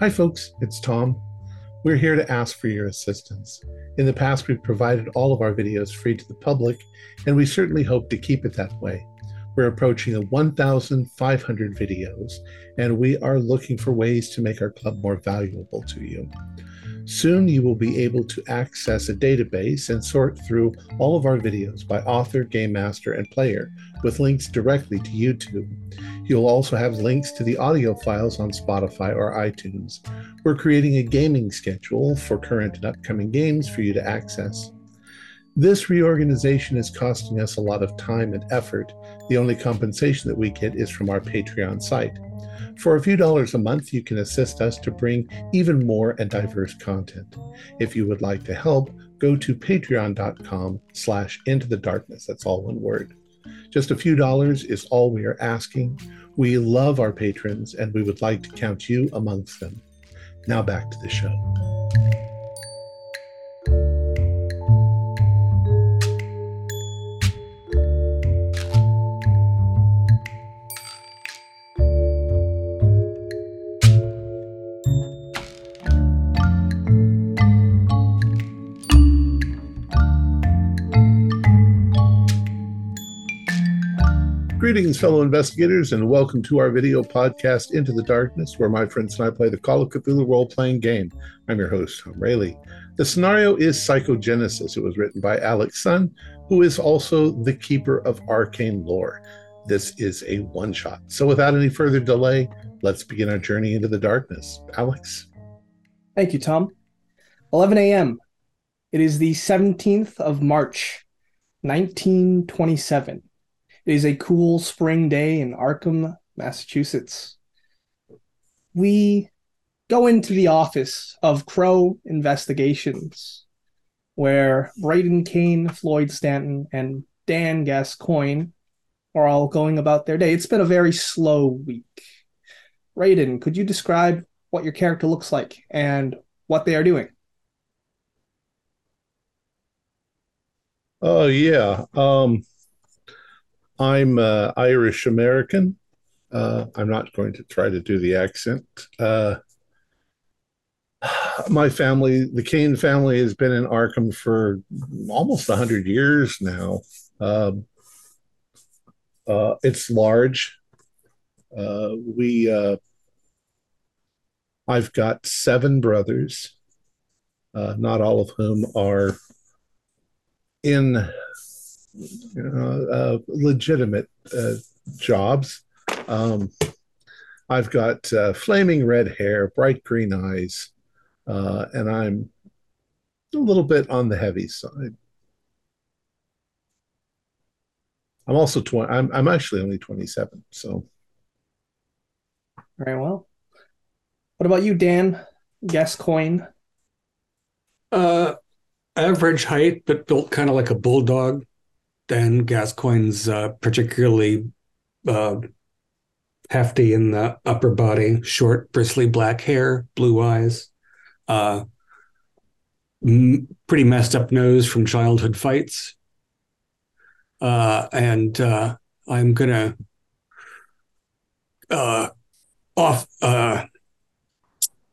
Hi, folks, it's Tom. We're here to ask for your assistance. In the past, we've provided all of our videos free to the public, and we certainly hope to keep it that way. We're approaching the 1,500 videos, and we are looking for ways to make our club more valuable to you. Soon, you will be able to access a database and sort through all of our videos by author, game master, and player with links directly to YouTube. You'll also have links to the audio files on Spotify or iTunes. We're creating a gaming schedule for current and upcoming games for you to access. This reorganization is costing us a lot of time and effort. The only compensation that we get is from our Patreon site. For a few dollars a month, you can assist us to bring even more and diverse content. If you would like to help, go to patreon.com slash into the darkness. That's all one word. Just a few dollars is all we are asking. We love our patrons and we would like to count you amongst them. Now back to the show. Greetings, fellow investigators, and welcome to our video podcast, Into the Darkness, where my friends and I play the Call of Cthulhu role playing game. I'm your host, Tom Rayleigh. The scenario is Psychogenesis. It was written by Alex Sun, who is also the keeper of arcane lore. This is a one shot. So, without any further delay, let's begin our journey into the darkness. Alex. Thank you, Tom. 11 a.m. It is the 17th of March, 1927. It is a cool spring day in Arkham, Massachusetts. We go into the office of Crow Investigations, where Braden Kane, Floyd Stanton, and Dan Gascoigne are all going about their day. It's been a very slow week. Braden, could you describe what your character looks like and what they are doing? Oh yeah. Um I'm uh, Irish American. Uh, I'm not going to try to do the accent. Uh, my family, the Kane family, has been in Arkham for almost 100 years now. Um, uh, it's large. Uh, we, uh, I've got seven brothers, not all of whom are in uh, legitimate uh, jobs. Um, I've got uh, flaming red hair, bright green eyes, uh, and I'm a little bit on the heavy side. I'm also 20. I'm, I'm actually only 27. So. Very well. What about you, Dan Gascoigne? Uh, average height, but built kind of like a bulldog. Dan Gascoigne's uh, particularly uh, hefty in the upper body, short, bristly black hair, blue eyes, uh, m- pretty messed up nose from childhood fights. Uh, and uh, I'm gonna uh, off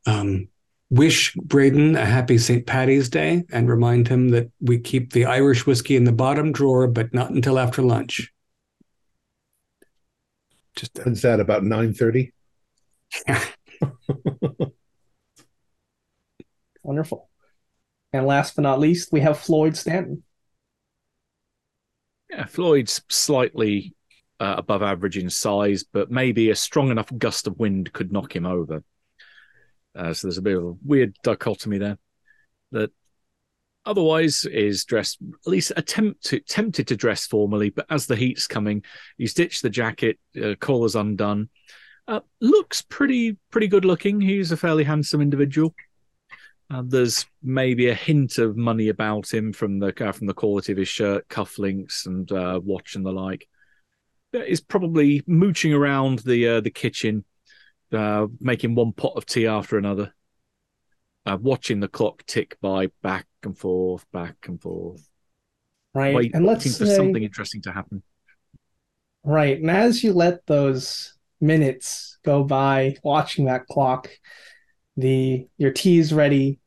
um, wish Braden a happy St. Patty's Day and remind him that we keep the Irish whiskey in the bottom drawer, but not until after lunch. Just is that about nine thirty? Wonderful. And last but not least, we have Floyd Stanton. Yeah, Floyd's slightly uh, above average in size, but maybe a strong enough gust of wind could knock him over. Uh, so there's a bit of a weird dichotomy there. That otherwise is dressed at least attempt to, tempted to dress formally, but as the heat's coming, he's ditched the jacket, uh, collar's undone. Uh, looks pretty pretty good looking. He's a fairly handsome individual. Uh, there's maybe a hint of money about him from the uh, from the quality of his shirt, cufflinks, and uh, watch and the like. He's probably mooching around the uh, the kitchen, uh, making one pot of tea after another, uh, watching the clock tick by back and forth, back and forth. Right, wait, and let's waiting for say, something interesting to happen. Right, and as you let those minutes go by, watching that clock, the your tea is ready,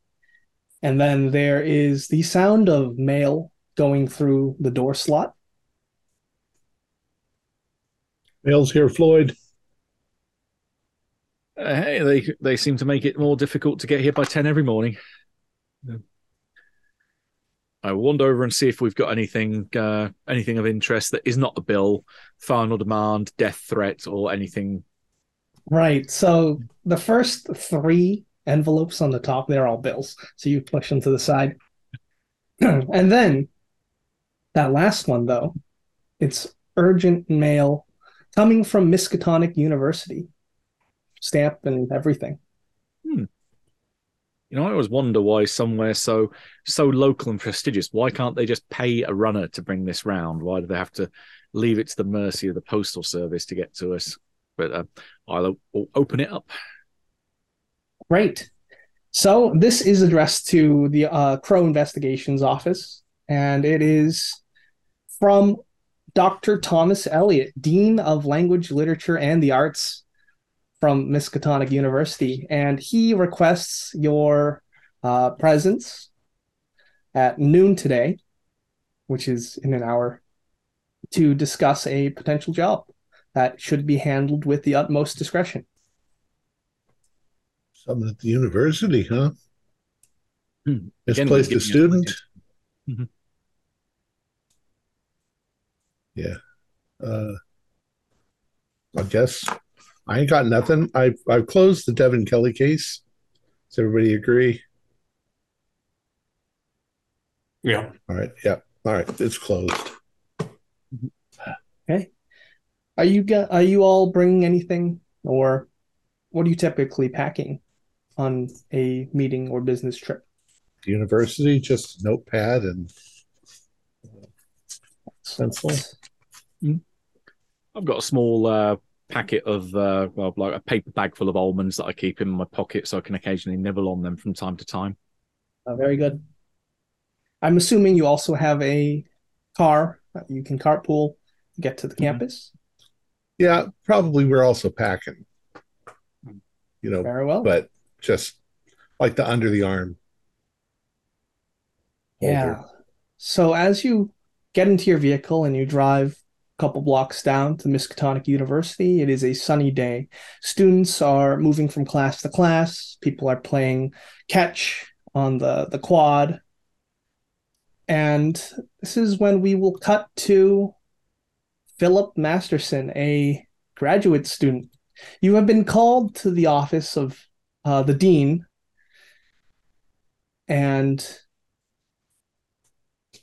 and then there is the sound of mail going through the door slot. Mail's here, Floyd. Uh, hey, they they seem to make it more difficult to get here by ten every morning. I will wander over and see if we've got anything uh, anything of interest that is not a bill, final demand, death threat, or anything. Right. So the first three envelopes on the top, they're all bills. So you push them to the side. and then that last one, though, it's urgent mail coming from Miskatonic University. Stamp and everything. Hmm. You know, I always wonder why somewhere so so local and prestigious, why can't they just pay a runner to bring this round? Why do they have to leave it to the mercy of the postal service to get to us? But uh, I'll, I'll open it up. Great. So this is addressed to the uh, Crow Investigations Office, and it is from Dr. Thomas Elliott, Dean of Language, Literature, and the Arts from Miskatonic University, and he requests your uh, presence at noon today, which is in an hour, to discuss a potential job that should be handled with the utmost discretion. Something at the university, huh? Hmm. Misplaced a student. Mm-hmm. Yeah. Uh, I guess I ain't got nothing. I've I've closed the Devin Kelly case. Does everybody agree? Yeah. All right. Yeah. All right. It's closed. Okay. Are you get, are you all bringing anything, or what are you typically packing on a meeting or business trip? University, just notepad and pencil. I've got a small uh, packet of uh, well, like a paper bag full of almonds that I keep in my pocket, so I can occasionally nibble on them from time to time. Uh, very good. I'm assuming you also have a car that you can carpool to get to the Mhm. campus. Yeah, probably we're also packing. You know, Very well. but just like the under the arm. Yeah. holder. So as you get into your vehicle and you drive a couple blocks down to Miskatonic University, it is a sunny day. Students are moving from class to class. People are playing catch on the, the quad. And this is when we will cut to Philip Masterson, a graduate student. You have been called to the office of uh, the dean, and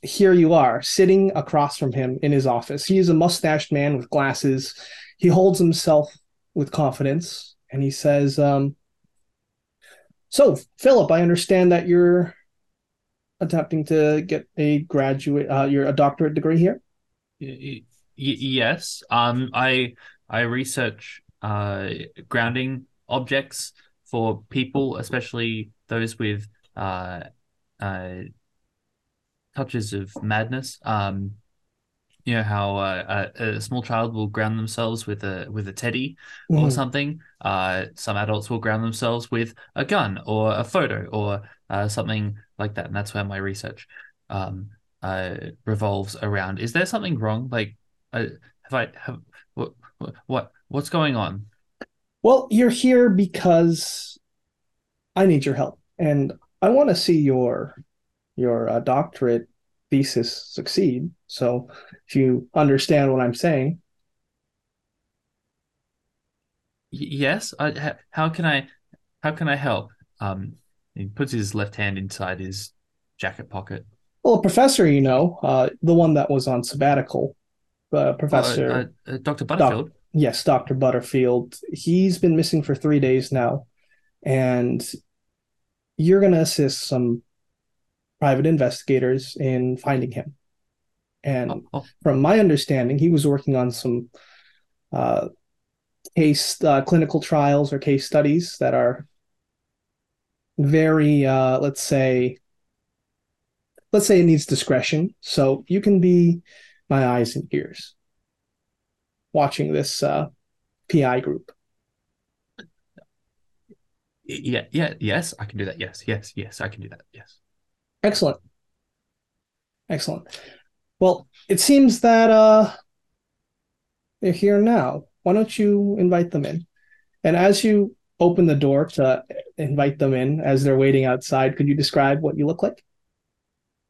here you are sitting across from him in his office. He is a mustached man with glasses. He holds himself with confidence and he says, um, So, Philip, I understand that you're attempting to get a graduate, uh, you're a doctorate degree here. Y- yes. Um, I I research uh grounding objects for people, especially those with uh uh touches of madness. Um, you know how uh, a, a small child will ground themselves with a with a teddy or Mhm. something. Uh, some adults will ground themselves with a gun or a photo or uh, something like that, and that's where my research um uh revolves around. Is there something wrong? Like, uh, have I have what what what's going on? Well, you're here because I need your help, and I want to see your your uh, doctorate thesis succeed. So, if you understand what I'm saying, yes. I, how can I how can I help? Um, he puts his left hand inside his jacket pocket. well, a professor, you know, uh, the one that was on sabbatical, uh, Professor, Uh, uh, Dr. Butterfield. yes, Doctor Butterfield. He's been missing for three days now, and you're going to assist some private investigators in finding him. And Oh, oh, from my understanding, he was working on some uh, case uh, clinical trials or case studies that are very, uh, let's say, let's say it needs discretion. So you can be my eyes and ears watching this uh, PI group. Yeah, yeah, yes, I can do that. Yes, yes, yes, I can do that. Yes. Excellent. Excellent. Well, it seems that uh they're here now. Why don't you invite them in? And as you open the door to invite them in as they're waiting outside, could you describe what you look like?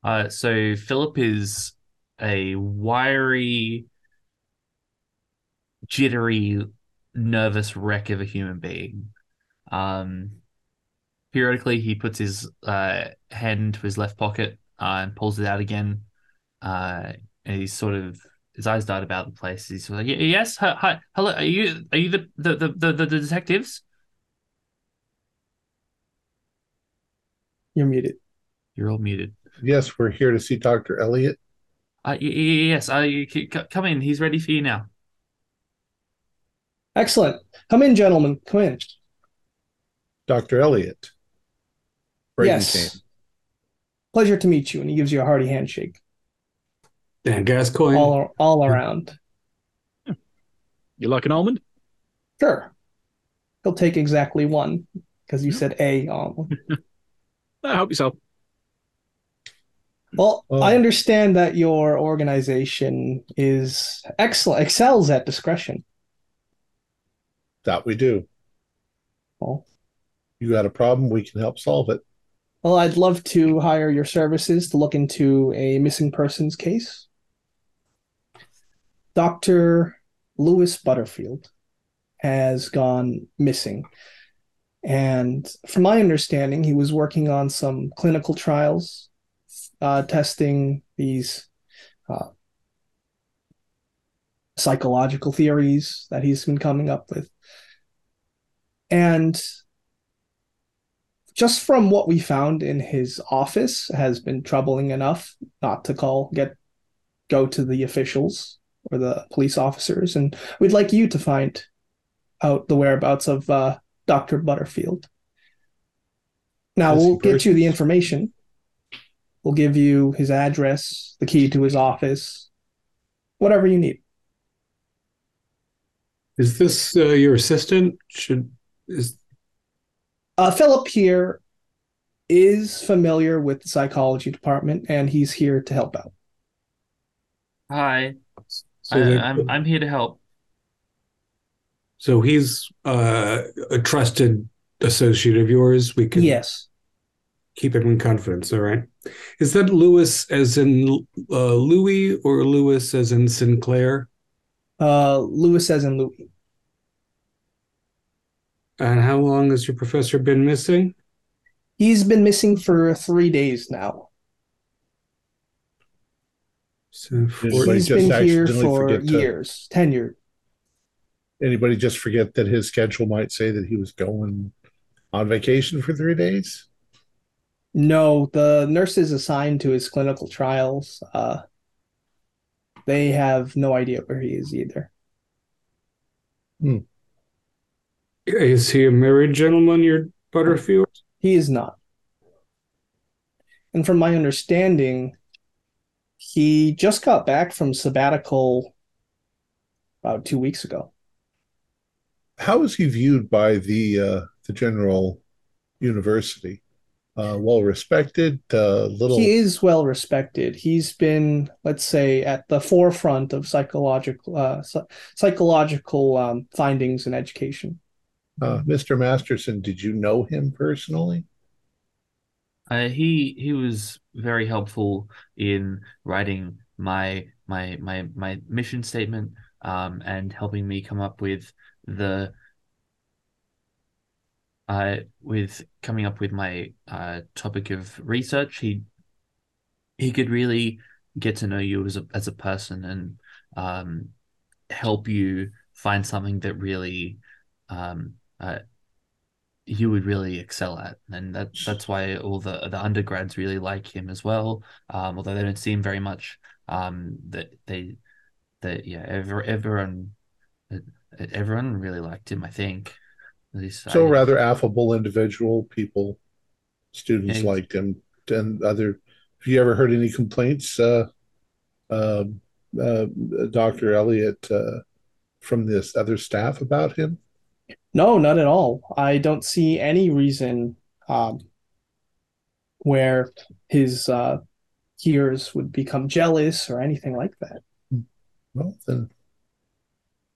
Uh, so Philip is a wiry, jittery, nervous wreck of a human being. Um, periodically, he puts his uh, hand into his left pocket uh, and pulls it out again. Uh, and he's sort of his eyes dart about the place. He's sort of like, "Yes, hi, hi, hello. Are you are you the the the the, the detectives?" You're muted. You're all muted. Yes, we're here to see Dr. Elliot. Uh, y- y- yes, uh, you c- c- come in. He's ready for you now. Excellent. Come in, gentlemen. Come in. Dr. Elliot. Brady yes. came. Pleasure to meet you. And he gives you a hearty handshake Dan Gascoigne. all all around. You like an almond? Sure. He'll take exactly one because you said a almond. I hope so. Well, Oh. I understand that your organization is excellent, excels at discretion. That we do. Well, You got a problem, we can help solve it. Well, I'd love to hire your services to look into a missing persons case. Dr. Lewis Butterfield has gone missing. And from my understanding, he was working on some clinical trials, uh, testing these uh, psychological theories that he's been coming up with. And just from what we found in his office has been troubling enough not to call get go to the officials or the police officers. And we'd like you to find out the whereabouts of uh, dr butterfield. Now Missing we'll get you the information. We'll give you his address the key to his office whatever you need. Is this uh, your assistant? Should is Uh, Philip here is familiar with the psychology department, and he's here to help out. Hi, so, I, that- I'm I'm here to help. so he's uh, a trusted associate of yours. We can Yes, keep him in confidence. All right. Is that Lewis as in uh, Louis or Lewis as in Sinclair? uh, Lewis says in Louis. And how long has your professor been missing? He's been missing for three days now. So Anybody four, He's just been here for forget to- years, tenured. Anybody just forget that his schedule might say that he was going on vacation for three days? No, the nurses assigned to his clinical trials, uh, they have no idea where he is either. Is he a married gentleman, your Butterfield? He is not. And from my understanding, he just got back from sabbatical about two weeks ago. How is he viewed by the uh, the general university? Uh, well respected, uh, little. He is well respected. He's been, let's say, at the forefront of psychological uh, psychological um, findings in education. Uh, Mr. Masterson, did you know him personally? Uh, he he was very helpful in writing my my my my mission statement um, and helping me come up with the uh, with coming up with my uh, topic of research. He he could really get to know you as a as a person and um, help you find something that really um, uh, you would really excel at, and that that's why all the the undergrads really like him as well. Um, although they don't see him very much, um, that they that yeah, ever everyone everyone really liked him. I think. At least So I- rather affable individual. People, students liked him. And other, have you ever heard any complaints, uh, uh, uh, Dr. Elliot uh, from this other staff about him? No, not at all. I don't see any reason um, where his uh, peers would become jealous or anything like that. Well, then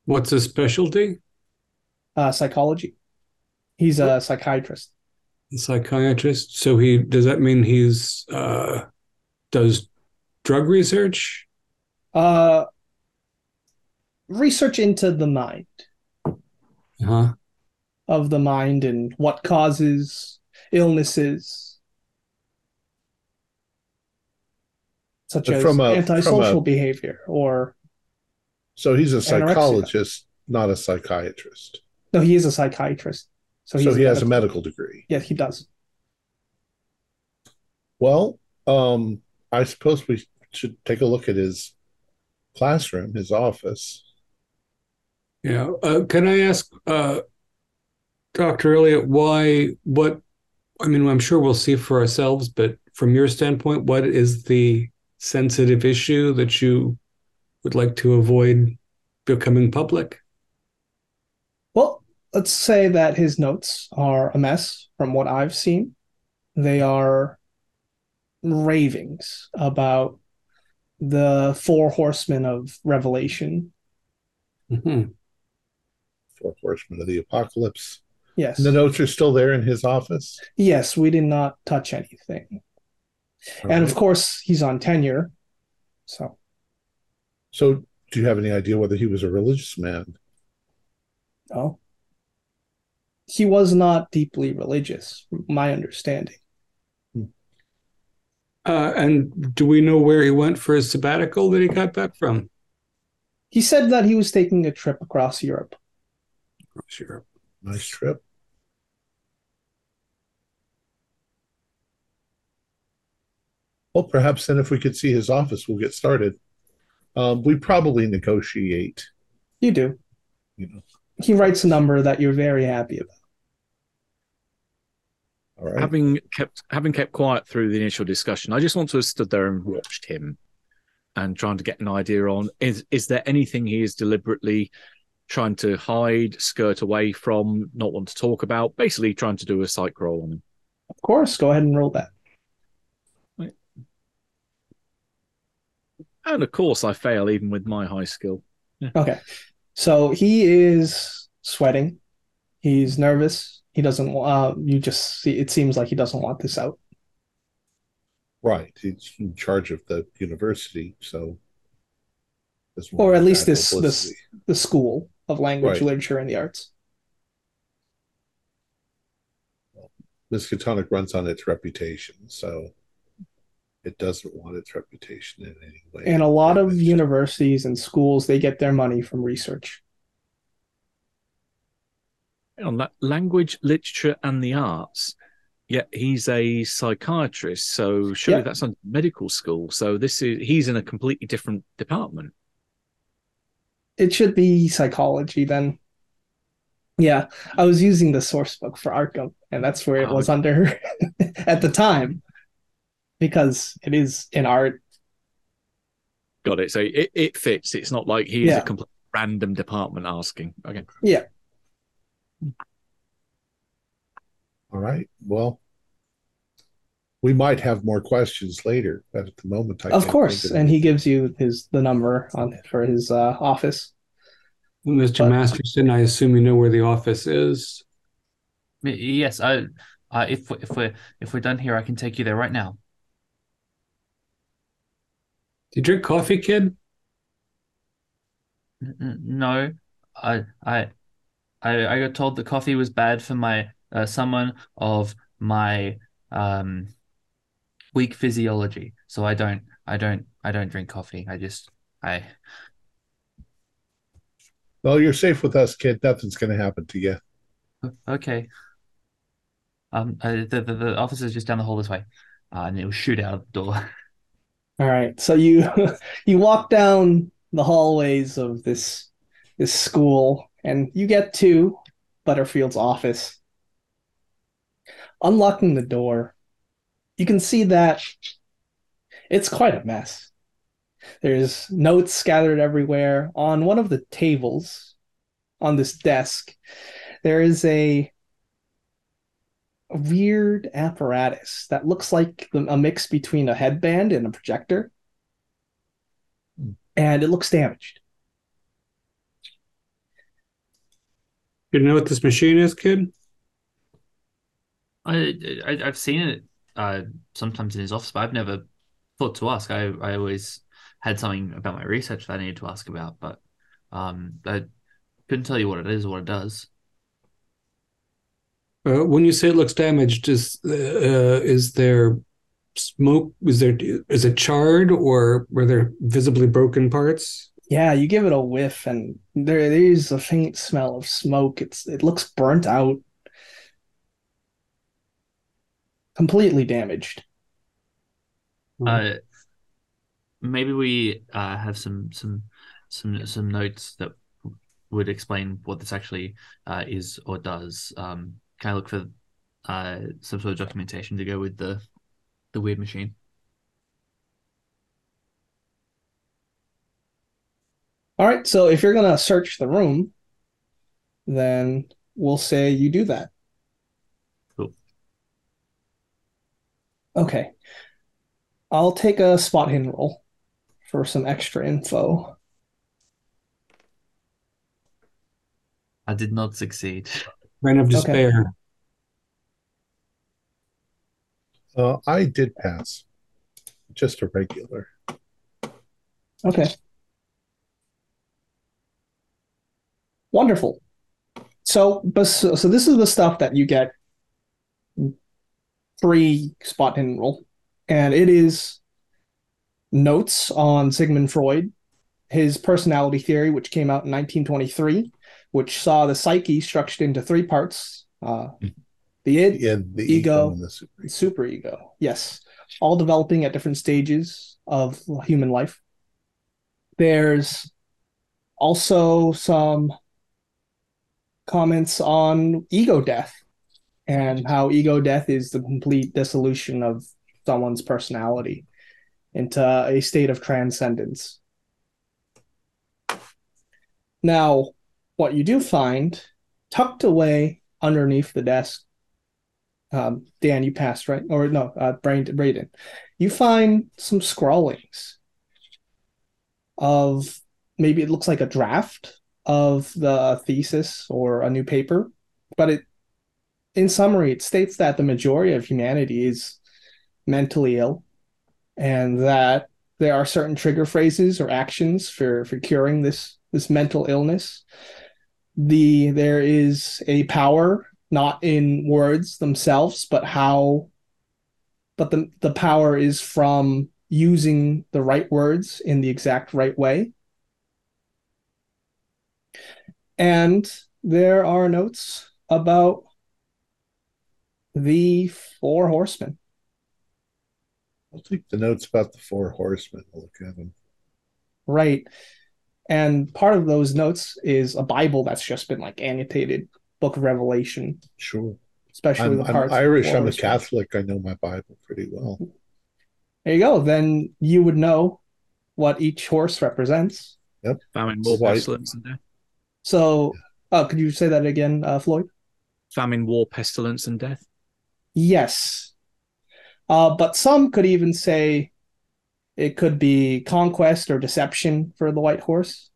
What's his specialty? Uh, psychology. He's a psychiatrist. A psychiatrist. So he does that mean he's uh does drug research? Uh, research into the mind Huh. Of the mind and what causes illnesses, such But as from a- from antisocial a- behavior or so he's a Anorexia. psychologist, not a psychiatrist. no, he is a psychiatrist. So, So, he's he has a medical- medical degree. Yeah, he does. Well, um, I suppose we should take a look at his classroom, his office. Yeah. Uh, can I ask uh Dr. Elliott why what I mean I'm sure we'll see for ourselves, but from your standpoint, what is the sensitive issue that you would like to avoid becoming public? Well, let's say that his notes are a mess from what I've seen. They are ravings about the four horsemen of Revelation. Mhm. Four Horsemen of the Apocalypse. Yes. And the notes are still there in his office. Yes, we did not touch anything. And of course, he's on tenure. So, so, do you have any idea whether he was a religious man? no. He was not deeply religious, my understanding. Uh, and do we know where he went for his sabbatical that he got back from? He said that he was taking a trip across Europe. Sure. Nice trip. Well, perhaps then, if we could see his office, we'll get started. Um, we probably negotiate, You do. you know. He writes a number that you're very happy about. All right. Having kept having kept quiet through the initial discussion, I just want to have stood there and watched him and trying to get an idea on is is there anything he is deliberately trying to hide, skirt away from, not want to talk about, basically trying to do a psych roll on him. Of course, go ahead and roll that. And of course I fail even with my high skill. Okay. So he is sweating. He's nervous. He doesn't uh you just see it seems like he doesn't want this out. Right. He's in charge of the university, so. Or at least bad this- this- The School of Language, Right. Literature, and the Arts. Miskatonic runs on its reputation, so it doesn't want its reputation in any way. And a lot of universities and schools they get their money from research. On that language, literature, and the arts. Yet he's a psychiatrist, so surely Yeah. that's a medical school. So this is he's in a completely different department. It should be psychology then. Yeah, I was using the source book for Arkham, and that's where it Ah, was under at the time. Because it is in art. Got it. So it, it fits. It's not like he's Yeah. a complete random department asking. Okay. Yeah. All right. Well, we might have more questions later, but at the moment, I of can't course, and he gives you his the number on for his uh, office. Mr. But- Masterson, I assume you know where the office is. Yes, I, uh, if if we're if we're done here, I can take you there right now. Do you drink coffee, kid? N- n- No, I I I I got told that coffee was bad for my uh, someone of my um weak physiology, so I don't I don't I don't drink coffee. I just I Well, you're safe with us, kid. Nothing's going to happen to you. okay. Um, uh, the, the the office is just down the hall this way, uh, and it'll shoot out the door. All right, so you you walk down the hallways of this this school, and you get to Butterfield's office. Unlocking the door, you can see that it's quite a mess. There's notes scattered everywhere. On one of the tables on this desk, there is a, a weird apparatus that looks like a mix between a headband and a projector. Hmm. And it looks damaged. You know what this machine is, kid? I, I I've seen it uh, sometimes in his office, but I've never thought to ask. I I always had something about my research that I needed to ask about, but um, I couldn't tell you what it is or what it does. Uh, when you say it looks damaged, is uh, is there smoke? Is there is it charred or were there visibly broken parts? Yeah, you give it a whiff, and there, there is a faint smell of smoke. It's it looks burnt out, completely damaged. Uh, maybe we uh, have some some some some notes that would explain what this actually uh, is or does. Um, can I look for uh, some sort of documentation to go with the the weird machine? All right, so if you're gonna search the room, then we'll say you do that. Cool. Okay. I'll take a spot hidden roll for some extra info. I did not succeed. Reign of despair. Uh, I did pass. Just a regular. Okay. Wonderful. So, but so, so this is the stuff that you get free spot hidden roll, and it is notes on Sigmund Freud, his personality theory, which came out in 1923, which saw the psyche structured into three parts: uh, the id, Yeah, the Ego. and the super. superego. Yes, all developing at different stages of human life. There's also some comments on ego death and how ego death is the complete dissolution of someone's personality into a state of transcendence. Now, what you do find tucked away underneath the desk um, Dan, you passed, right? Or no, uh, Braden. You find some scrawlings of maybe it looks like a draft of the thesis or a new paper, but it, in summary, it states that the majority of humanity is mentally ill, and that there are certain trigger phrases or actions for for curing this this mental illness. The there is a power not in words themselves, but how but the the power is from using the right words in the exact right way. And there are notes about the four horsemen. I'll take the notes about the four horsemen. I'll look at them. Right. And part of those notes is a Bible that's just been like annotated, Book of Revelation, Sure. especially I'm, the I'm Irish. I'm a. Catholic. I know my Bible pretty well. There you go. Then you would know what each horse represents. Yep. Famine, war, pestilence, and death. So, uh, could you say that again, uh, Floyd? Famine, war, pestilence, and death. Yes. Uh, but some could even say it could be conquest or deception for the white horse.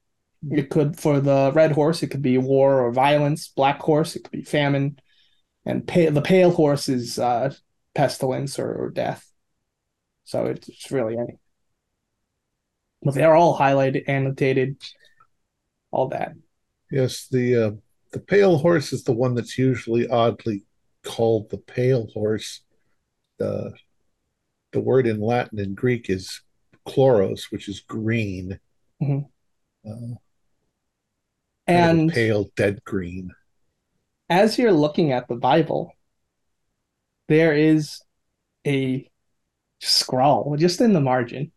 It could, for the red horse, it could be war or violence. Black horse, it could be famine. And pa- the pale horse is uh, pestilence or, or death. So it's, it's really any. But they're all highlighted, annotated, all that. Yes, the uh, the pale horse is the one that's usually oddly called the pale horse. The the word in Latin and Greek is chloros, which is green. Mhm. Uh, kind of a And pale dead green. as you're looking at the Bible, there is a scrawl just in the margin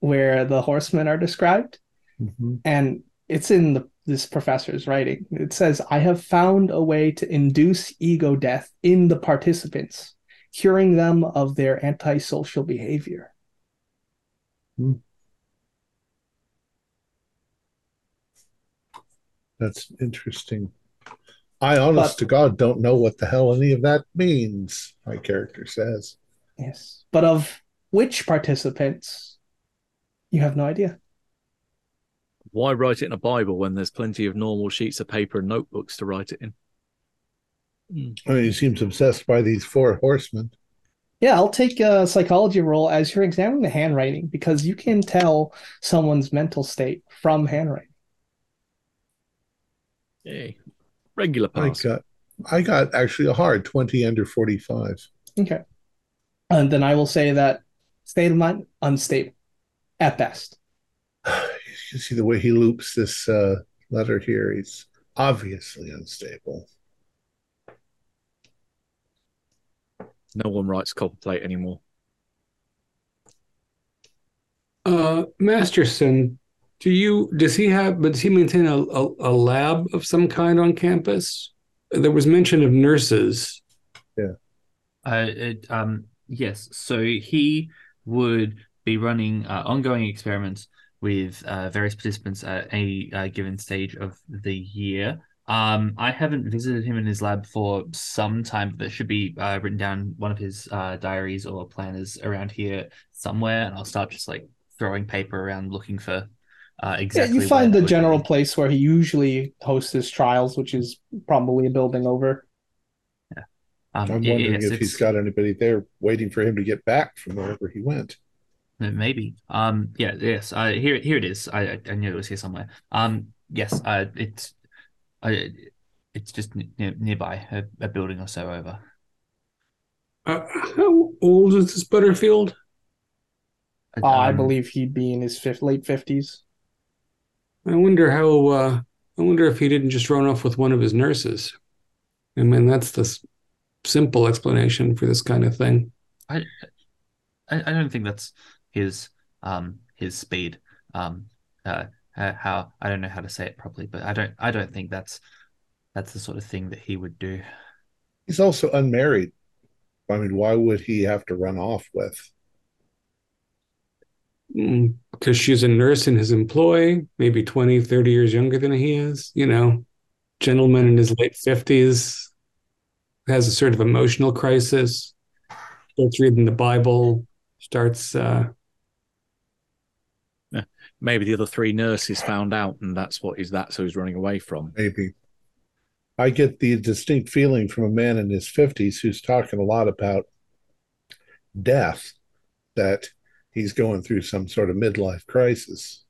where the horsemen are described, Mhm. and it's in the, this professor's writing. It says, I have found a way to induce ego death in the participants, curing them of their antisocial behavior. Hmm. That's interesting. I, honest But- to God, don't know what the hell any of that means, my character says. Yes. But of which participants, you have no idea. Why write it in a Bible when there's plenty of normal sheets of paper and notebooks to write it in? I mean, he seems obsessed by these four horsemen. Yeah, I'll take a psychology roll as you're examining the handwriting because you can tell someone's mental state from handwriting. Yay. Regular I pass. got, I got actually a hard 20 under 45. Okay. And then I will say that state of mind, unstable at best. You can see the way he loops this uh, letter here. He's obviously unstable. No one writes copperplate anymore. Uh, Masterson, do you does he have? But does he maintain a, a, a lab of some kind on campus? There was mention of nurses. Yeah. Uh, it, um, yes. So he would be running uh, ongoing experiments with uh, various participants at a uh, given stage of the year. Um, I haven't visited him in his lab for some time, but that should be uh, written down one of his uh, diaries or planners around here somewhere, and I'll start just like throwing paper around looking for uh, exactly. yeah, you find the general be. place where he usually hosts his trials, which is probably a building over. Yeah. Um, I'm y- wondering yes, if it's- he's got anybody there waiting for him to get back from wherever he went. Maybe. Um. Yeah. Yes. Uh. Here. Here it is. I. I- I knew it was here somewhere. Um. Yes. Uh. It's. I. It's just n- near, nearby, a, a building or so over. Uh, how old is this Butterfield? Uh, I Um, believe he'd be in his fifth, late fifties. I wonder how. Uh, I wonder if he didn't just run off with one of his nurses. I mean, that's the s- simple explanation for this kind of thing. I. I don't think that's his. Um. His speed. Um. Uh. Uh, How I don't know how to say it properly, but I don't. I don't think that's. That's the sort of thing that he would do. He's also unmarried. I mean, why would he have to run off with? Mm, because she's a nurse in his employ, maybe 20, 30 years younger than he is, you know, gentleman in his late 50s, has a sort of emotional crisis, starts reading the Bible, starts, uh, Maybe the other three nurses found out, and that's what he's that, so he's running away from. Maybe. I get the distinct feeling from a man in his 50s who's talking a lot about death that he's going through some sort of midlife crisis.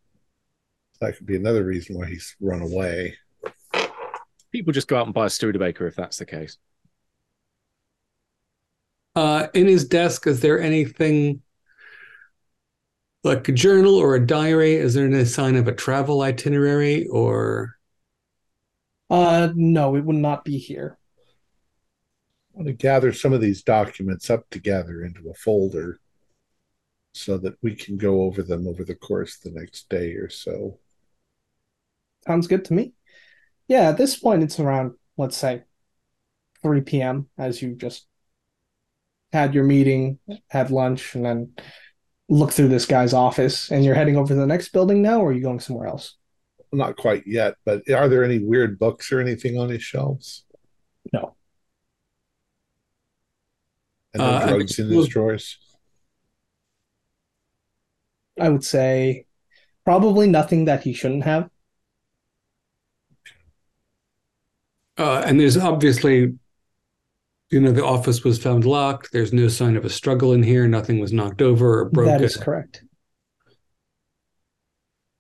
That could be another reason why he's run away. People just go out and buy a Studebaker if that's the case. uh, in his desk, is there anything like a journal or a diary? Is there any sign of a travel itinerary or Uh, no, it would not be here. I want to gather some of these documents up together into a folder so that we can go over them over the course of the next day or so. Sounds good to me. Yeah, at this point, it's around, let's say, 3 p.m. as you just had your meeting, had lunch, and then look through this guy's office. And you're heading over to the next building now, or are you going somewhere else? Not quite yet, but are there any weird books or anything on his shelves? No. And no Uh, I drugs in his suppose- drawers? I would say probably nothing that he shouldn't have. Uh, and there's obviously, you know, the office was found locked. There's no sign of a struggle in here. Nothing was knocked over or broken. That is correct.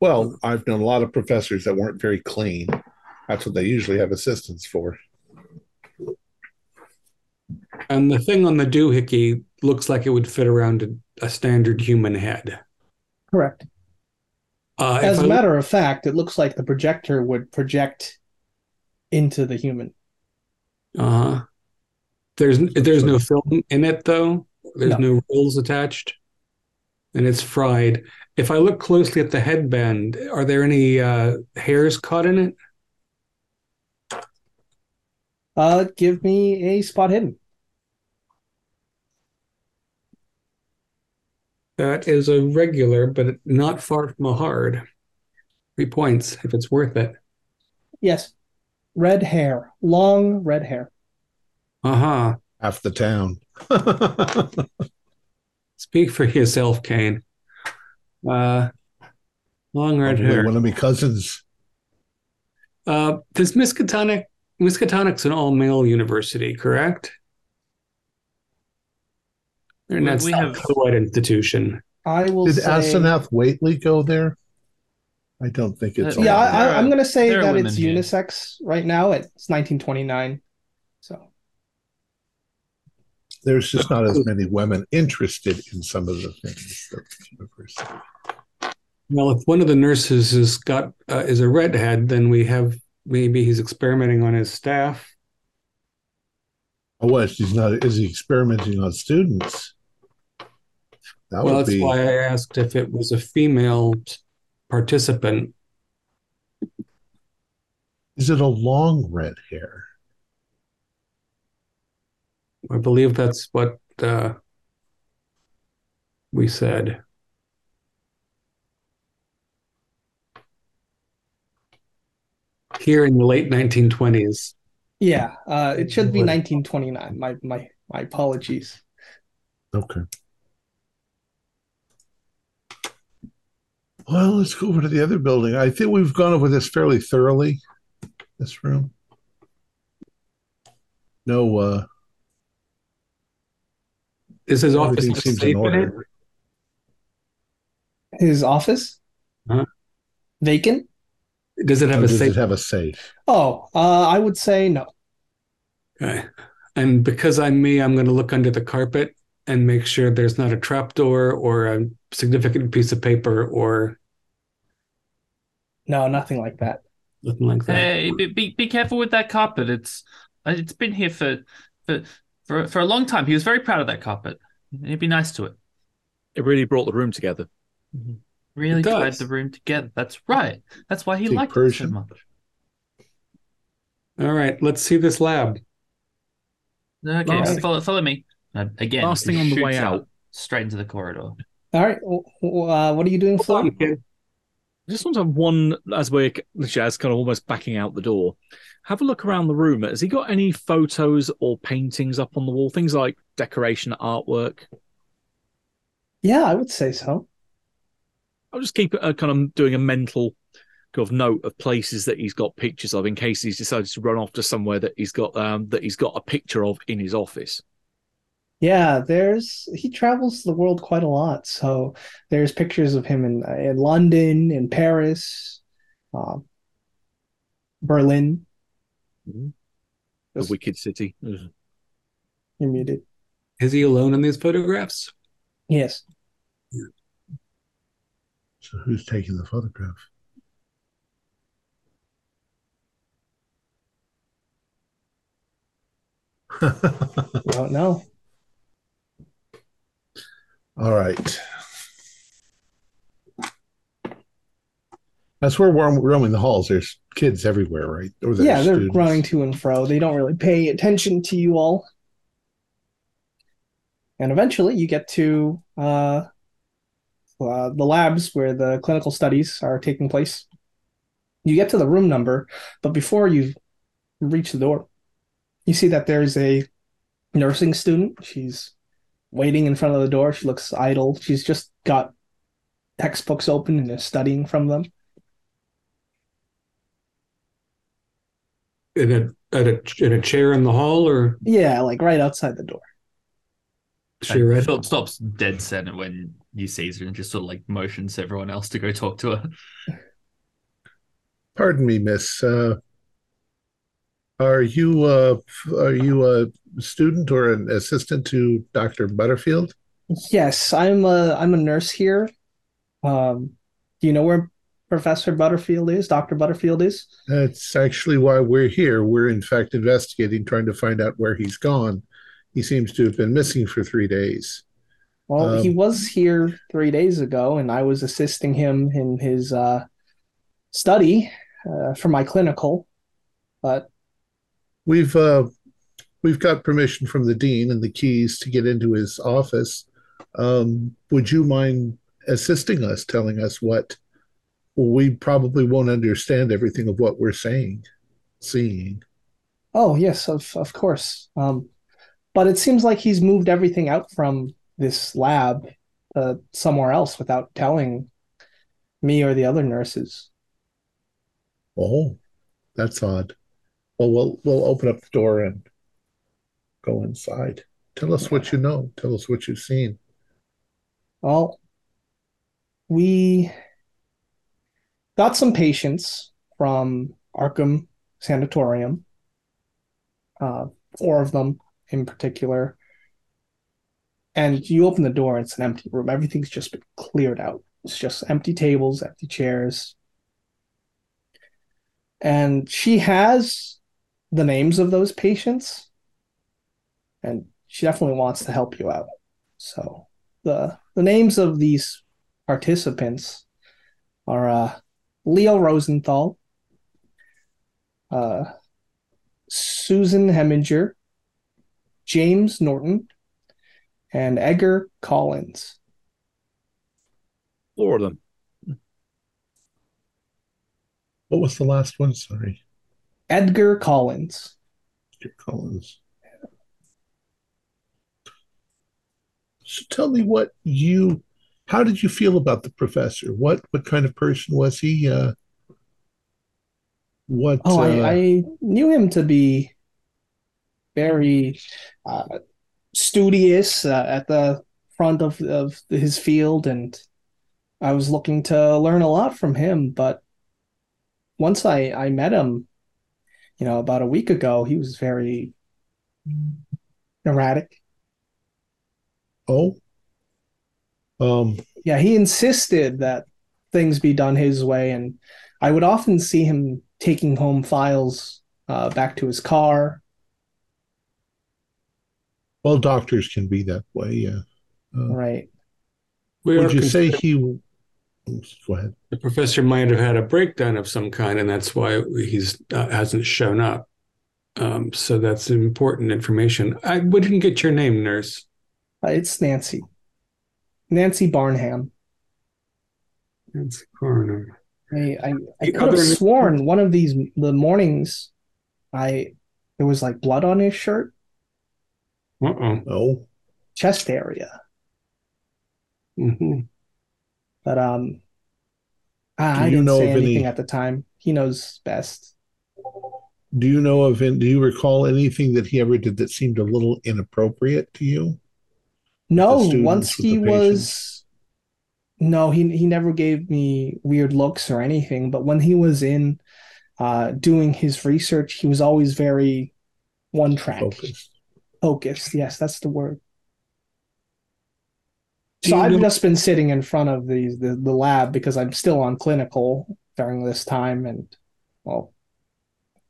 Well, I've known a lot of professors that weren't very clean. That's what they usually have assistants for. And the thing on the doohickey looks like it would fit around a, a standard human head. Correct. Uh, As if a I- matter of fact, it looks like the projector would project into the human. Uh-huh. There's there's no film in it though. There's No. no rolls attached, and it's fried. If I look closely at the headband, are there any uh, hairs caught in it? Uh, give me a spot hidden. That is a regular, but not far from a hard. Three points if it's worth it. Yes. red hair, long red hair. Uh huh. Half the town. Speak for yourself, Kane. Uh, long red Probably hair. One of my cousins. Uh, does Miskatonic Miskatonic's an all male university, correct? And We- that's we a have- co-ed institution. I will Did say. Asenath Waitley go there? I don't think it's. Uh, yeah. I, I, I'm going to say that women it's here. unisex right now. It's 1929. So There's just not as many women interested in some of the things that the university. Well, if one of the nurses has got uh, is a redhead, then we have maybe he's experimenting on his staff. Oh, what? He's not. Is he experimenting on students? That well, that's be. why I asked if it was a female participant. Is it a long red hair? I believe that's what uh, we said. Here in the late 1920s. yeah, uh, it should be 1929. My my my apologies. Okay. Well, let's go over to the other building. I think we've gone over this fairly thoroughly. This room. No, uh, Is his office everything have seems safe in in it? His office Huh? vacant. Does it have Or a does safe? it have a safe? Oh, uh, I would say no. Okay. And because I'm me, I'm going to look under the carpet and make sure there's not a trapdoor or a significant piece of paper or No, nothing like that. nothing like that. Hey, be, be be careful with that carpet. It's uh, it's been here for for for for a long time. He was very proud of that carpet. He'd be nice to it. It really brought the room together. Really It tied the room together. That's right. That's why he Think liked it so much. All right, let's see this lab. Okay, Last- follow follow me. Uh, again, Last thing on the way shoots out. straight into the corridor. All right. w- w- Uh, what are you doing, Hold Flo? I just want to have one as we're as kind of almost backing out the door. Have a look around the room. Has he got any photos or paintings up on the wall? Things like decoration, artwork. Yeah, I would say so. I'll just keep uh, kind of doing a mental kind of note of places that he's got pictures of in case he's decided to run off to somewhere that he's got um, that he's got a picture of in his office. Yeah, there's he travels the world quite a lot. So there's pictures of him in in London, in Paris, uh, Berlin. Mm-hmm. A Just- wicked city. Ugh. You're muted. Is he alone in these photographs? Yes. So who's taking the photograph? Don't know. All right. That's where we're roaming the halls. There's kids everywhere, right? Or Yeah, they're students. running to and fro. They don't really pay attention to you all. And eventually you get to uh, uh, the labs where the clinical studies are taking place. You get to the room number, but before you reach the door, you see that there's a nursing student. She's waiting in front of the door. She looks idle. She's just got textbooks open and is studying from them. In a at a in a chair in the hall, or Yeah, like right outside the door. she read? Philip stops dead center when you sees her and just sort of like motions everyone else to go talk to her. Pardon me, miss. Uh, are you uh, are you a student or an assistant to Dr. Butterfield? Yes, I'm a I'm a nurse here. Um, do you know where Professor Butterfield is? Dr. Butterfield is? That's actually why we're here. We're in fact investigating, trying to find out where he's gone. He seems to have been missing for three days. Well, he Um, was here three days ago, and I was assisting him in his uh, study uh, for my clinical. But We've uh, we've got permission from the dean and the keys to get into his office. Um, would you mind assisting us, telling us what? We probably won't understand everything of what we're saying. seeing. Oh yes, of of course. Um, but it seems like he's moved everything out from this lab uh, somewhere else without telling me or the other nurses. Oh, that's odd. Well, we'll we'll open up the door and go inside. Tell us what you know. Tell us what you've seen. Well, we got some patients from Arkham Sanatorium, uh, four of them in particular. And you open the door, it's an empty room. Everything's just been cleared out. It's just empty tables, empty chairs. And she has the names of those patients, and she definitely wants to help you out. So the the names of these participants are uh, Leo Rosenthal, uh, Susan Heminger, James Norton, and Edgar Collins. Four of them. What was the last one? Sorry. Edgar Collins. Edgar Collins. So tell me what you how did you feel about the professor? What what kind of person was he? Uh, what? Oh, uh, I, I knew him to be very uh, studious uh, at the front of, of his field, and I was looking to learn a lot from him. But once I, I met him, you know, about a week ago, he was very erratic. Oh. Um. Yeah, he insisted that things be done his way, and I would often see him taking home files uh, back to his car. Well, doctors can be that way. Yeah. Uh, Right. We are would you say concerned he? Go ahead. the professor might have had a breakdown of some kind, and that's why he's uh, hasn't shown up. Um, so that's important information. I we didn't get your name, nurse. Uh, it's Nancy. Nancy Barnham. Nancy Coroner. I I, I could have other- sworn one of these the mornings I there was like blood on his shirt, Uh oh. Oh. chest area. Mm-hmm. But um I, Do I didn't know say of any- anything at the time. He knows best. Do you know of? Do you recall anything that he ever did that seemed a little inappropriate to you? No, students, once he was no, he he never gave me weird looks or anything, but when he was in uh doing his research, he was always very one track. Focused. Focused, yes, that's the word. Do So I've know- just been sitting in front of the, the the lab because I'm still on clinical during this time, and well,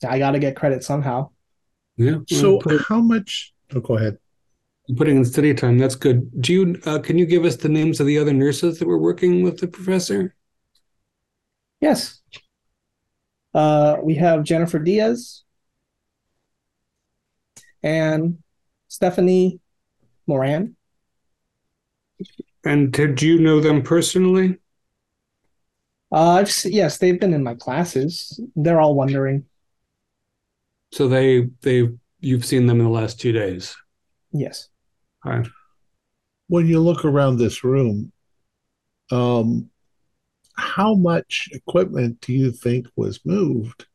I got to get credit somehow. Yeah. So, how much? Oh, go ahead. Putting in study time. That's good. Do you? Uh, can you give us the names of the other nurses that were working with the professor? Yes. Uh, we have Jennifer Diaz and Stephanie Moran. And did you know them personally? Uh, I've yes, they've been in my classes. They're all wondering. So they they you've seen them in the last two days. Yes. All right. When you look around this room, um, how much equipment do you think was moved?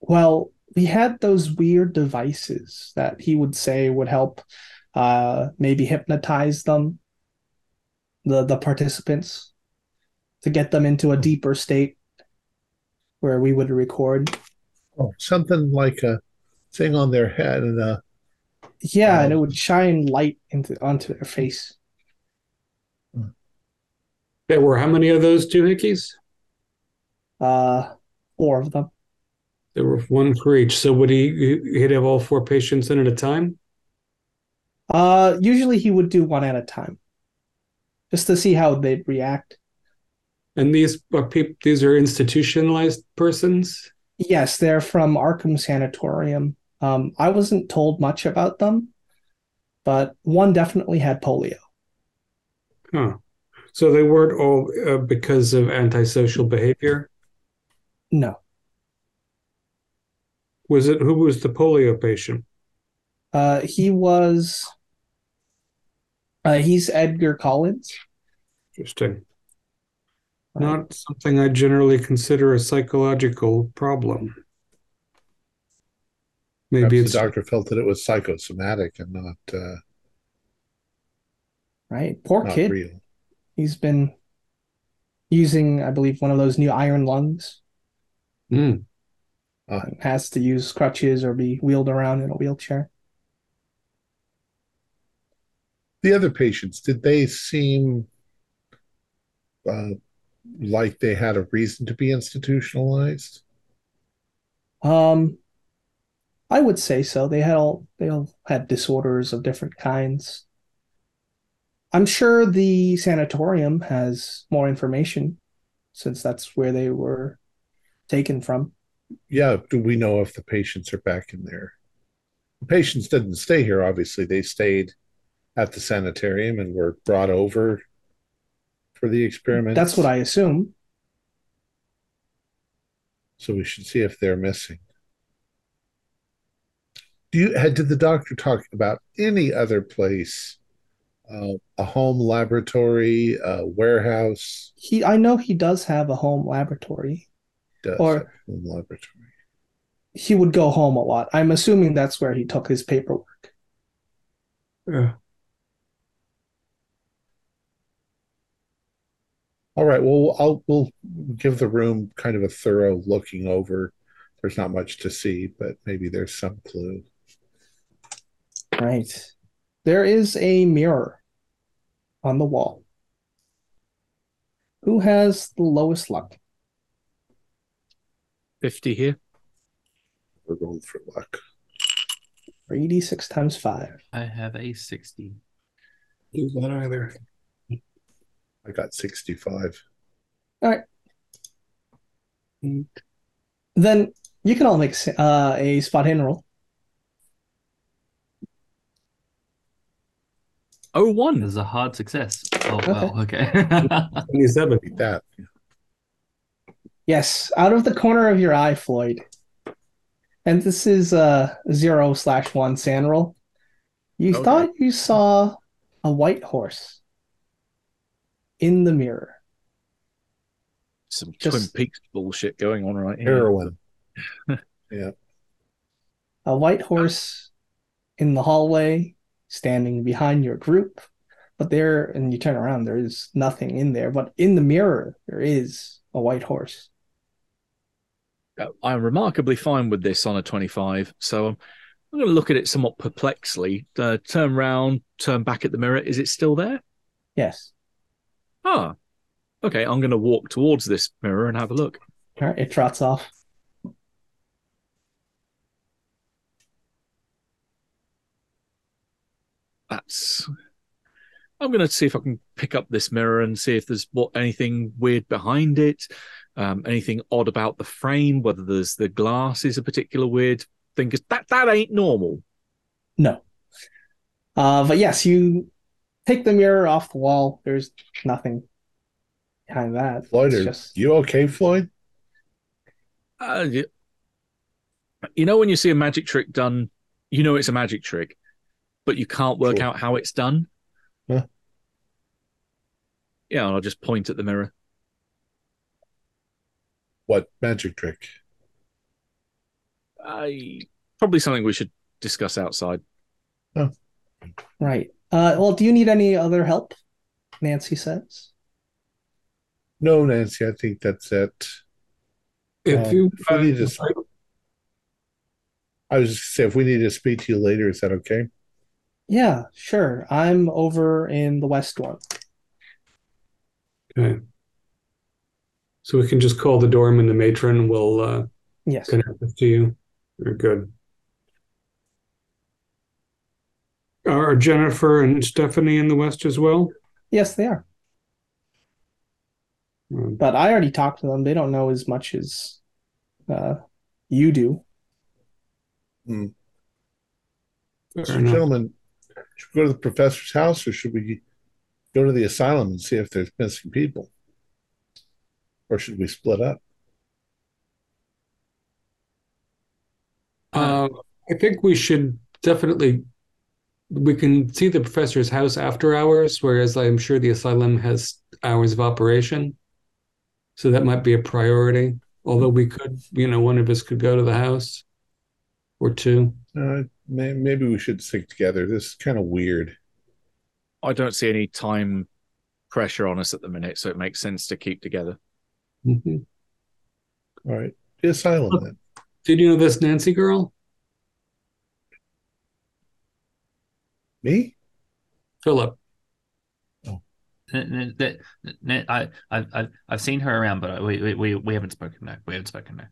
Well, we had those weird devices that he would say would help uh maybe hypnotize them, the the participants, to get them into a deeper state where we would record. Oh, something like a thing on their head and a Yeah, and it would shine light into onto their face. There were how many of those doohickeys? Uh four of them. There were one for each. So would he he'd have all four patients in at a time? Uh usually he would do one at a time. Just to see how they'd react. And these are people these are institutionalized persons? Yes, they're from Arkham Sanatorium. Um, I wasn't told much about them, but one definitely had polio. Huh. So they weren't all uh, because of antisocial behavior? No. Was it who was the polio patient? Uh, he was. Uh, he's Edgar Collins. Interesting. Not something I generally consider a psychological problem. Maybe the doctor felt that it was psychosomatic and not uh, Right, poor not kid. real. He's been using, I believe, one of those new iron lungs. Hmm. and Has to use crutches or be wheeled around in a wheelchair. The other patients, did they seem uh, like they had a reason to be institutionalized? Um, I would say so. They had all they all had disorders of different kinds. I'm sure the sanatorium has more information since that's where they were taken from. Yeah, do we know if the patients are back in there? The patients didn't stay here, obviously. They stayed at the sanitarium and were brought over for the experiment. That's what I assume. So we should see if they're missing. Do you had did the doctor talk about any other place, uh, a home laboratory, a warehouse? He, I know he does have a home laboratory. Does Or- have a home laboratory? He would go home a lot. I'm assuming that's where he took his paperwork. Yeah. All right. Well, I'll we'll give the room kind of a thorough looking over. There's not much to see, but maybe there's some clue. Right. There is a mirror on the wall. Who has the lowest luck? 50 here. We're going for luck. 3d6 times 5. I have a 60. Use that either. I got sixty five. All right. Then you can all make uh, a spot hidden roll. Oh, one. is a hard success. Oh, Okay. wow. Okay. 27. Beat that. Yes, out of the corner of your eye, Floyd. And this is uh zero slash one SAN roll. You Okay. thought you saw a white horse in the mirror. Some Just- Twin Peaks bullshit going on right here. Heroin. Yeah. A white horse in the hallway, standing behind your group. But there, and you turn around, there is nothing in there. But in the mirror, there is a white horse. Uh, I'm remarkably fine with this on a 25, so I'm, I'm going to look at it somewhat perplexly. Uh, turn round, turn back at the mirror. Is it still there? Yes. Ah, okay. I'm going to walk towards this mirror and have a look. All right, it trots off. That's. I'm going to see if I can pick up this mirror and see if there's what anything weird behind it, um, anything odd about the frame, whether there's the glass is a particular weird thing. Because that that ain't normal. No. Uh, but yes, you take the mirror off the wall. There's nothing behind that. Floyd, It's are just you okay, Floyd? Uh, you know when you see a magic trick done, you know it's a magic trick, but you can't work Sure. out how it's done. Yeah. Yeah, I'll just point at the mirror. What magic trick? I probably something we should discuss outside. right. Uh, well, do you need any other help? Nancy says. No, Nancy, I think that's it. If Um, you if we need to- I was just say if we need to speak to you later, is that okay? Yeah, sure. I'm over in the west one. Okay. So we can just call the dorm and the matron we'll uh, Yes. connect us to you. Very good. Are Jennifer and Stephanie in the West as well? Yes, they are. Um, But I already talked to them. They don't know as much as uh, you do. fair So, enough. gentlemen, should we go to the professor's house or should we go to the asylum and see if there's missing people? Or should we split up? I think we should definitely. We can see the professor's house after hours, whereas I'm sure the asylum has hours of operation. So that might be a priority. Although we could, you know, one of us could go to the house or two. Uh, maybe we should stick together. This is kind of weird. I don't see any time pressure on us at the minute, so it makes sense to keep together. Mhm. All right. The asylum then. Did you know this Nancy girl? Me? Philip. N- n- n- n- I, I've, I've, I've seen her around, but we, we, we, we haven't spoken. No, we haven't spoken.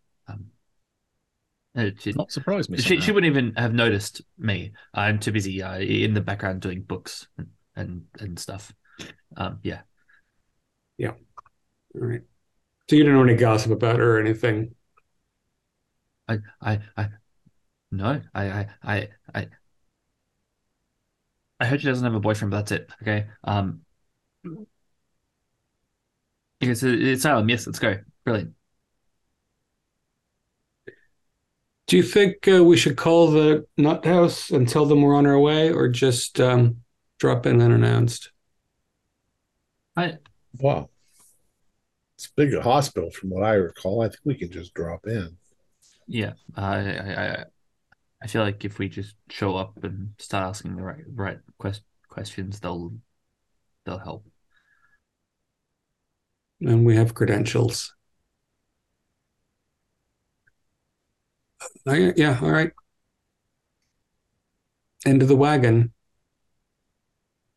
No. Uh, she, Not surprised me. she, she wouldn't even have noticed me. I'm too busy uh, in the background doing books and and, and stuff. Um, yeah. Yeah. All right. So you didn't know any gossip about her or anything. I, I, I, no, I, I, I, I, I heard she doesn't have a boyfriend, but that's it. Okay. Um, it's it's Salem. Yes, let's go. Brilliant. Do you think uh, we should call the nut house and tell them we're on our way, or just um, drop in unannounced? I, Wow. It's a big hospital from what I recall. I think we can just drop in. yeah, I, I, I, I feel like if we just show up and start asking the right, right quest, questions, they'll, they'll help. And we have credentials. Oh, yeah, all right. Into the wagon.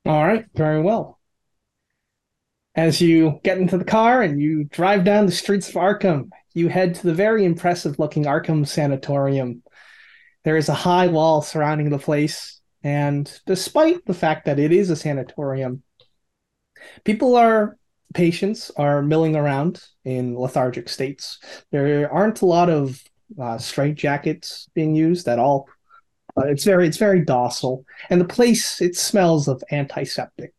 All right, very well. As you get into the car and you drive down the streets of Arkham, you head to the very impressive looking Arkham Sanatorium. There is a high wall surrounding the place, and despite the fact that it is a sanatorium, people are patients are milling around in lethargic states. There aren't a lot of uh, straight jackets being used at all. Uh, it's very it's very docile, and the place it smells of antiseptic.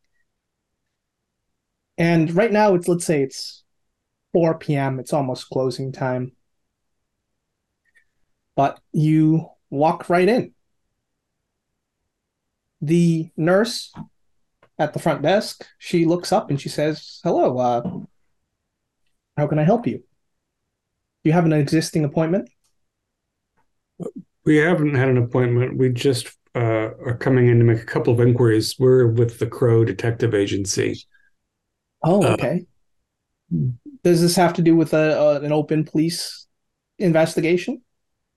And right now it's let's say it's 4 p.m. It's almost closing time. But you walk right in. The nurse at the front desk, she looks up and she says, "Hello, uh, how can I help you? You have an existing appointment?" We haven't had an appointment. We just uh, are coming in to make a couple of inquiries. We're with the Crow Detective Agency. Oh, Uh, okay. Does this have to do with a, a an open police investigation?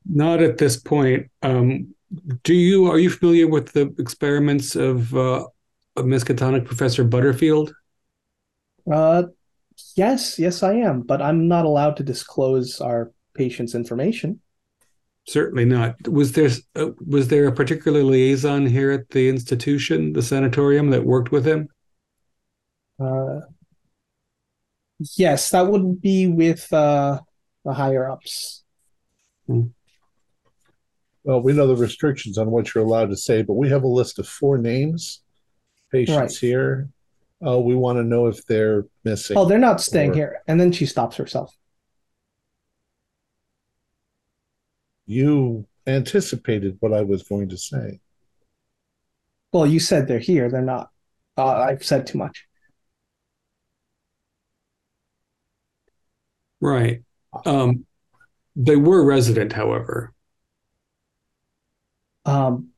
Not at this point. Um, do you are you familiar with the experiments of uh, of Miskatonic Professor Butterfield? Uh, yes, yes, I am, but I'm not allowed to disclose our patient's information. Certainly not. Was there uh, was there a particular liaison here at the institution, the sanatorium, that worked with him? Uh, yes, that would be with uh the higher ups. Well, we know the restrictions on what you're allowed to say, but we have a list of four names, patients Right. here. Uh, we want to know if they're missing. Oh, they're not staying Or- here. And then she stops herself. You anticipated what I was going to say. Well, you said they're here. They're not. Uh, I've said too much. Right. Um, they were resident, however. Um,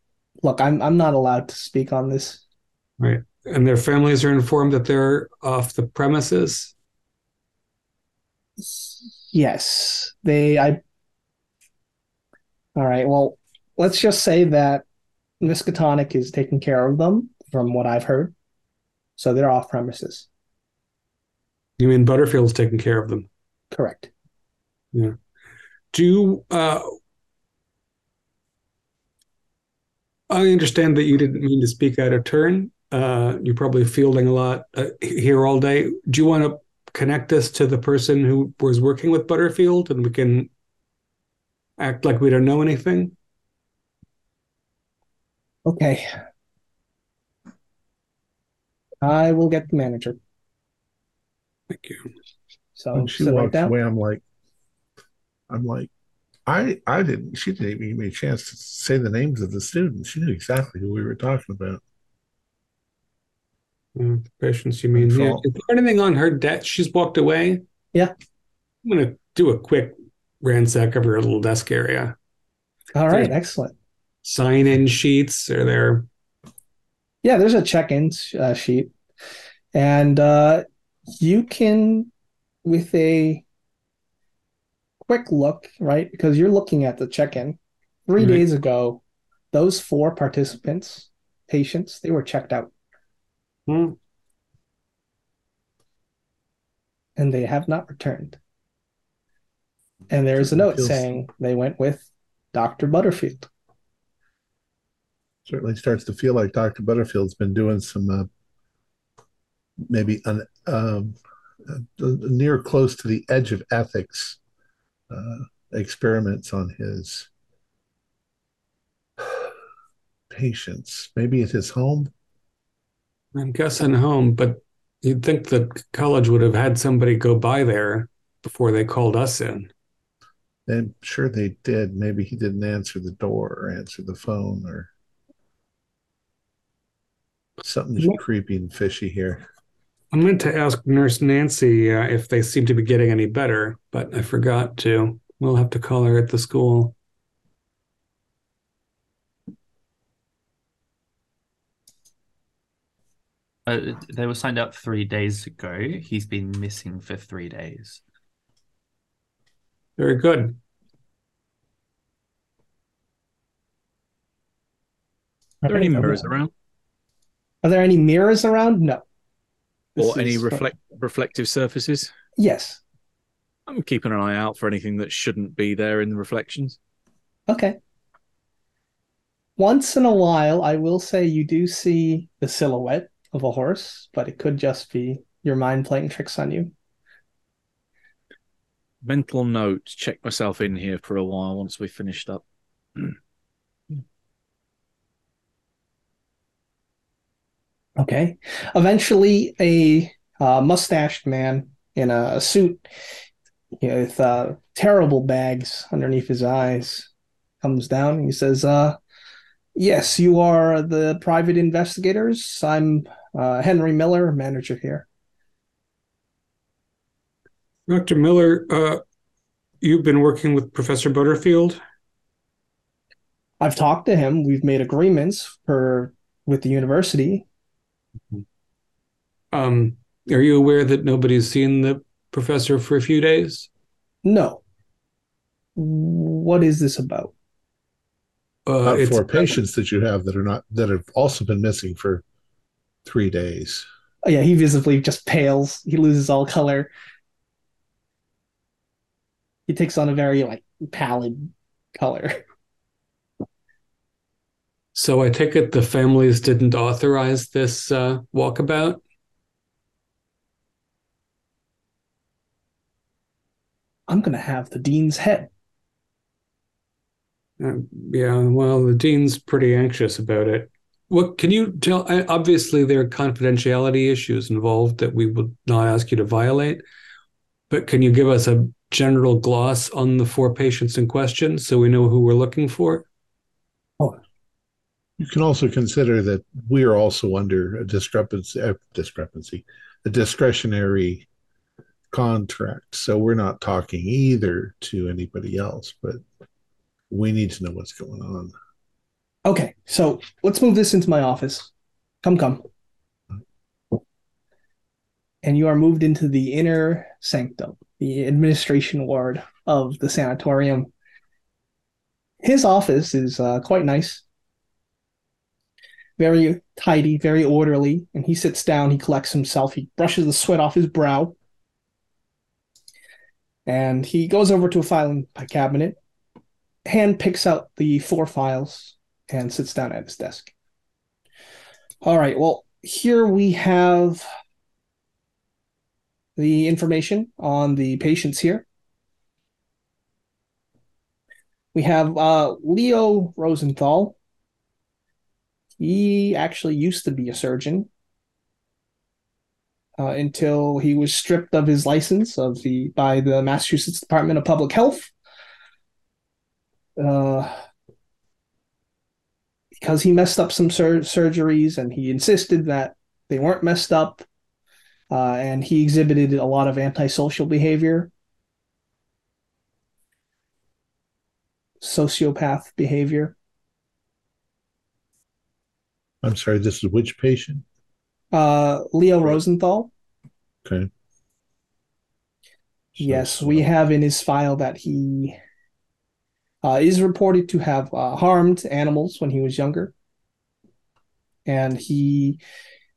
look, I'm I'm not allowed to speak on this. Right. And their families are informed that they're off the premises. Yes, they. I. All right. Well, let's just say that Miskatonic is taking care of them, from what I've heard. So they're off premises. You mean Butterfield's taking care of them? Correct. Yeah. Do you, uh, I understand that you didn't mean to speak out of turn. Uh, you're probably fielding a lot uh, here all day. Do you want to connect us to the person who was working with Butterfield and we can act like we don't know anything? Okay. I will get the manager. Thank you. So when she sit right walks down. away, I'm like, I'm like, I I didn't. She didn't even give me a chance to say the names of the students. She knew exactly who we were talking about. Uh, patients, you mean? Yeah. Control. Is there anything on her debt? She's walked away. Yeah. I'm gonna do a quick ransack of her little desk area. All right, Yeah. excellent. Sign-in sheets are there. Yeah, there's a check-in uh, sheet, and uh, you can, with a quick look, right? Because you're looking at the check-in. 3 Right. days ago, those four participants, patients, they were checked out, Hmm. and they have not returned. And there's a note Feels- saying they went with Dr. Butterfield. Certainly starts to feel like Dr. Butterfield's been doing some uh, maybe un, um, uh, near close to the edge of ethics uh, experiments on his patients. Maybe at his home. I'm guessing home, but you'd think that college would have had somebody go by there before they called us in. I'm sure they did. Maybe he didn't answer the door or answer the phone or something's Yeah. creepy and fishy here. I meant to ask Nurse Nancy uh, if they seem to be getting any better, but I forgot to. We'll have to call her at the school. Uh, they were signed up three days ago. He's been missing for three days. Very good. Are there any mirrors around Are there any mirrors around? No. This or any is- uh, reflect reflective surfaces? Yes. I'm keeping an eye out for anything that shouldn't be there in the reflections. Okay. Once in a while, I will say you do see the silhouette of a horse, but it could just be your mind playing tricks on you. Mental note: check myself in here for a while once we finished up. Okay. Eventually, a uh, mustached man in a, a suit with uh, terrible bags underneath his eyes comes down and he says, uh, Yes, you are the private investigators. I'm uh, Henry Miller, manager here. Dr. Miller, uh, you've been working with Professor Butterfield? I've talked to him. We've made agreements for with the university. Um, are you aware that nobody's seen the professor for a few days? No. What is this about? Uh, Not it's for patients that you have that are not that have also been missing for three days. Oh, yeah, he visibly just pales. He loses all color. He takes on a very like pallid color. So I take it the families didn't authorize this uh, walkabout? I'm gonna have the dean's head. Uh, yeah, well, the dean's pretty anxious about it. What can you tell? Obviously, there are confidentiality issues involved that we would not ask you to violate. But can you give us a general gloss on the four patients in question so we know who we're looking for? Oh, You can also consider that we are also under a discrepancy, uh, discrepancy, a discretionary contract. So we're not talking either to anybody else, but we need to know what's going on. Okay, so let's move this into my office. Come, come. And you are moved into the inner sanctum, the administration ward of the sanatorium. His office is uh, quite nice, very tidy, very orderly. And he sits down, he collects himself, he brushes the sweat off his brow, and he goes over to a filing cabinet, hand picks out the four files and sits down at his desk. All right, well, here we have the information on the patients here. We have uh, Leo Rosenthal. He actually used to be a surgeon uh, until he was stripped of his license of the by the Massachusetts Department of Public Health. uh, because he messed up some sur- surgeries and he insisted that they weren't messed up, uh, and he exhibited a lot of antisocial behavior, sociopath behavior. I'm sorry, this is which patient? Uh, Leo Rosenthal. Okay. Yes, we have in his file that he uh, is reported to have uh, harmed animals when he was younger. And he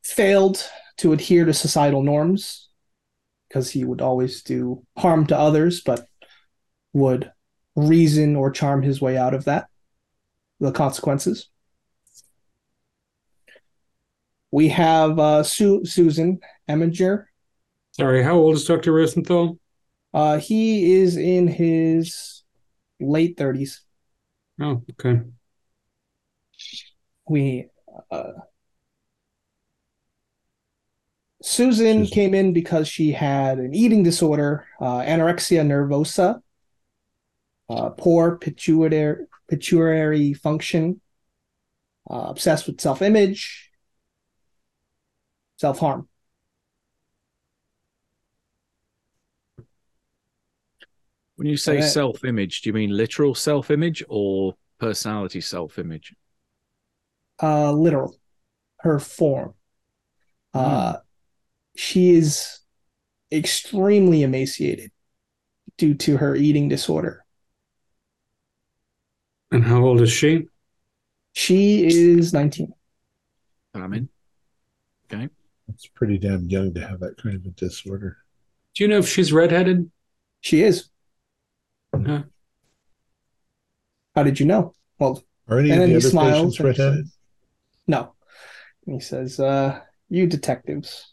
failed to adhere to societal norms because he would always do harm to others, but would reason or charm his way out of that, the consequences. We have uh, Su- Susan Eminger. Sorry, how old is Dr. Rosenthal? Uh, he is in his late 30s. Oh, okay. We uh, Susan, Susan. came in because she had an eating disorder, uh, anorexia nervosa, uh, poor pituitary pituitary function, uh, obsessed with self image, self harm. When you say self image, do you mean literal self image or personality self image? uh literal her form uh she is extremely emaciated due to her eating disorder And how old is she? she is 19 okay It's pretty damn young to have that kind of a disorder. Do you know if she's redheaded? she is Huh. how did you know well Are any And of the other smiles patients and redheaded? no And he says uh you detectives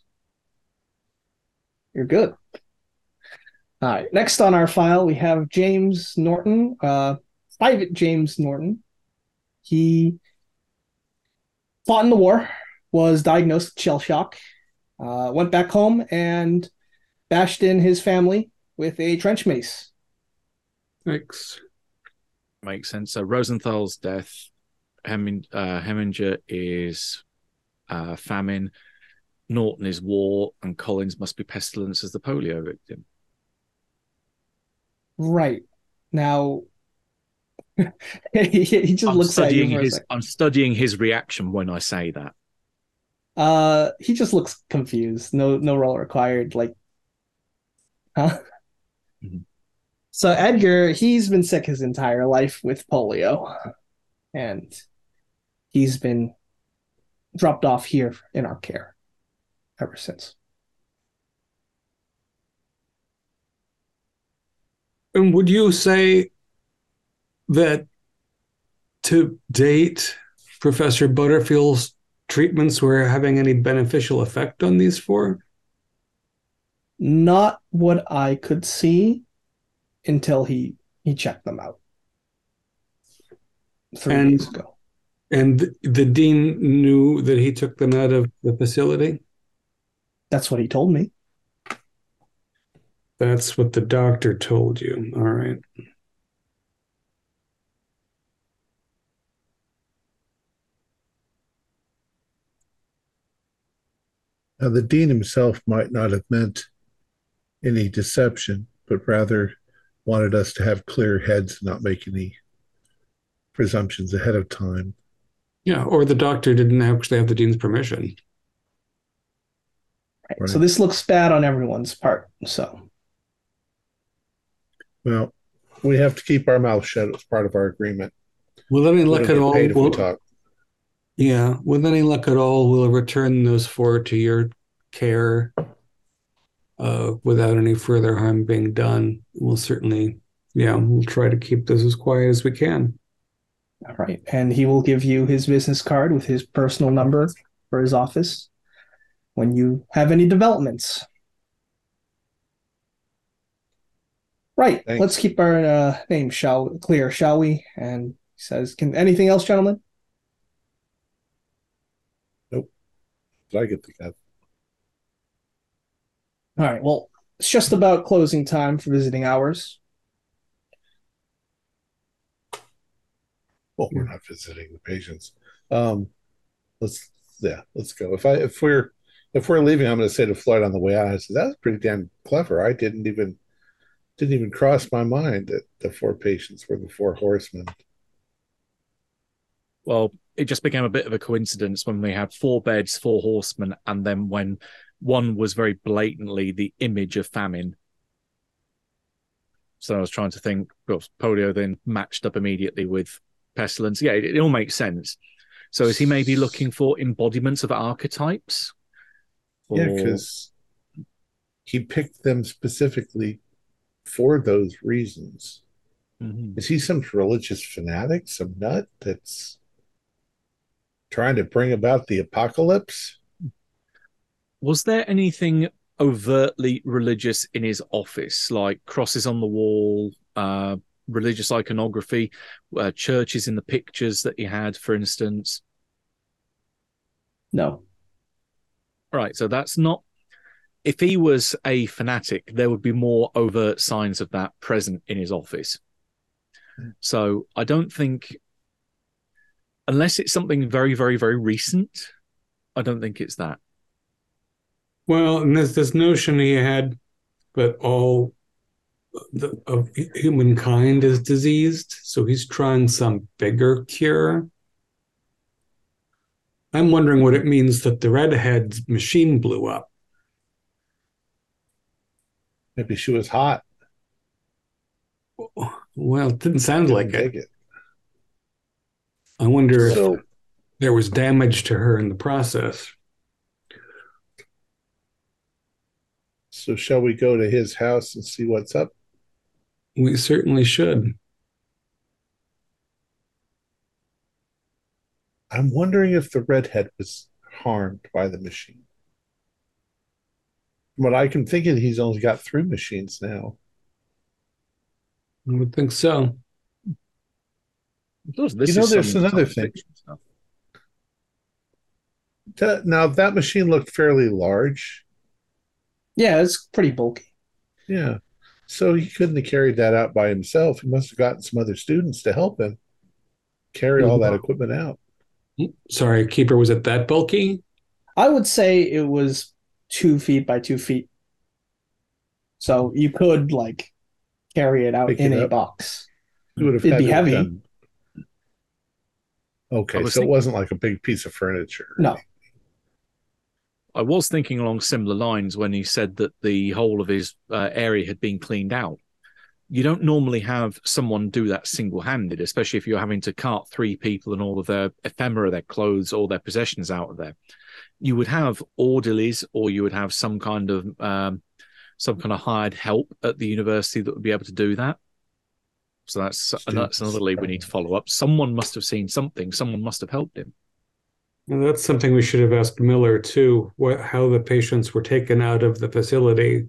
you're good all right next on our file we have james norton uh private james norton he fought in the war was diagnosed with shell shock uh, went back home and bashed in his family with a trench mace Thanks. Makes sense. So Rosenthal's death, Hemin, uh, Heminger is uh, famine, Norton is war, and Collins must be pestilence as the polio victim. right now he, he just I'm looks at you studying for a his. I'm studying his reaction when I say that. Uh, he just looks confused. No, no role required. Like, huh? Mhm. So Edgar, he's been sick his entire life with polio, and he's been dropped off here in our care ever since. And would you say that to date, Professor Butterfield's treatments were having any beneficial effect on these four? Not what I could see until he he checked them out three And- days ago. And th- the dean knew that he took them out of the facility? That's what he told me. That's what the doctor told you. All right. Now, the dean himself might not have meant any deception, but rather wanted us to have clear heads and not make any presumptions ahead of time. Yeah, or the doctor didn't actually have the dean's permission. Right. So this looks bad on everyone's part. So Well, we have to keep our mouth shut as part of our agreement. With any We luck at all, paid if we we'll, talk. yeah, with any luck at all, we'll return those four to your care uh, without any further harm being done. We'll certainly, yeah, we'll try to keep this as quiet as we can. All right. And he will give you his business card with his personal number for his office when you have any developments. Right. Thanks. Let's keep our uh, name shall clear, shall we? And he says, "Can anything else, gentlemen?" Nope. Did I get the cat? All right. Well, it's just about closing time for visiting hours. Well, we're not visiting the patients. Um, let's yeah, let's go. If I if we're if we're leaving, I'm going to say to Floyd on the way out. I said that's pretty damn clever. I didn't even didn't even cross my mind that the four patients were the four horsemen. Well, it just became a bit of a coincidence when we had four beds, four horsemen, and then when one was very blatantly the image of famine. So I was trying to think, well, polio then matched up immediately with pestilence. Yeah, it, it all makes sense. So is he maybe looking for embodiments of archetypes? Yeah, because he picked them specifically for those reasons. Mhm. Is he some religious fanatic, some nut that's trying to bring about the apocalypse? was there anything overtly religious in his office, like crosses on the wall, uh, religious iconography, uh, churches in the pictures that he had, for instance? No. Right. So that's not. If he was a fanatic, there would be more overt signs of that present in his office. Hmm. So I don't think, unless it's something very, very, very recent, I don't think it's that. Well, and there's this notion he had that all the, of humankind is diseased, so he's trying some bigger cure. I'm wondering what it means that the redhead's machine blew up. Maybe she was hot. Well, it didn't sound like Didn't it. dig it. I wonder if there was damage to her in the process. So shall we go to his house and see what's up? We certainly should. I'm wondering if the redhead was harmed by the machine. From what I can think of, he's only got three machines now. I would think so. This You know, there's some another science thing. stuff. That- Now that machine looked fairly large. Yeah, it's pretty bulky. Yeah. So he couldn't have carried that out by himself. He must have gotten some other students to help him carry all that mm-hmm. equipment out. Sorry, Keeper, was it that bulky? I would say it was two feet by two feet. So you could like carry it out Pick in it a up. box. He would have It'd be heavy. done- Okay, I was so it wasn't like a big piece of furniture. No. I was thinking along similar lines when he said that the whole of his uh, area had been cleaned out. You don't normally have someone do that single handed, especially if you're having to cart three people and all of their ephemera, their clothes, all their possessions out of there. You would have orderlies or you would have some kind of um, some kind of hired help at the university that would be able to do that. So that's that's another lead we need to follow up. Someone must have seen something. Someone must have helped him. That's something we should have asked Miller too. What, how the patients were taken out of the facility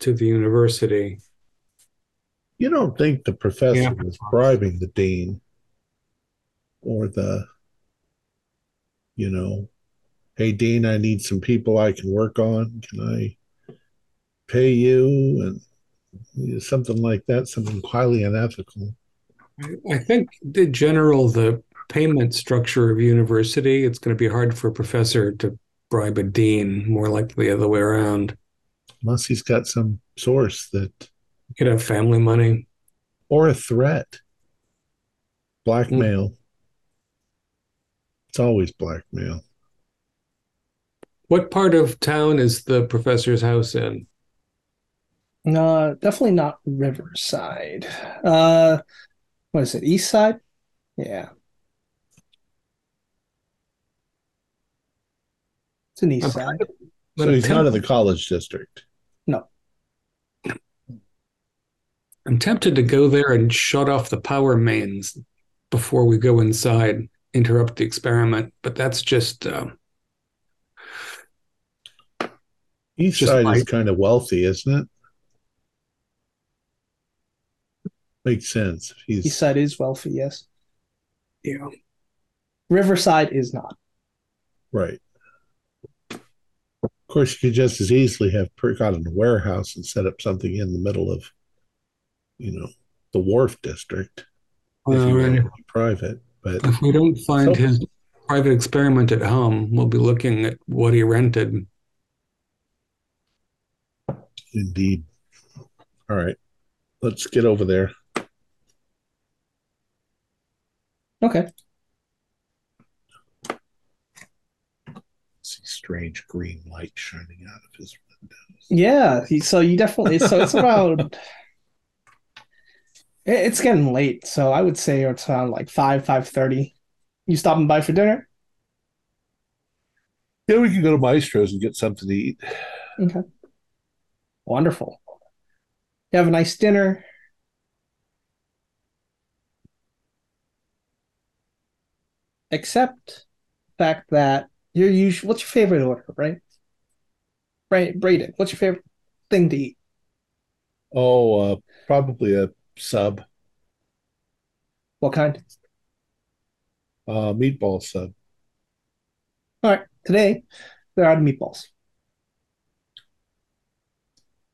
to the university. You don't think the professor Yeah. was bribing the dean or the, you know, hey, dean, I need some people I can work on. Can I pay you? And you know, something like that, something highly unethical. I think the general the payment structure of university, it's going to be hard for a professor to bribe a dean, more likely the other way around. Unless he's got some source that, You could have family money. or a threat, blackmail. It's always blackmail. What part of town is the professor's house in? Uh, definitely not Riverside. Uh, what is it? East Side? Yeah. It's an East I'm Side. But So he's not in the college district. I'm tempted to go there and shut off the power mains before we go inside, interrupt the experiment. But that's just uh, East Just side is kind of wealthy, isn't it? Makes sense. He's East Side is wealthy, yes. Yeah. Riverside is not. right. Of course, you could just as easily have per- got in a warehouse and set up something in the middle of, you know, the wharf district. if you Alright. want it private. But If we don't find So- his private experiment at home, we'll be looking at what he rented. indeed. All right. Let's get over there. Okay. See strange green light shining out of his windows. Yeah. he- So you definitely. So it's about. it- It's getting late, so I would say it's around like five, five thirty. You stopping by for dinner? Yeah, we can go to Maestro's and get something to eat. Okay. Wonderful. You have a nice dinner. Except the fact that you're usually what's your favorite order, right? Right, Braden, what's your favorite thing to eat? Oh, uh, probably a sub, What kind? uh, meatball sub. All right, today they're out of meatballs.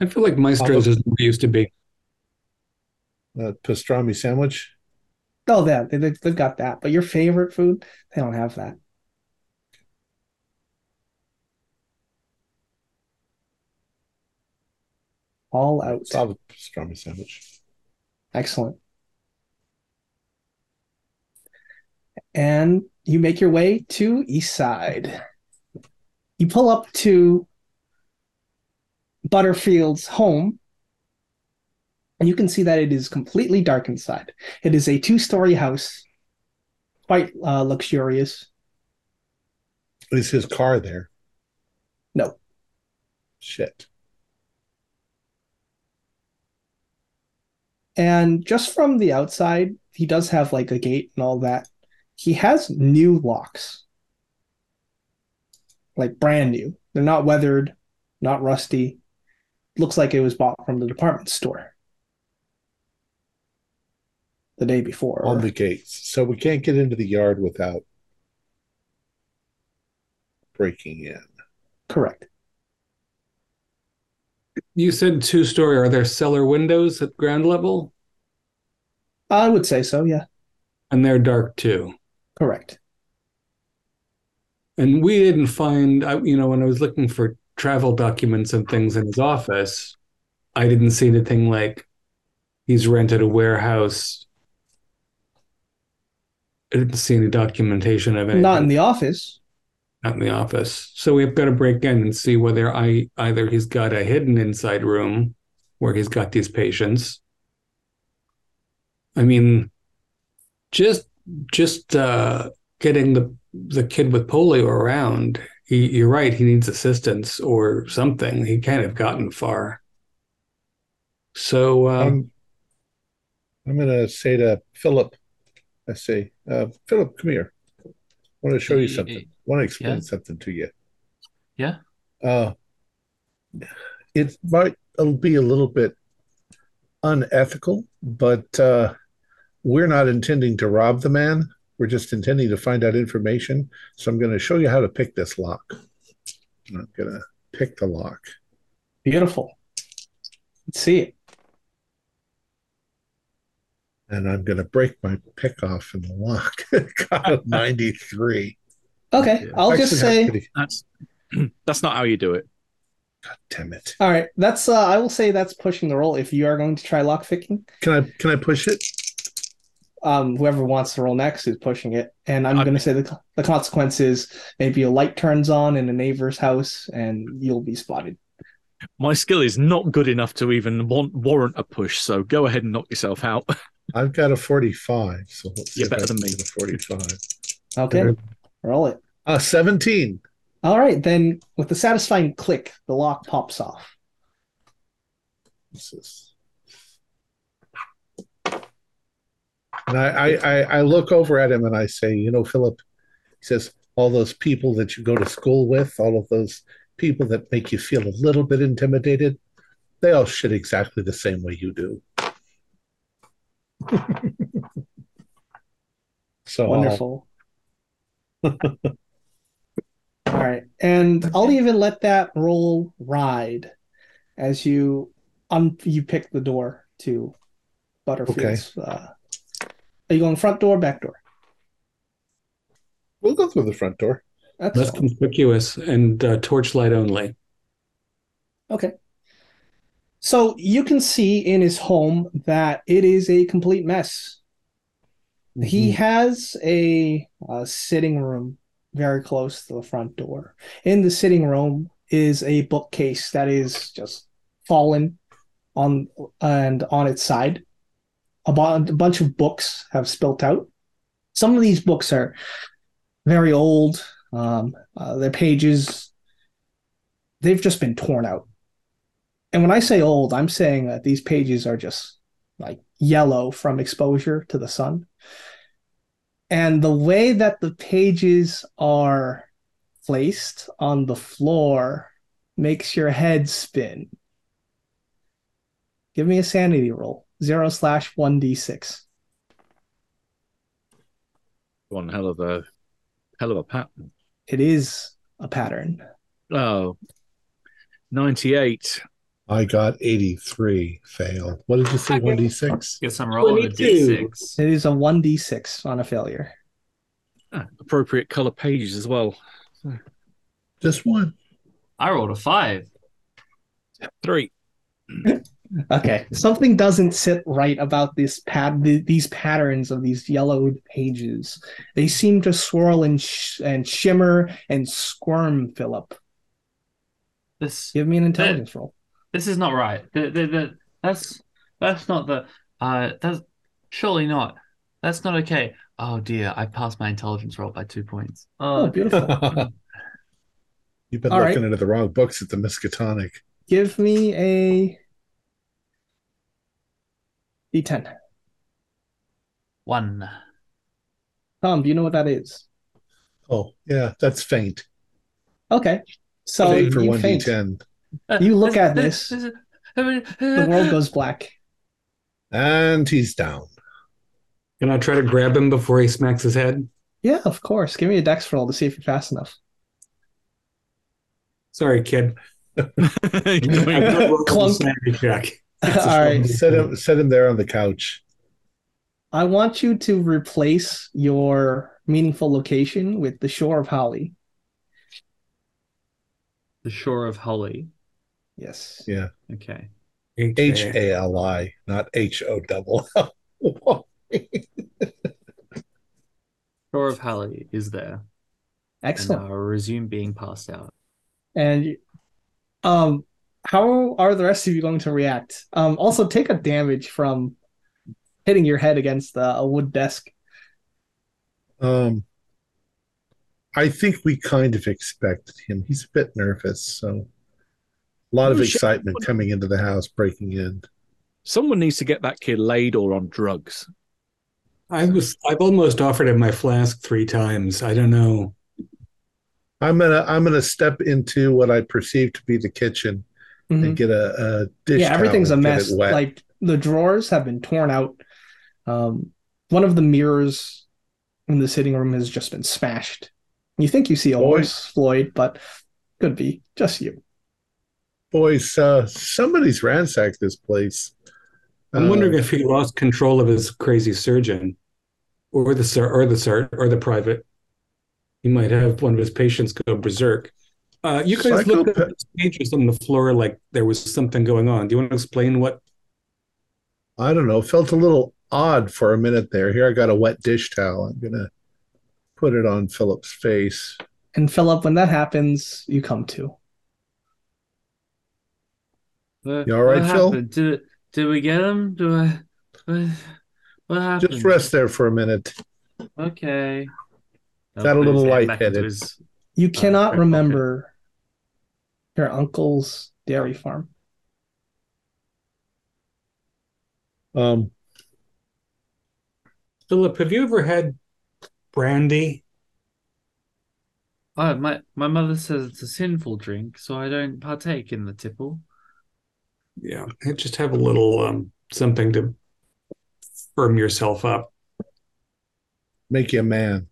I feel like Maestro's isn't what it used to be. Uh, pastrami sandwich. Oh, yeah, they, they, they've got that. But your favorite food, they don't have that. All out. I'll have a pastrami sandwich. Excellent. And you make your way to East Side. You pull up to Butterfield's home, and you can see that it is completely dark inside. It is a two story house, quite uh, luxurious. Is his car there? No. Shit. And just from the outside, he does have like a gate and all that. He has new locks. Like brand new. They're not weathered, not rusty. Looks like it was bought from the department store the day before. On the gates. So we can't get into the yard without breaking in. Correct. You said two story. Are there cellar windows at ground level? I would say so, yeah. And they're dark too. Correct. And we didn't find, I- you know, when I was looking for travel documents and things in his office, I didn't see anything like he's rented a warehouse. I didn't see any documentation of anything. Not in the office. Not in the office. So we've got to break in and see whether I either he's got a hidden inside room where he's got these patients. I mean, just just uh, getting the the kid with polio around. He, you're right. He needs assistance or something. He can't have gotten far. So Um, I'm going to say to Philip, I say, uh, Philip, come here. I want to show you something. Want to explain yeah. something to you. Yeah. Uh, it might be a little bit unethical, but uh, we're not intending to rob the man. We're just intending to find out information. So I'm going to show you how to pick this lock. I'm going to pick the lock. Beautiful. Let's see it. And I'm going to break my pick off in the lock. Got a 93. Okay, Yeah. I'll just say pretty- That's that's not how you do it. God damn it. all right, that's uh I will say that's pushing the roll if you are going to try lock picking. Can I can I push it? um, whoever wants to roll next is pushing it. And I'm going to say the, the consequence is maybe a light turns on in a neighbor's house and you'll be spotted. My skill is not good enough to even want, warrant a push, so go ahead and knock yourself out. I've got a 45, so let's see You're if I better than can me. a 45. Okay, Good. roll it. Uh, 17. All right, then with the satisfying click, the lock pops off. This is... And I, I, I, I look over at him and I say, you know, Philip, he says, all those people that you go to school with, all of those people that make you feel a little bit intimidated, they all shit exactly the same way you do. so uh, Wonderful. All right, and I'll even let that roll ride as you un you pick the door to Butterfield's uh, Are you going front door, back door? We'll go through the front door. That's Less fine. conspicuous and uh, torchlight only. Okay. So you can see in his home that it is a complete mess. He has a, uh sitting room very close to the front door. In the sitting room is a bookcase that is just fallen on and on its side. A, bunch of books have spilt out. Some of these books are very old. Um, uh, their pages they've just been torn out. And when I say old, I'm saying that these pages are just like yellow from exposure to the sun. And the way that the pages are placed on the floor makes your head spin. Give me a sanity roll. Zero slash one d six. One hell of a hell of a pattern. It is a pattern. Oh, 98. I got 83. Fail. What did you say? 1d6? Guess I'm rolling a 22. d6. It is a one d six on a failure. Ah, appropriate color pages as well. Just one. I rolled a five. Three. Okay, something doesn't sit right about this pat th- these patterns of these yellowed pages. They seem to swirl and sh- and shimmer and squirm. Philip, This give me an intelligence roll. This is not right. The, the, the, that's that's not the uh that's surely not. That's not okay. Oh dear, I passed my intelligence roll by two points. Oh, Oh, beautiful. You've been All looking right. into the wrong books at the Miskatonic. give me a d10. one. Tom, do you know what that is? Oh, yeah, that's faint. Okay, so faint for you 1d10. faint. You look at this. The The world goes black. And he's down. Can I try to grab him before he smacks his head? Yeah, of course. Give me a dex roll to see if you're fast enough. Sorry, kid. Doing- I'm not rolling a Clunk. check. All right. Set him, set him there on the couch. I want you to replace your meaningful location with the shore of Hali. The shore of Hali. Yes. Yeah. Okay. H A L I, not H O double L. Shore of Hali is there. Excellent. And I'll resume being passed out. And um how are the rest of you going to react? Um also take a damage from hitting your head against uh, a wood desk. Um, I think we kind of expected him. He's a bit nervous, so a lot of Oh, shit. excitement coming into the house, breaking in. Someone needs to get that kid laid or on drugs. I was I've almost offered him my flask three times. I don't know. I'm gonna I'm gonna step into what I perceive to be the kitchen Mhm. and get a, a dish. yeah, everything's a get mess. Like the drawers have been torn out. Um, one of the mirrors in the sitting room has just been smashed. You think you see a Boy. horse, Floyd, but could be just you. Boys, uh, somebody's ransacked this place. I'm Uh, wondering if he lost control of his crazy surgeon, or the sir, or the sir, or the private. He might have one of his patients go berserk. Uh, you guys looked at Psychopath- the pages on the floor like there was something going on. Do you want to explain what? I don't know. Felt a little odd for a minute there. Here, I got a wet dish towel. I'm gonna put it on Philip's face. And Philip, when that happens, you come to. What, You all right, what Phil? Did did we get him? Do I? What, what happened? Just rest there for a minute. Okay. Got a little hand back lightheaded. his- You Uh, cannot back remember your uncle's dairy farm. Um, Philip, have you ever had brandy? Oh, my my mother says it's a sinful drink, so I don't partake in the tipple. Yeah, just have a little um, something to firm yourself up. make you a man.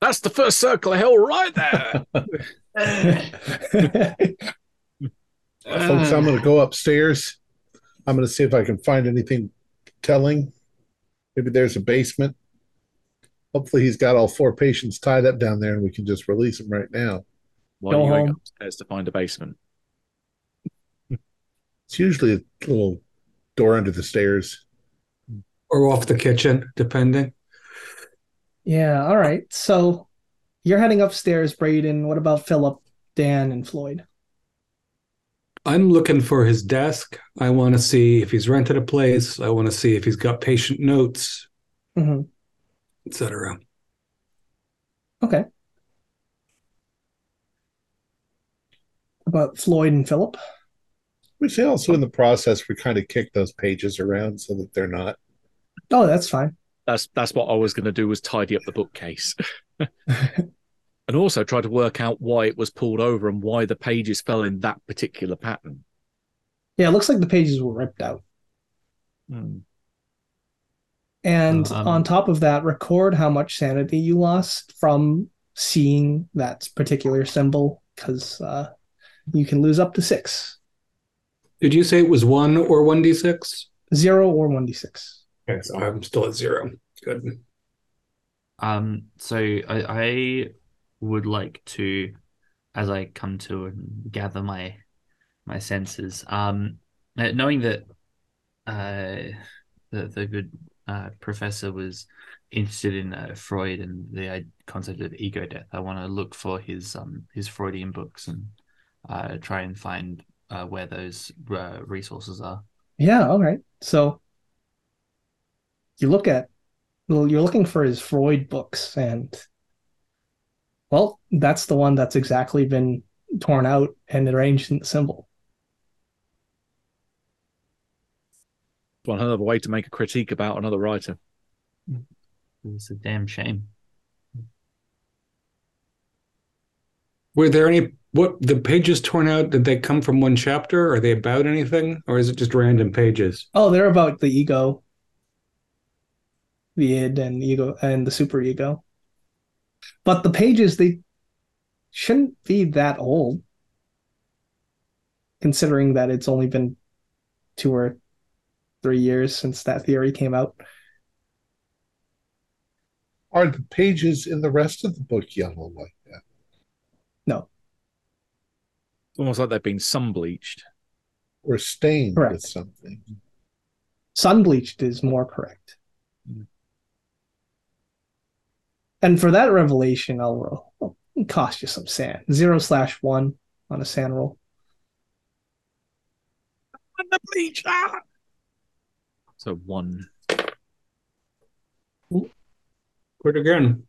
That's the first circle of hell right there. Folks, I'm going to go upstairs. I'm going to see if I can find anything telling Maybe there's a basement. Hopefully, he's got all four patients tied up down there, and we can just release them right now. Why Go are you going home. upstairs to find a basement? It's usually a little door under the stairs. Or off the kitchen, depending. Yeah, all right. So you're heading upstairs, Braden. What about Philip, Dan, and Floyd? I'm looking for his desk. I want to see if he's rented a place. I want to see if he's got patient notes, hmm etc. Okay. About Floyd and Philip? We say also in the process we kind of kick those pages around so that they're not. Oh, that's fine. That's that's what I was going to do was tidy up the bookcase, and also try to work out why it was pulled over and why the pages fell in that particular pattern. Yeah, it looks like the pages were ripped out. Hmm. And um, on top of that, record how much sanity you lost from seeing that particular symbol, because uh, you can lose up to six, Did you say it was one or 1d6? zero or 1d6. Okay, so I'm still at zero. Good. Um, so I, I would like to, as I come to and gather my my senses, um, uh, knowing that uh, the the good uh, professor was interested in uh, Freud and the concept of ego death, I want to look for his um his Freudian books and uh, try and find uh, where those uh, resources are. Yeah, all right. So you look at, well, you're looking for his Freud books, and well, that's the one that's exactly been torn out and arranged in the symbol. One another way to make a critique about another writer. It's a damn shame. Were there any what the pages torn out? Did they come from one chapter? Are they about anything, or is it just random pages? Oh, they're about the ego, the id, and ego, and the super ego. But the pages they shouldn't be that old, considering that it's only been two or three years since that theory came out. Are the pages in the rest of the book yellow like that? No, It's almost like they've been sun bleached. Or stained Correct. with something? sun bleached is more correct. Mm. And for that revelation, I'll roll. I'll cost you some SAN. Zero slash one on a SAN roll. On the beach. So one. Quit again.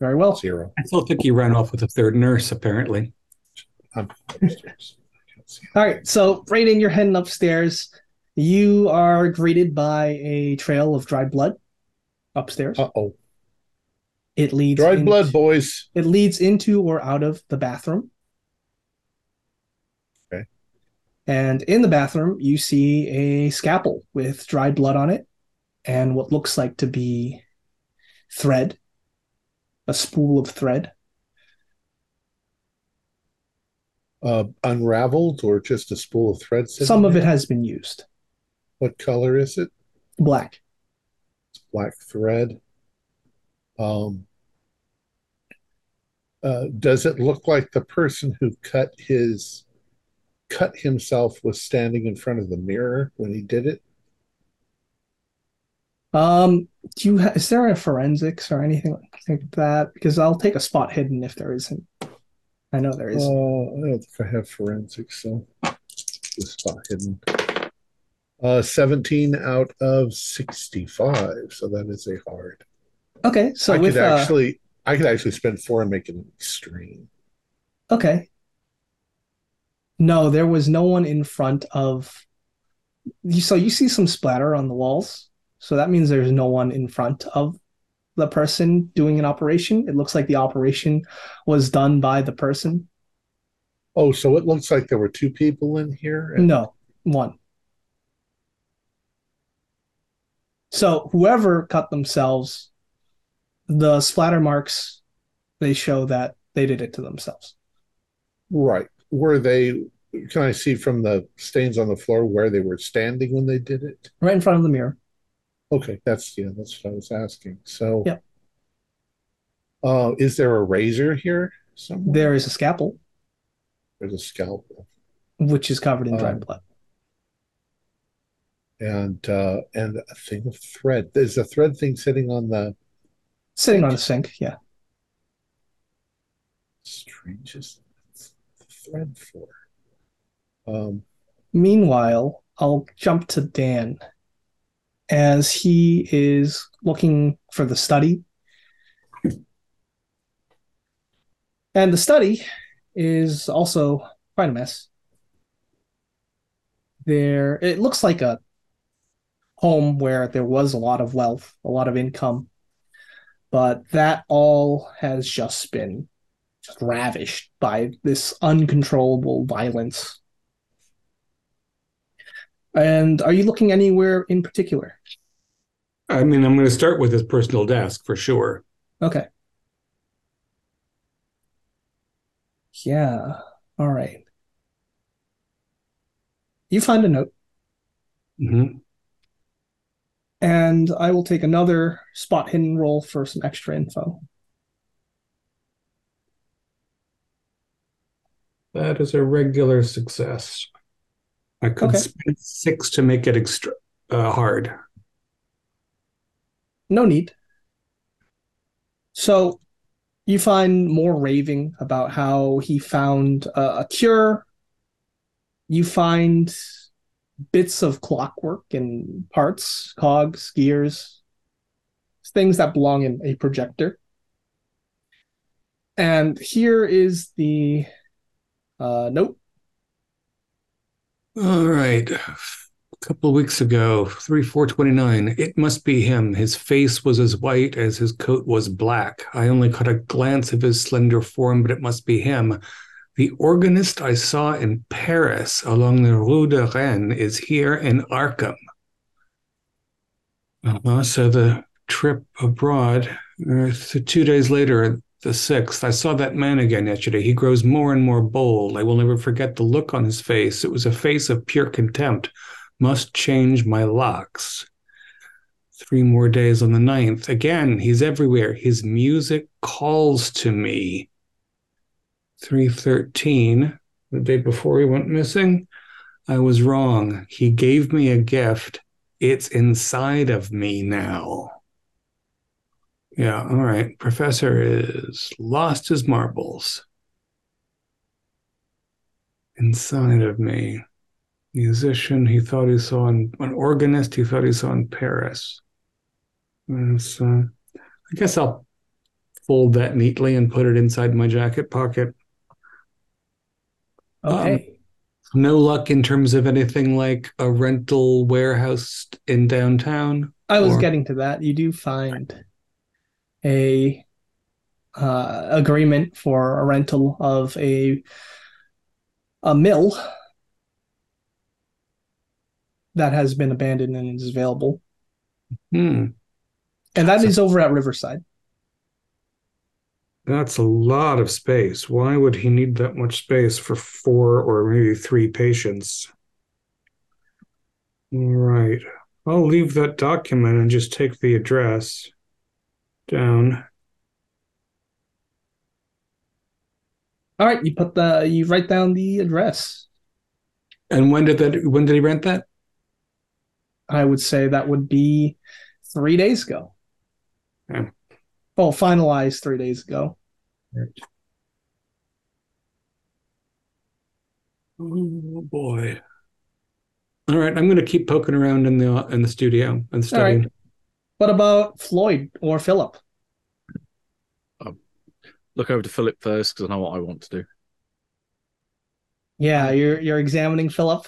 Very well. Zero. I still think he ran off with a third nurse. Apparently, I'm upstairs. I can't see. All right, so Brayden, you're heading upstairs. You are greeted by a trail of dried blood upstairs. Uh oh. It leads Dried into- blood, boys. It leads into or out of the bathroom. Okay. And in the bathroom, you see a scalpel with dried blood on it and what looks like to be thread, a spool of thread. Uh, unraveled or just a spool of thread? Some of it has been used. What color is it? Black. It's black thread. Um, uh, does it look like the person who cut his cut himself was standing in front of the mirror when he did it? Um, do you ha- is there a forensics or anything like that? Because I'll take a spot hidden if there isn't. I know there is. Uh. I don't think I have forensics, so the spot hidden. Uh, 17 out of 65, so that is a hard. Okay, so I with could uh, actually, I could actually spend four and make an extreme. Okay. No, there was no one in front of you so you see some splatter on the walls. So that means there's no one in front of the person doing an operation. It looks like the operation was done by the person. Oh, so it looks like there were two people in here. and- No, one. So whoever cut themselves, the splatter marks, they show that they did it to themselves. Right. Were they, can I see from the stains on the floor where they were standing when they did it? Right in front of the mirror. Okay, that's yeah, that's what I was asking. So, Yep. uh, is there a razor here somewhere? There is a scalpel, There's a scalpel which is covered in dried Um, blood. and uh, and a thing of thread. There's a thread thing sitting on the Sitting on a sink, yeah. strangest thread for. Um, Meanwhile, I'll jump to Dan as he is looking for the study. And the study is also quite a mess. There, it looks like a home where there was a lot of wealth, a lot of income, but that all has just been ravished by this uncontrollable violence. And are you looking anywhere in particular? I mean, I'm going to start with his personal desk for sure. Okay. Yeah. All right. You find a note, hmm and I will take another spot hidden roll for some extra info. That is a regular success. I could Okay. spend six to make it extra uh, hard. No need. So you find more raving about how he found a, a cure. You find bits of clockwork and parts, cogs, gears, things that belong in a projector. And here is the uh, note. All right. A couple weeks ago, 3 429. It must be him. His face was as white as his coat was black. I only caught a glance of his slender form, but it must be him. The organist I saw in Paris along the Rue de Rennes is here in Arkham. Uh-huh, so the trip abroad, uh, th- two days later, the 6th, I saw that man again yesterday. He grows more and more bold. I will never forget the look on his face. It was a face of pure contempt. Must change my locks. Three more days on the ninth. Again, he's everywhere. His music calls to me. 313, the day before he went missing. I was wrong. He gave me a gift. It's inside of me now. Yeah, all right. Professor is lost his marbles. Inside of me. Musician he thought he saw in an organist he thought he saw in Paris. And so uh, I guess I'll fold that neatly and put it inside my jacket pocket. Um, okay. No luck in terms of anything like a rental warehouse in downtown. I was or- getting to that. You do find a uh, agreement for a rental of a a mill that has been abandoned and is available, Hmm. and that is over at Riverside. That's a lot of space. Why would he need that much space for four or maybe three patients? All right. I'll leave that document and just take the address down. All right, you put the you write down the address. And when did that when did he rent that? I would say that would be three days ago. Yeah. Oh, finalized three days ago. Oh boy. All right, I'm gonna keep poking around in the in the studio and studying. What about Floyd or Philip? Look over to Philip first because I know what I want to do. Yeah, you're you're examining Philip.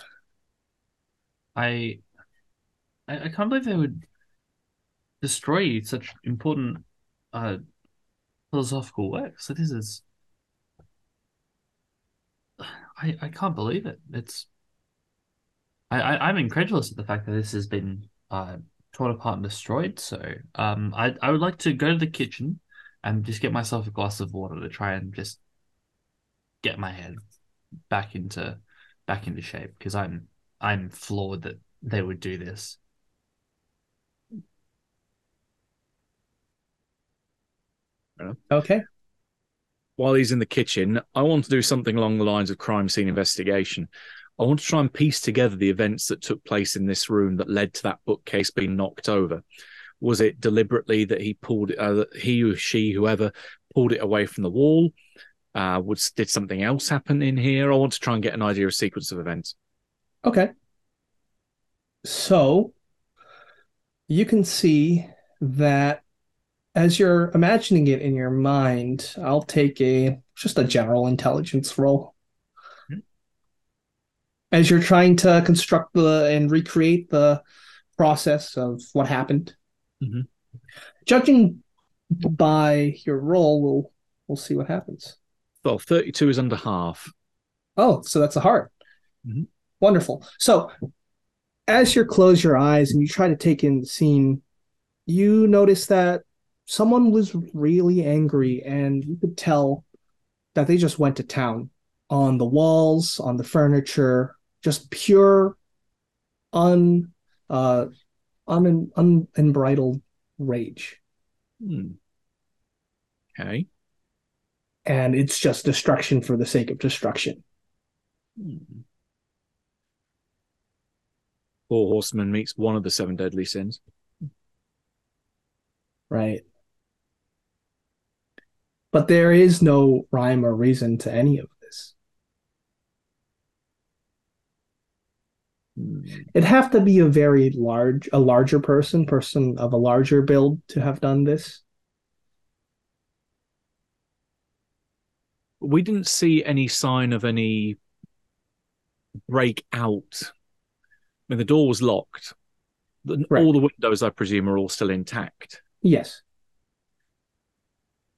I, I I can't believe they would destroy such important uh philosophical works. So this is I I can't believe it. It's I, I I'm incredulous at the fact that this has been uh torn apart and destroyed. So um, I I would like to go to the kitchen and just get myself a glass of water to try and just get my head back into back into shape because I'm I'm floored that they would do this. Okay. While he's in the kitchen, I want to do something along the lines of crime scene investigation. I want to try and piece together the events that took place in this room that led to that bookcase being knocked over. Was it deliberately that he pulled it, uh, he or she, whoever, pulled it away from the wall? Uh, was did something else happen in here? I want to try and get an idea of sequence of events. Okay. So you can see that as you're imagining it in your mind, I'll take a just a general intelligence roll. As you're trying to construct the and recreate the process of what happened. Mhm. Judging by your roll, we'll we'll see what happens. Well, thirty-two is under half. Oh, so that's a heart. Mhm. Wonderful. So, as you close your eyes and you try to take in the scene, you notice that someone was really angry, and you could tell that they just went to town on the walls, on the furniture, just pure, un, uh, un, un, unbridled rage. Hmm. Okay. And it's just destruction for the sake of destruction. Hmm. Four horsemen meets one of the seven deadly sins. Right. But there is no rhyme or reason to any of this. Hmm. Hmm. It'd have to be a very large, a larger person, person of a larger build to have done this. We didn't see any sign of any breakout. I mean, the door was locked. The-. All the windows, I presume, are all still intact. Yes.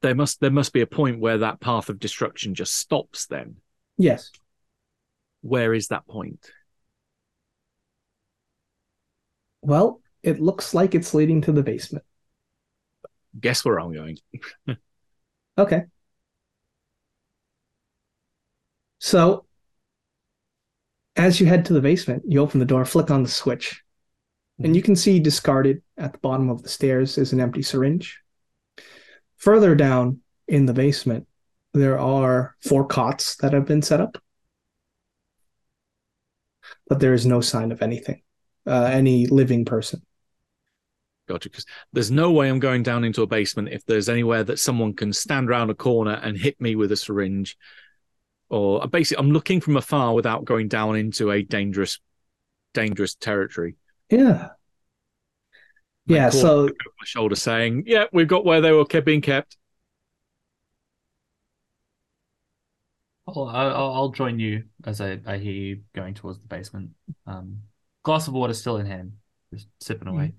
There must there must be a point where that path of destruction just stops. Then, Yes. where is that point? Well, it looks like it's leading to the basement. Guess where I'm going. Okay. So, as you head to the basement, you open the door, flick on the switch, and you mm-hmm. can see discarded at the bottom of the stairs is an empty syringe. Further down in the basement, there are four cots that have been set up, but there is no sign of anything, uh, any living person. Gotcha. Because there's no way I'm going down into a basement if there's anywhere that someone can stand around a corner and hit me with a syringe. Or basically, I'm looking from afar without going down into a dangerous, dangerous territory. Yeah. That Yeah, so my shoulder saying, "Yeah, we've got where they were kept being kept." I'll, I'll, I'll join you as I, I hear you going towards the basement. Um, glass of water still in hand, just sipping away. Mm.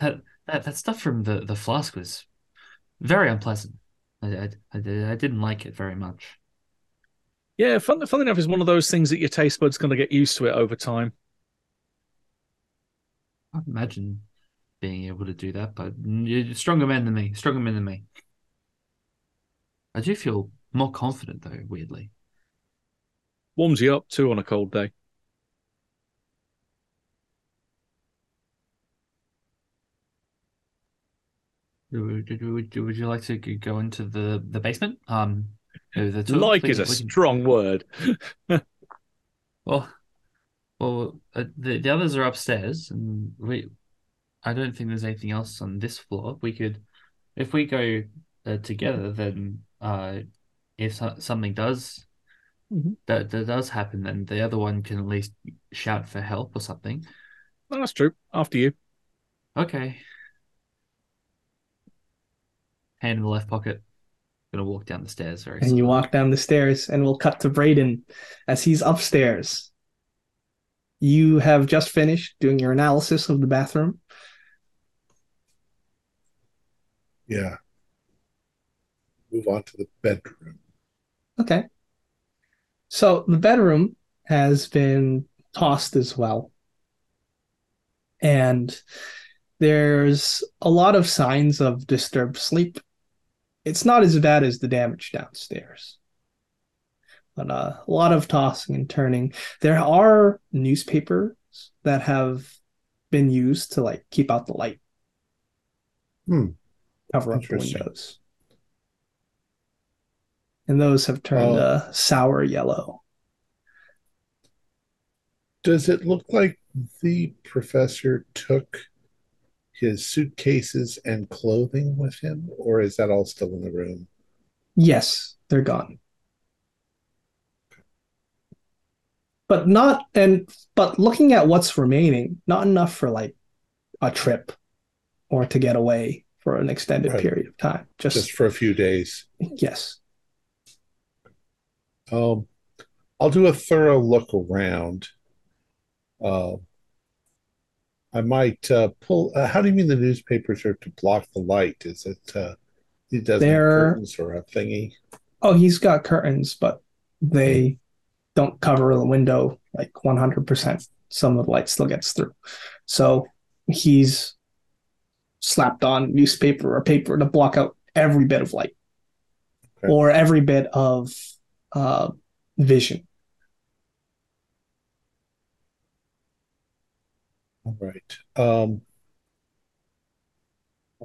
That that that stuff from the, the flask was very unpleasant. I, I, I, I didn't like it very much. Yeah, fun, fun enough is one of those things that your taste buds going to get used to it over time. I imagine being able to do that, but you're stronger men than me. Stronger men than me. I do feel more confident though, weirdly. Warms you up too on a cold day. Would, would, would you like to go into the, the basement? Um, the toilet? like We is a can- strong word. Well, well, uh, the the others are upstairs, and we. I don't think there's anything else on this floor. We could, if we go uh, together, then uh, if so- something does Mhm. that that does happen, then the other one can at least shout for help or something. That's true. After you. Okay. Hand in the left pocket. Gonna walk down the stairs very and you walk down the stairs and we'll cut to Braden as he's upstairs. You have just finished doing your analysis of the bathroom. Yeah. Move on to the bedroom. Okay. So the bedroom has been tossed as well. And there's a lot of signs of disturbed sleep. It's not as bad as the damage downstairs. But uh, a lot of tossing and turning. There are newspapers that have been used to like keep out the light, Hmm. cover up the windows. and those have turned Oh. uh, sour yellow. Does it look like the professor took his suitcases and clothing with him, or is that all still in the room? Yes, they're gone. But not and but looking at what's remaining, not enough for like a trip or to get away for an extended Right. period of time. Just, Just for a few days. yes. Um, I'll do a thorough look around. Uh, I might uh, pull. Uh, how do you mean the newspapers are to block the light? Is it uh, he They're- curtains or a thingy? Oh, he's got curtains, but they don't cover the window like 100%. Some of the light still gets through. So he's slapped on newspaper or paper to block out every bit of light Okay. or every bit of uh, vision. All right. Um,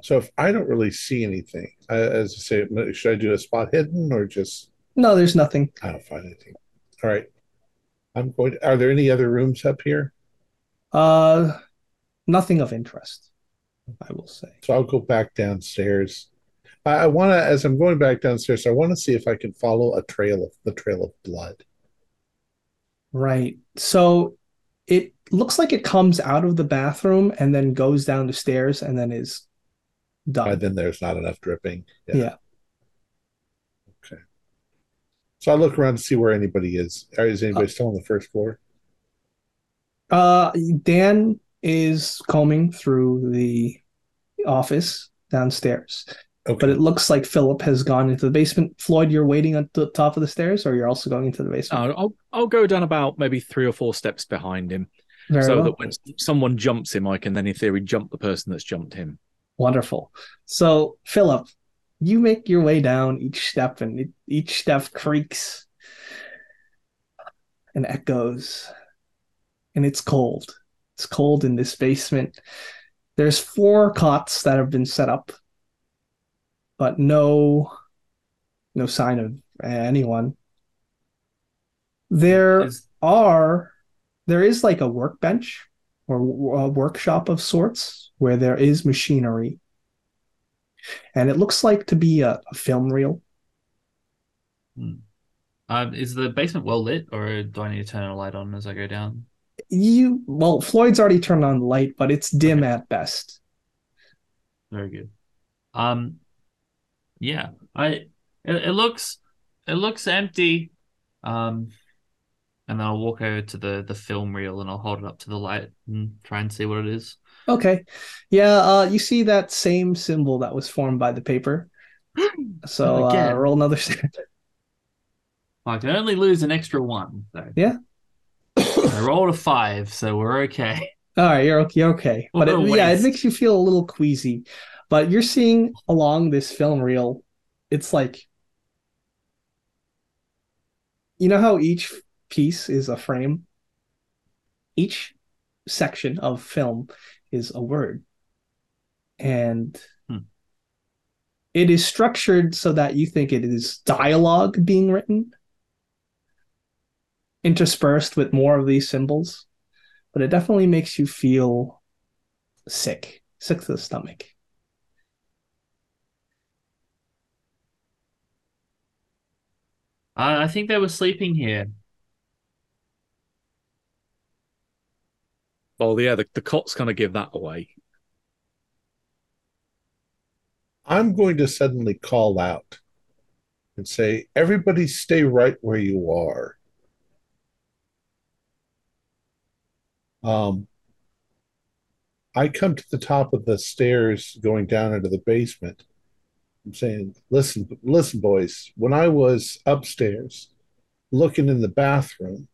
so if I don't really see anything, I, as I say, should I do a spot hidden or just No, there's nothing. I don't find anything? All right. I'm going. To, are there any other rooms up here? Uh, nothing of interest, I will say. So I'll go back downstairs. I, I want to, as I'm going back downstairs, I want to see if I can follow a trail of the trail of blood. Right. So it looks like it comes out of the bathroom and then goes down the stairs and then is done. And then there's not enough dripping. Yeah. Okay. So I look around to see where anybody is. Is anybody still on the first floor? Uh, Dan is combing through the office downstairs, Okay. but it looks like Philip has gone into the basement. Floyd, you're waiting at the top of the stairs, or you're also going into the basement? Uh, I'll I'll go down about maybe three or four steps behind him, Very so well. that when someone jumps him, I can then, in theory, jump the person that's jumped him. Wonderful. So, Philip, you make your way down each step, and it, each step creaks and echoes, and it's cold. It's cold in this basement. There's four cots that have been set up, but no, no sign of anyone. There Is- are, there is like a workbench or a workshop of sorts where there is machinery. And it looks like to be a, a film reel. Um, is the basement well lit, or do I need to turn a light on as I go down? You well, Floyd's already turned on the light, but it's dim at best. Very good. Um, yeah, I it, it looks it looks empty. Um, and then I'll walk over to the the film reel and I'll hold it up to the light and try and see what it is. Okay. Yeah, uh you see that same symbol that was formed by the paper. So uh, roll another. I can only lose an extra one. So. Yeah. I rolled a five, so we're okay. All right, you're okay. You're okay. But it, yeah, it makes you feel a little queasy. But you're seeing along this film reel, it's like you know how each piece is a frame? Each section of film is a word. And Hmm. it is structured so that you think it is dialogue being written, interspersed with more of these symbols but it definitely makes you feel sick, sick to the stomach. I, I think they were sleeping here. Oh yeah, the, the cot's gonna give that away. I'm going to suddenly call out and say, everybody stay right where you are. Um, I come to the top of the stairs going down into the basement. I'm saying, listen, listen, boys, when I was upstairs looking in the bathroom,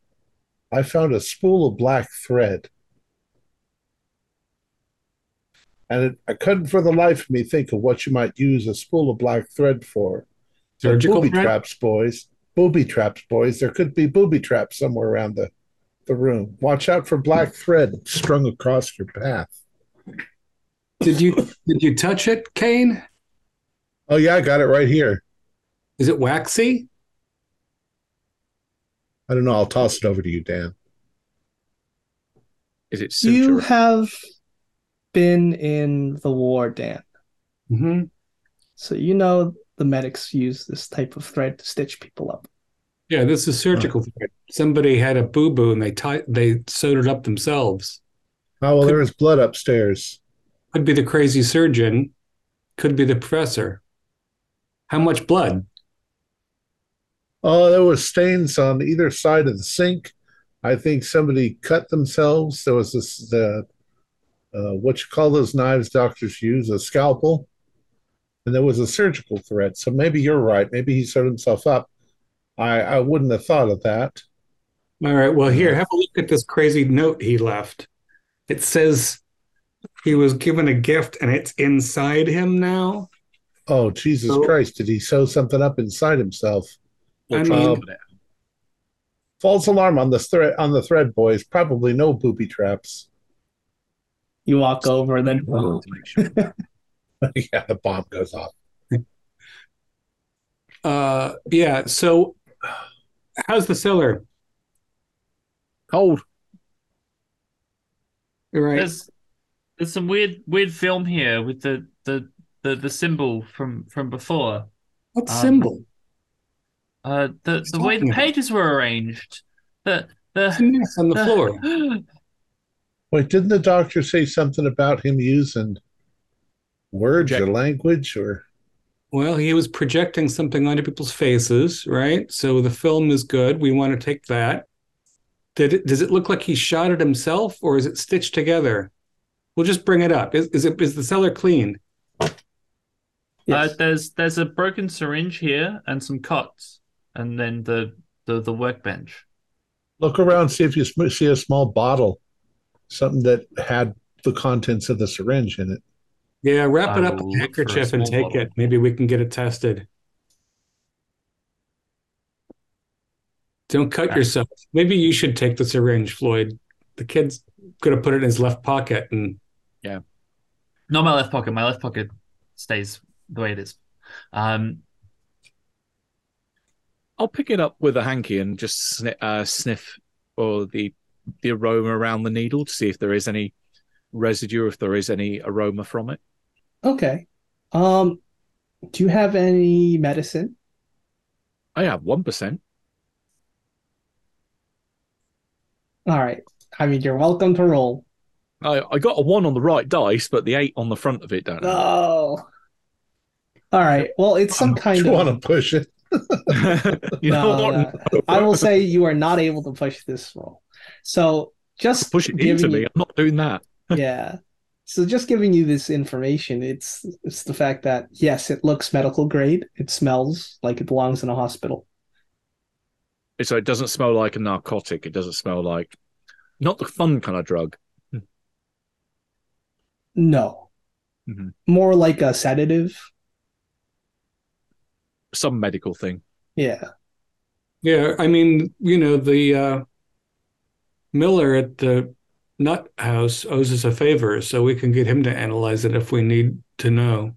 I found a spool of black thread. And it, I couldn't for the life of me think of what you might use a spool of black thread for. Surgical booby thread? traps, boys. Booby traps, boys. There could be booby traps somewhere around the, the room. Watch out for black thread strung across your path. Did you did you touch it, Kane? Oh yeah, I got it right here. Is it waxy? I don't know. I'll toss it over to you, Dan. Is it You have been in the war, Dan. hmm So you know the medics use this type of thread to stitch people up. Yeah, this is surgical. thread. Somebody had a boo boo and they tied, they sewed it up themselves. Oh well, Could- there was blood upstairs. Could be the crazy surgeon, could be the professor. How much blood? Oh, there was stains on either side of the sink. I think somebody cut themselves. There was this the uh, what you call those knives doctors use, a scalpel, and there was a surgical thread. So maybe you're right. Maybe he sewed himself up. I I wouldn't have thought of that. All right. Well, here, have a look at this crazy note he left. It says he was given a gift and it's inside him now. Oh Jesus So- Christ! Did he sew something up inside himself? I mean- put. False alarm on the thread on the thread, boys. Probably no booby traps. You walk over and then to make sure. yeah, the bomb goes off. Uh, yeah. So, how's the cellar? Cold. Right. There's there's some weird weird film here with the the the, the symbol from from before. What um, symbol? Uh, the What's the way the talking about? pages were arranged. The the, mess on the floor. Wait, didn't the doctor say something about him using words or language or? Well, he was projecting something onto people's faces, right? So the film is good. We want to take that. Did it, does it look like he shot it himself, or is it stitched together? We'll just bring it up. Is, is it is the cellar clean? Yes. Uh, there's there's a broken syringe here and some cots, and then the the, the workbench. Look around, see if you sm- see a small bottle, something that had the contents of the syringe in it. Yeah, wrap I it up in a look for a handkerchief and take bottle. it. Maybe we can get it tested. Don't cut Okay. yourself. Maybe you should take the syringe, Floyd. The kid's gonna put it in his left pocket and Yeah. Not my left pocket. My left pocket stays the way it is. Um, I'll pick it up with a hanky and just sniff, uh, sniff or the the aroma around the needle to see if there is any residue, if there is any aroma from it. Okay. Um, do you have any medicine? I have one percent. All right. I mean, you're welcome to roll. I, I got a one on the right dice, but the eight on the front of it don't. have Oh. All right. Well, it's some Do kind you want to push it? it. you know No, what? no. I will say you are not able to push this roll. So just Push it giving into me. you- I'm not doing that. yeah. So just giving you this information, it's it's the fact that yes, it looks medical grade. It smells like it belongs in a hospital. So it doesn't smell like a narcotic. It doesn't smell like not the fun kind of drug. No. Mhm. More like a sedative. Some medical thing. Yeah. yeah, I mean, you know, the uh Miller at the nut house owes us a favor, so we can get him to analyze it if we need to know.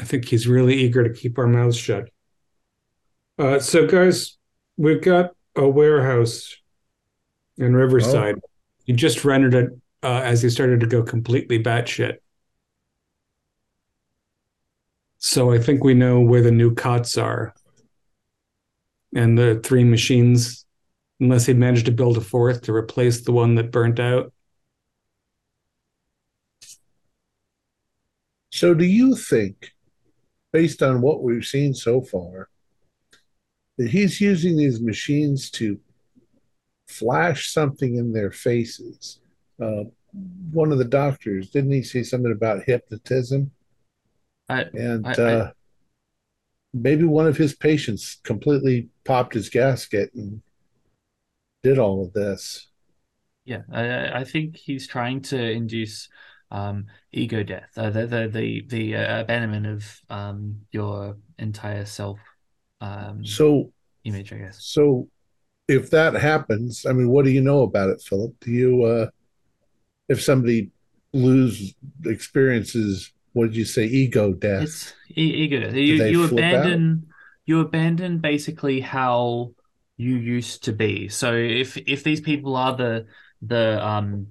I think he's really eager to keep our mouths shut. Uh, so, guys, we've got a warehouse in Riverside. He just rendered it uh, as he started to go completely batshit. So I think we know where the new cots are and the three machines, unless he managed to build a fourth to replace the one that burnt out. So, do you think, based on what we've seen so far, that he's using these machines to flash something in their faces? Uh, one of the doctors didn't he say something about hypnotism? I, And I- uh, maybe one of his patients completely popped his gasket and did all of this. yeah, I, I think he's trying to induce um, ego death, uh, the the the, the uh, abandonment of um, your entire self um, So, image, I guess. so if that happens, I mean, what do you know about it, Philip? Do you, uh, if somebody lose experiences, what did you say, ego death? It's e- ego death. You you abandon you abandon basically how you used to be. So if if these people are the the um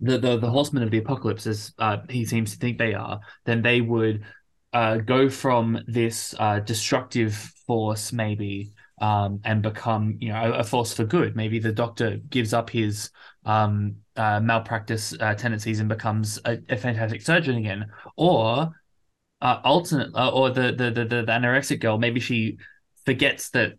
the the, the horsemen of the apocalypse, as uh, he seems to think they are, then they would uh, go from this uh, destructive force maybe um, and become you know a, force for good. Maybe the Doctor gives up his um, uh, malpractice uh, tendencies and becomes a, a, fantastic surgeon again, or uh, alternate, uh, or the, the the the anorexic girl. Maybe she forgets that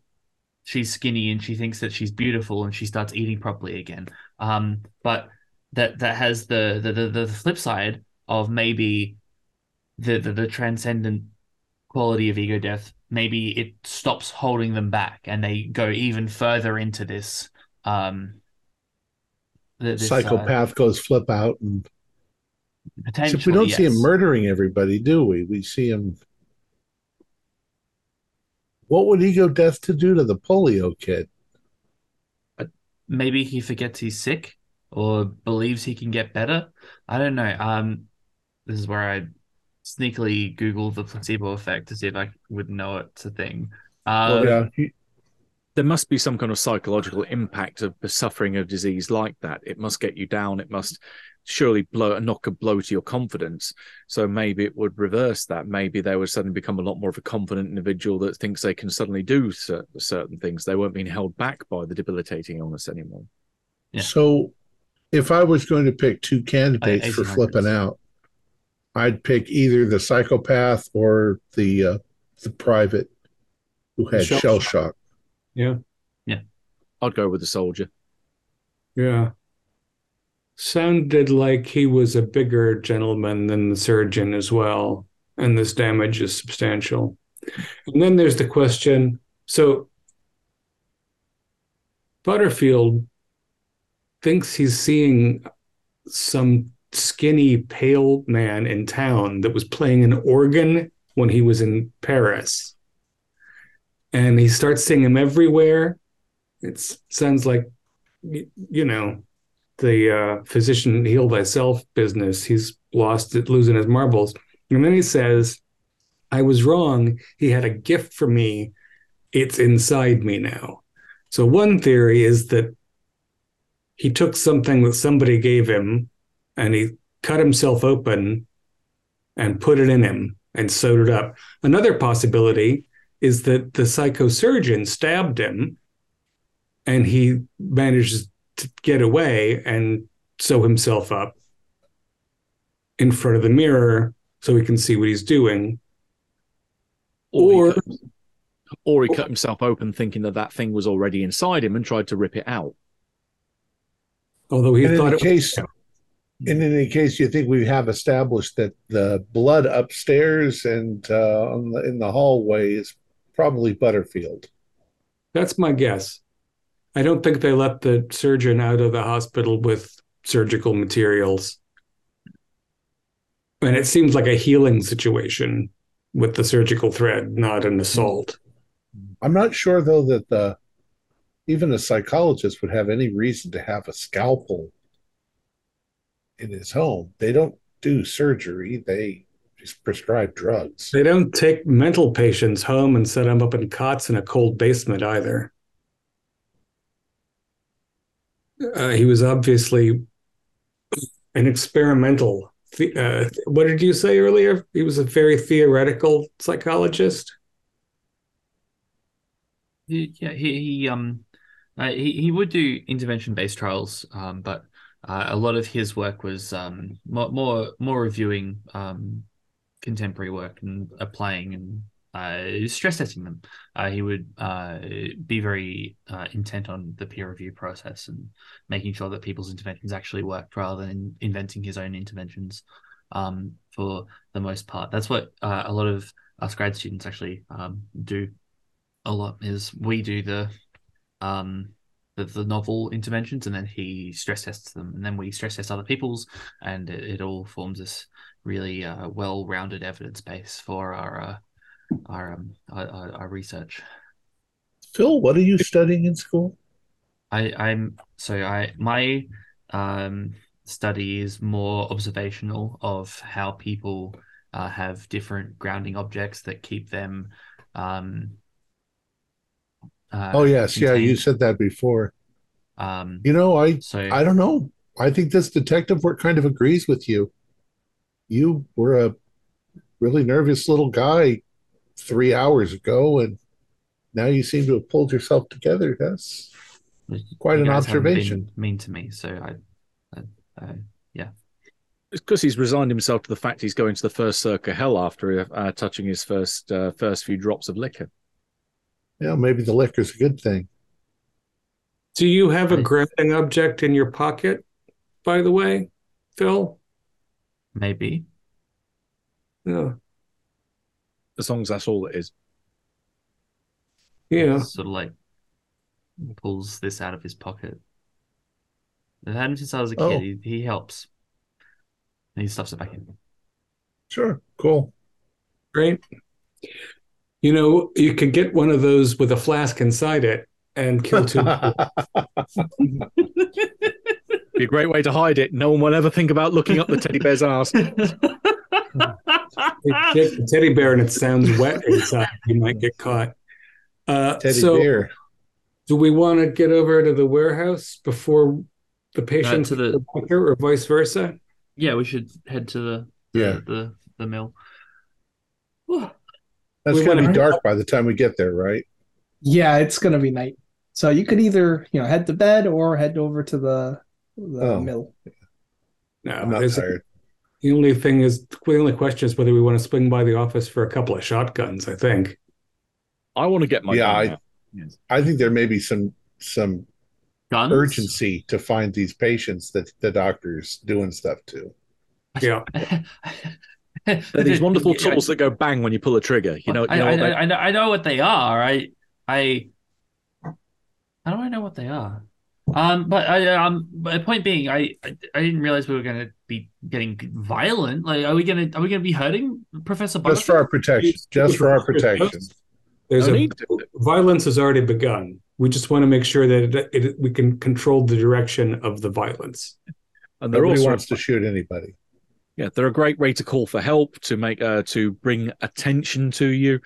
she's skinny and she thinks that she's beautiful and she starts eating properly again. Um, but that that has the the the, the flip side of maybe the, the the transcendent quality of ego death maybe it stops holding them back and they go even further into this um this, psychopath uh, goes flip out and potentially we don't yes. see him murdering everybody do we we see him what would ego death to do to the polio kid maybe he forgets he's sick or believes he can get better i don't know um this is where i sneakily Google the placebo effect to see if I would know it's a thing. Uh, well, yeah. There must be some kind of psychological impact of suffering a disease like that. It must get you down. It must surely blow a knock a blow to your confidence. So maybe it would reverse that. Maybe they would suddenly become a lot more of a confident individual that thinks they can suddenly do certain, certain things. They weren't being held back by the debilitating illness anymore. Yeah. So, if I was going to pick two candidates for flipping out, I'd pick either the psychopath or the uh, the private who had shell, shell shock. shock. Yeah, yeah. I'd go with the soldier. Yeah. Sounded like he was a bigger gentleman than the surgeon as well, and this damage is substantial. And then there's the question so Butterfield thinks he's seeing some skinny, pale man in town that was playing an organ when he was in Paris. And he starts seeing him everywhere. It sounds like, you know, the uh, physician heal thyself business. He's lost it, losing his marbles. And then he says, I was wrong. He had a gift for me. It's inside me now. So, one theory is that he took something that somebody gave him and he cut himself open and put it in him and sewed it up. Another possibility is that the psychosurgeon stabbed him and he manages to get away and sew himself up in front of the mirror so he can see what he's doing. Or, or he, cut, or he cut himself open thinking that that thing was already inside him and tried to rip it out. Although he and thought in it case, was, in any case, you think we have established that the blood upstairs and uh, the, in the hallway is probably Butterfield. That's my guess. I don't think they let the surgeon out of the hospital with surgical materials. And it seems like a healing situation with the surgical thread, not an assault. I'm not sure though that the even a psychologist would have any reason to have a scalpel in his home. They don't do surgery. They just prescribe drugs. They don't take mental patients home and set them up in cots in a cold basement either. Uh, he was obviously an experimental. Uh, what did you say earlier? He was a very theoretical psychologist. Yeah, he, he um, uh, he he would do intervention based trials, um, but uh, a lot of his work was um, more, more more reviewing um, contemporary work and applying and uh, stress testing them. Uh, he would uh, be very uh, intent on the peer review process and making sure that people's interventions actually worked rather than inventing his own interventions um, for the most part. That's what uh, a lot of us grad students actually um, do a lot is we do the um, the, the novel interventions and then he stress tests them and then we stress test other people's and it, it all forms this really uh, well-rounded evidence base for our uh, our, um, our, our research phil what are you studying in school i i'm so i my um study is more observational of how people uh, have different grounding objects that keep them um. Uh, oh yes, yeah, you said that before. Um. You know, I So I don't know. I think this detective work kind of agrees with you. You were a really nervous little guy three hours ago, and now you seem to have pulled yourself together. That's quite you an guys observation. been mean to me, so I. I, I It's because he's resigned himself to the fact he's going to the first circle of hell after uh, touching his first uh, first few drops of liquor. Yeah, maybe the liquor's a good thing. Do you have a grounding object in your pocket, by the way, Phil? Maybe. Yeah. As long as that's all it is. Yeah. Sort of like pulls this out of his pocket. I've had him since I was a kid. Oh. He, he helps. And he stuffs it back in. Sure, cool. Great. You know, you could get one of those with a flask inside it and kill two. people. Be a great way to hide it. No one will ever think about looking up the teddy bear's ass. Get the teddy bear and it sounds wet inside, you might get caught. Uh, Teddy so, bear. do we want to get over to the warehouse before the patient to the- doctor, or vice versa? yeah, we should head to the the Yeah. the, the mill. That's we going to wanna- be dark by the time we get there, right? Yeah, it's gonna be night. So you could either, you know, head to bed or head over to the the Oh. mill. No, I'm not tired. the only thing is, the only question is whether we want to swing by the office for a couple of shotguns. I think. I want to get my Yeah, gun I- Yes. I think there may be some some Guns. urgency to find these patients that the doctor's doing stuff to. Yeah. They're these wonderful tools that go bang when you pull a trigger. You know, you I, know I, what they- I, I know, I know what they are. I, I, how do I know what they are? Um, but I, um, but the point being, I, I, I didn't realize we were going to be getting violent. Like, are we gonna, are we gonna be hurting Professor Just for our protection. Just for our protection. There's No a need violence has already begun. We just want to make sure that it, it, we can control the direction of the violence. and they're Nobody also wants to shoot anybody. Yeah, they're a great way to call for help, to make uh, to bring attention to you,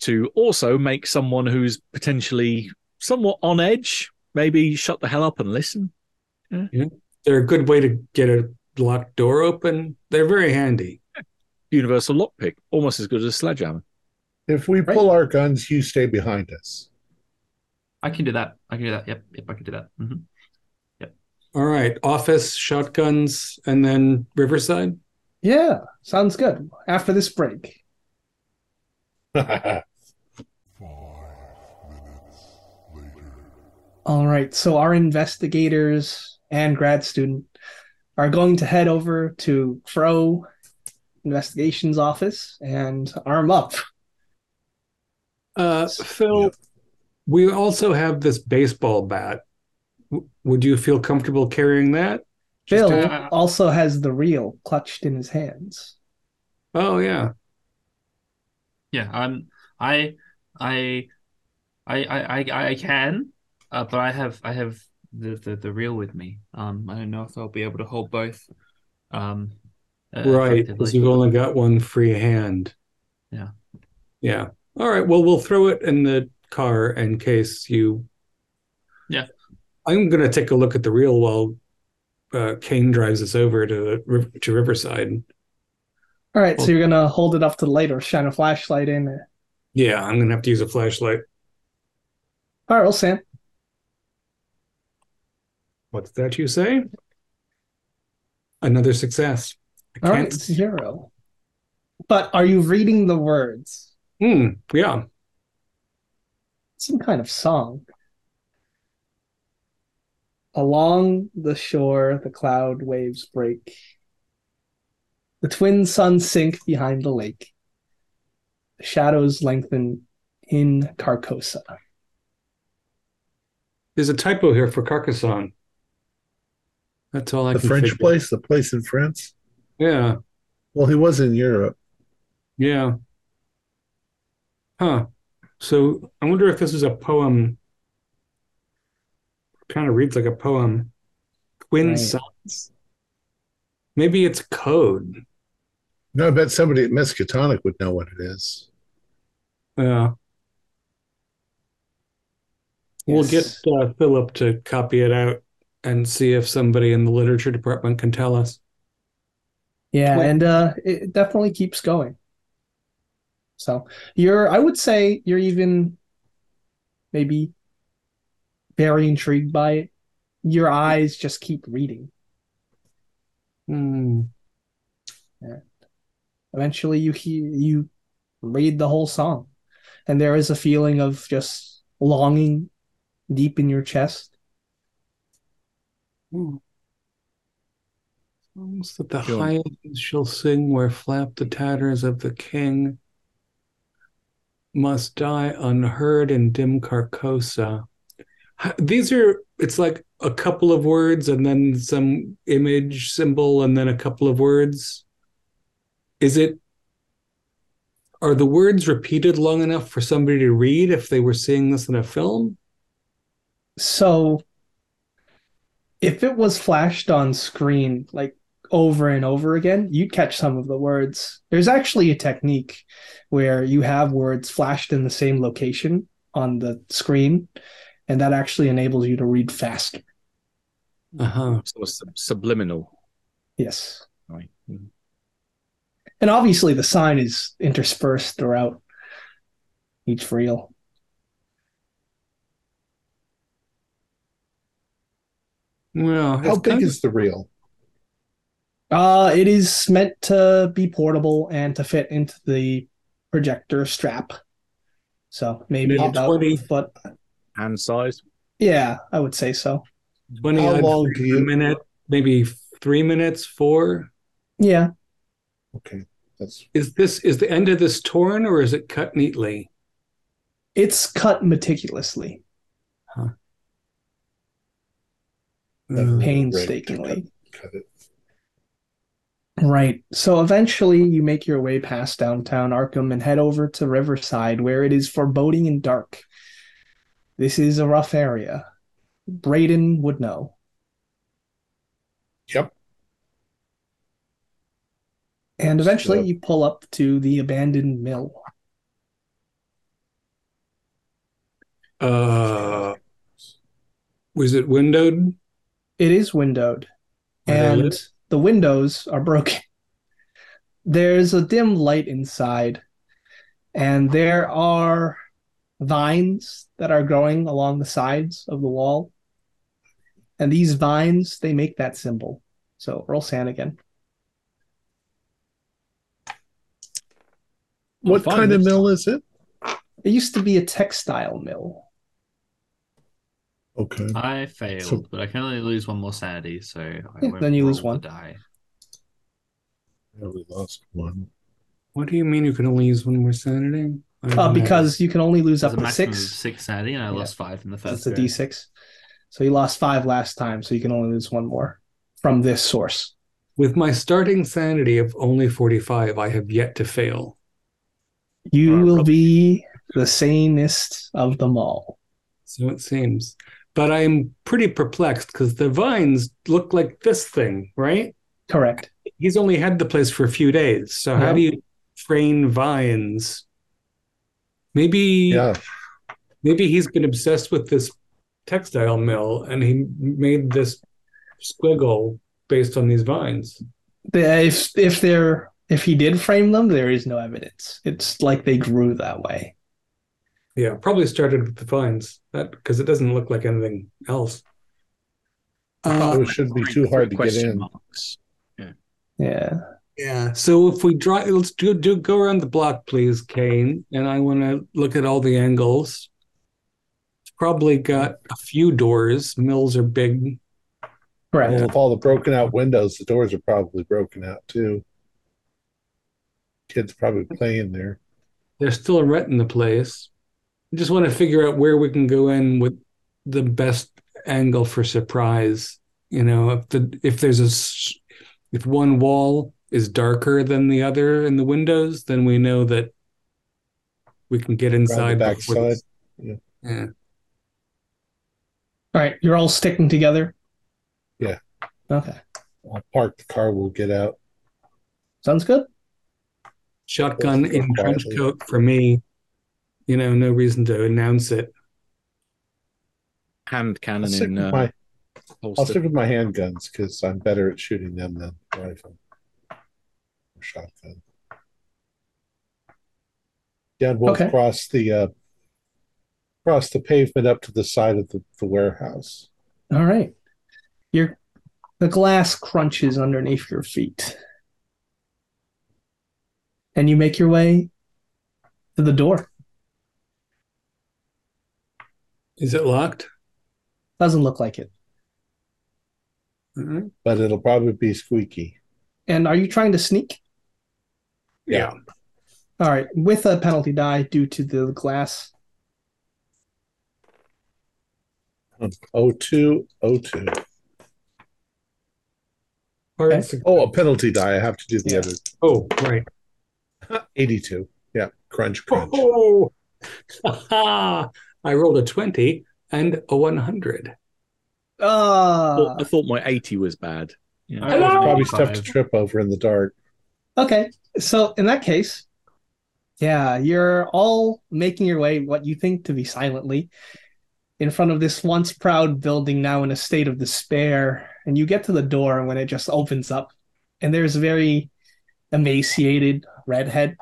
to also make someone who's potentially somewhat on edge maybe shut the hell up and listen. They're a good way to get a locked door open. They're very handy. Universal lockpick, almost as good as a sledgehammer. If we pull our guns, you stay behind us. I can do that. I can do that. Yep, yep, I can do that. hmm All right, office, shotguns, and then Riverside. Yeah, sounds good. After this break. All right, so our investigators and grad student are going to head over to Crow Investigations office and arm up. Uh, Phil, Yep. we also have this baseball bat. W- would you feel comfortable carrying that? Phil uh, also has the reel clutched in his hands. Oh yeah. Yeah. Um. I. I. I. I. I, I can. Uh. But I have. I have the, the the reel with me. Um. I don't know if I'll be able to hold both. Um. uh, Right, because you've only got one free hand. Yeah. Yeah. All right. Well, we'll throw it in the car in case you. Yeah. I'm gonna take a look at the reel while uh, Kane drives us over to to Riverside. All right, so you're gonna hold it up to the light or shine a flashlight in it. Yeah, I'm gonna have to use a flashlight. All right, well, SAN. What's that you say? Another success. I All right, zero. But are you reading the words? Hmm. Yeah. Some kind of song. Along the shore, the cloud waves break. The twin suns sink behind the lake. The shadows lengthen in Carcosa. There's a typo here for Carcassonne. That's all I the can French figure. place, the place in France. Yeah. Well, he was in Europe. Yeah. Huh. So I wonder if this is a poem. Kind of reads like a poem. Twin Right. Suns. Maybe it's code. No, I bet somebody at Miskatonic would know what it is. Yeah. We'll get uh, Philip to copy it out and see if somebody in the literature department can tell us. Yeah, Well- and uh, it definitely keeps going. So you're, I would say, you're even maybe very intrigued by it. Your eyes just keep reading. Hmm. Eventually, you hear you read the whole song, and there is a feeling of just longing deep in your chest. Hmm. Songs that the Sure. hyacinths shall sing where flap the tatters of the king must die unheard in dim Carcosa. These are, it's like a couple of words and then some image symbol and then a couple of words. Is it, are the words repeated long enough for somebody to read if they were seeing this in a film? So, if it was flashed on screen like over and over again, you'd catch some of the words. There's actually a technique where you have words flashed in the same location on the screen, and that actually enables you to read faster. Uh-huh. Sort of sub- subliminal. Yes. Right. Mhm. And obviously, the sign is interspersed throughout each reel. Well, How big kind of- is the reel? Uh, it is meant to be portable and to fit into the projector strap. So maybe Maybe about 20. foot. Hand size? Yeah, I would say so. 20 How long do a you- minute, maybe three minutes, four. Yeah. Okay, that's Is this is the end of this torn or is it cut neatly? It's cut meticulously, Uh, painstakingly. cut it. Right. So eventually you make your way past downtown Arkham and head over to Riverside where it is foreboding and dark. This is a rough area. Braden would know. Yep. And eventually So- you pull up to the abandoned mill. uh, was it windowed? It is windowed, Where and live? the windows are broken. There's a dim light inside, and there are vines that are growing along the sides of the wall. And these vines, they make that symbol. So roll SAN again. What kind of mill is it? It used to be a textile mill. Okay. I failed, So- but I can only lose one more sanity, so I Yeah, won't then you lose one. the die. Yeah, we lost one. What do you mean you can only use one more sanity? I don't Uh, know. because you can only lose There's up a to six. six sanity, and I Yeah. lost five in the first. a go. d6. So you lost five last time, so you can only lose one more from this source. with my starting sanity of only 45, I have yet to fail. You Alright, will Rob. be the sanest of them all. So it seems. But I'm pretty perplexed because the vines look like this thing, right? Correct. He's only had the place for a few days. So how do you train vines? Maybe Yeah. maybe he's been obsessed with this textile mill and he made this squiggle based on these vines. If if they're if he did frame them, there is no evidence. It's like they grew that way. Yeah, probably started with the vines. That because it doesn't look like anything else. Uh, it shouldn't be too hard to get in. marks. Yeah. yeah. So if we drive, let's do do go around the block, please, Kane. And I want to look at all the angles. It's probably got a few doors. Mills are big. Right. Well, with all the broken out windows, the doors are probably broken out too. Kids probably playing there. There's still a rent in the place. I just want to figure out where we can go in with the best angle for surprise. You know, if the if there's a if one wall is darker than the other in the windows, then we know that we can get inside back before side, yeah. yeah. All right. You're all sticking together. Yeah. Okay. I'll park the car. We'll get out. Sounds good. Shotgun in trench coat for me. You know, no reason to announce it. hand I'll cannon stick, in uh, my, I'll stick with my handguns because I'm better at shooting them than rifle or shotgun. Yeah, and we'll Okay. cross the uh, cross the pavement up to the side of the, the warehouse. All right. Your the glass crunches underneath your feet. And you make your way to the door. Is it locked? Doesn't look like it. Mhm. But it'll probably be squeaky. And are you trying to sneak? Yeah. All right, with a penalty die due to the glass. O two, O two. Hard Okay. suc- Oh, a penalty die. I have to do the Yeah. other Oh, right. 82. Yeah, crunch, crunch. Oh, I rolled a 20 and a 100. Uh, I thought my 80 was bad. Yeah. I Hello? rolled Probably five. stuff to trip over in the dark. okay. So in that case, yeah, you're all making your way what you think to be silently in front of this once proud building now in a state of despair. And you get to the door when it just opens up, and there's a very emaciated redhead,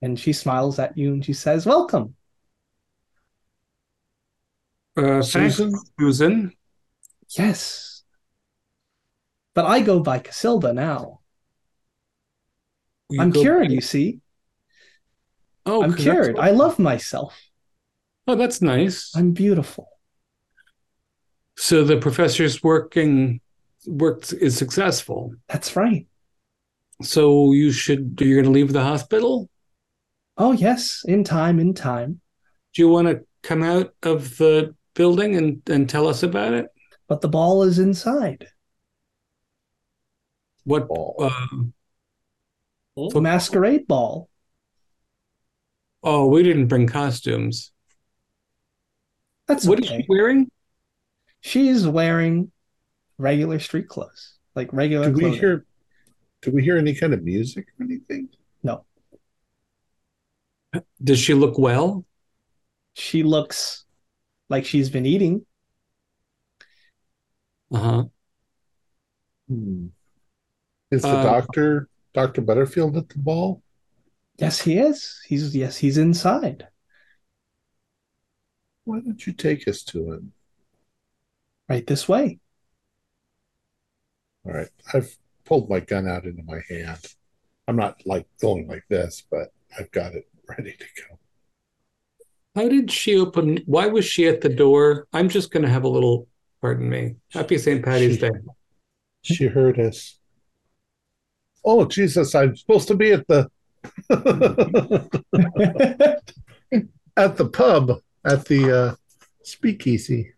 and she smiles at you and she says, "Welcome." Uh, Susan? Susan. Yes, but I go by Casilda now. You I'm cured, you see. Oh, I'm cured. I love myself. Oh, that's nice. I'm beautiful. So the professor's working work is successful. That's right. So you should. You're going to leave the hospital. Oh, yes, in time, in time. Do you want to come out of the building and and tell us about it? But the ball is inside. What? Ball. Uh, The masquerade ball. oh, we didn't bring costumes. That's What is okay. she wearing? She's wearing regular street clothes, like regular Do we clothing. hear do we hear any kind of music or anything? No, Does she look well? she looks like she's been eating. Uh huh. Hmm. Is the Uh, doctor Dr. Butterfield at the ball? Yes, he is. He's yes, he's inside. Why don't you take us to him? Right this way. All right. I've pulled my gun out into my hand. I'm not like going like this, but I've got it ready to go. How did she open? Why was she at the door? I'm just going to have a little. Pardon me. Happy St. Patty's Day. She heard us. Oh Jesus, I'm supposed to be at the at the pub at the uh speakeasy.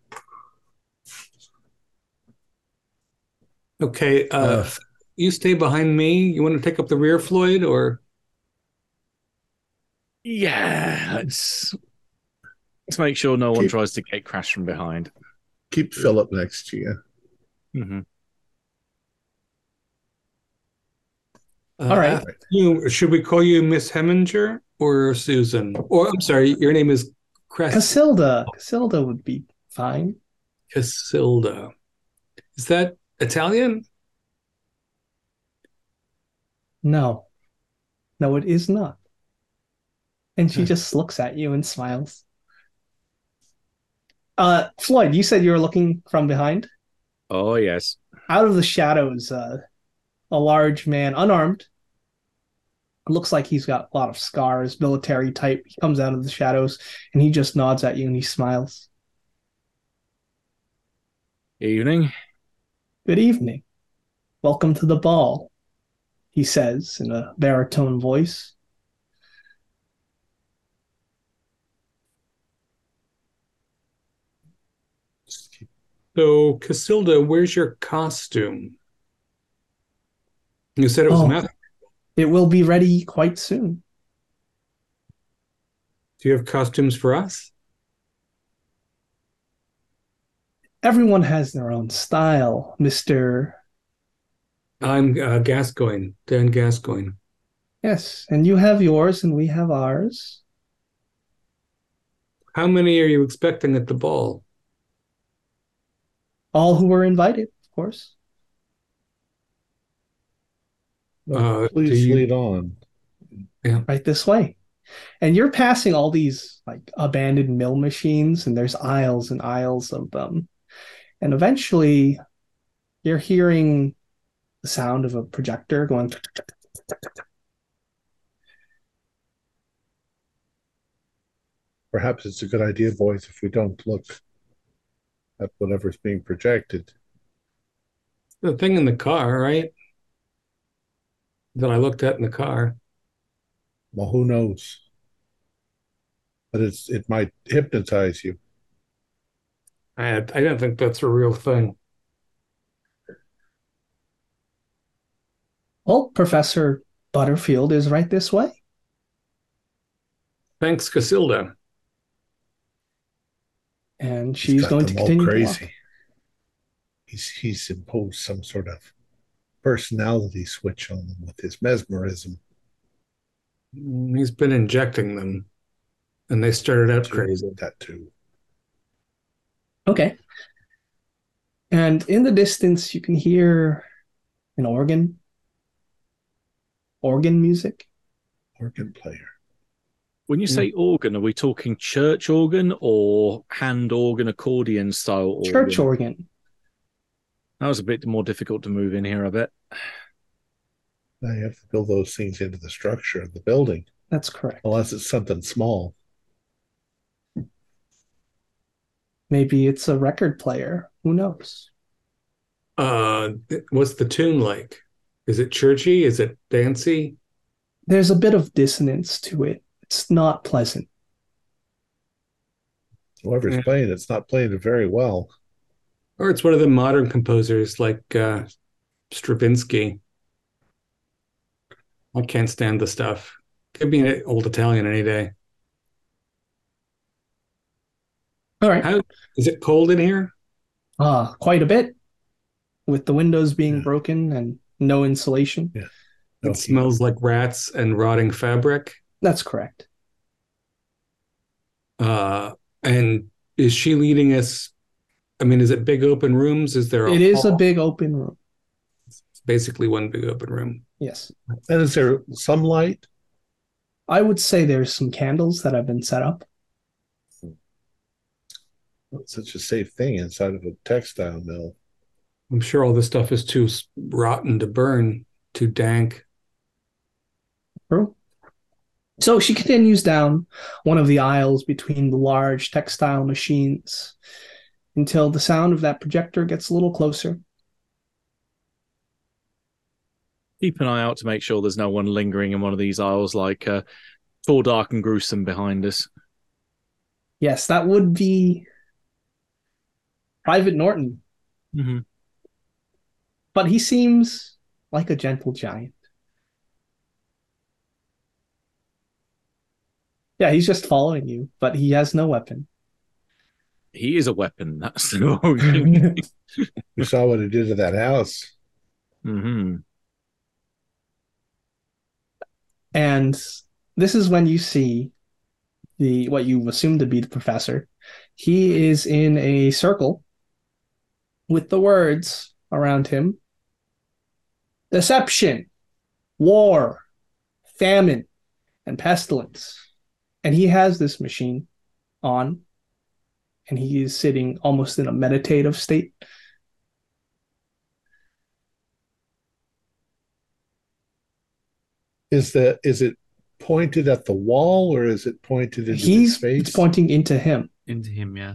Okay. Uh, Uh. you stay behind me. You want to take up the rear, Floyd, or Yeah, let's let's make sure no one tries to get crashed from behind. Keep Philip next to you. hmm uh, All right. You should we call you Miss Heminger or Susan? Or I'm sorry, your name is Cress Casilda. Casilda would be fine. Casilda. Is that Italian? No. No, it is not. And she just looks at you and smiles. Uh Floyd, you said you were looking from behind? Oh yes. out of the shadows, uh, a large man, unarmed, looks like he's got a lot of scars, military type. He comes out of the shadows and he just nods at you and he smiles. Evening. Good evening. Welcome to the ball, he says in a baritone voice. So Casilda, where's your costume? You said it was Oh. a map. It will be ready quite soon. Do you have costumes for us? Everyone has their own style, Mr. I'm uh, Gascoigne, Dan Gascoigne. Yes, and you have yours and we have ours. How many are you expecting at the ball? All who were invited, of course. Uh, Please you- lead on. right this way. And you're passing all these like abandoned mill machines, and there's aisles and aisles of them. And eventually, you're hearing the sound of a projector going. Perhaps it's a good idea, boys, if we don't look at whatever's being projected. the thing in the car, right? That I looked at in the car. Well, who knows? But it's it might hypnotize you. I I don't think that's a real thing. Well, Professor Butterfield is right this way. Thanks, Casilda. And she's she's got going to them all continue. to walk. crazy. He's he's imposed some sort of personality switch on them with his mesmerism. He's been injecting them, and they started out crazy. That too. Okay. And in the distance, you can hear an organ, organ music. Organ player. When you Hmm. say organ, are we talking church organ or hand organ, accordion style organ? church organ. That was a bit more difficult to move in here, I bet. Now you have to build those things into the structure of the building, That's correct. unless it's something small. Maybe it's a record player. Who knows? Uh, what's the tune like? Is it churchy? Is it dancey? There's a bit of dissonance to it. It's not pleasant. Whoever's Yeah. playing it's not playing it very well. Or it's one of the modern composers like uh, Stravinsky. I can't stand the stuff. Could be an old Italian any day. All right. How is it cold in here? Ah, quite a bit. With the windows being Yeah. broken and no insulation. No It heat. smells like rats and rotting fabric. That's correct. Uh, and is she leading us? I mean, is it big open rooms? Is there a It is a big open room. It's basically one big open room. Yes. And is there some light? I would say there's some candles that have been set up. It's such a safe thing inside of a textile mill. I'm sure all this stuff is too rotten to burn, too dank. True. So she continues down one of the aisles between the large textile machines until the sound of that projector gets a little closer. Keep an eye out to make sure there's no one lingering in one of these aisles, like uh, tall, dark, and gruesome behind us. Yes, that would be Private Norton, Mm-hmm. but he seems like a gentle giant. Yeah, he's just following you, but he has no weapon. He is a weapon. That's the You saw what it did to that house. hmm And this is when you see the what you assume to be the professor. He is in a circle with the words around him deception, war, famine, and pestilence. And he has this machine on, and he is sitting almost in a meditative state. Is the is it pointed at the wall or is it pointed into He's his face? it's pointing into him. into him. Yeah.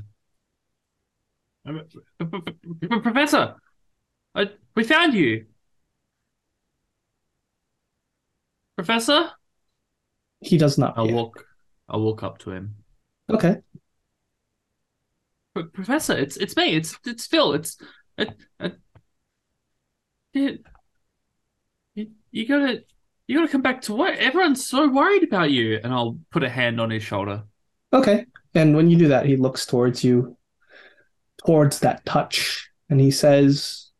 Professor, I, we found you. Professor, He does not. I'll yeah. walk. I'll walk up to him. Okay. P- Professor, it's it's me. It's it's Phil. It's it, it, it, you, you gotta you gotta come back to work. Everyone's so worried about you. And I'll put a hand on his shoulder. Okay. And when you do that, he looks towards you, towards that touch, and he says,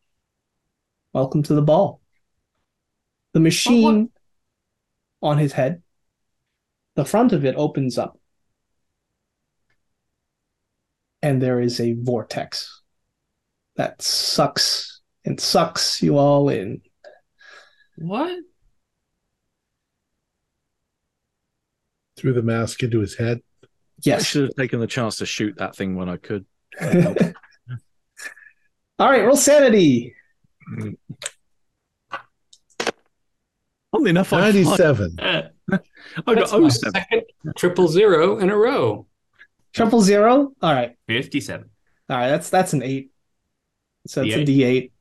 Welcome to the ball. The machine on his head, the front of it opens up, and there is a vortex that sucks and sucks you all in. What? Threw the mask into his head. I Yes. should have taken the chance to shoot that thing when I could. all right, roll sanity. Oddly enough, I, I 97. Got That's my second triple zero in a row. Triple zero. All right. 57. All right. That's that's an eight. So it's a D8. D eight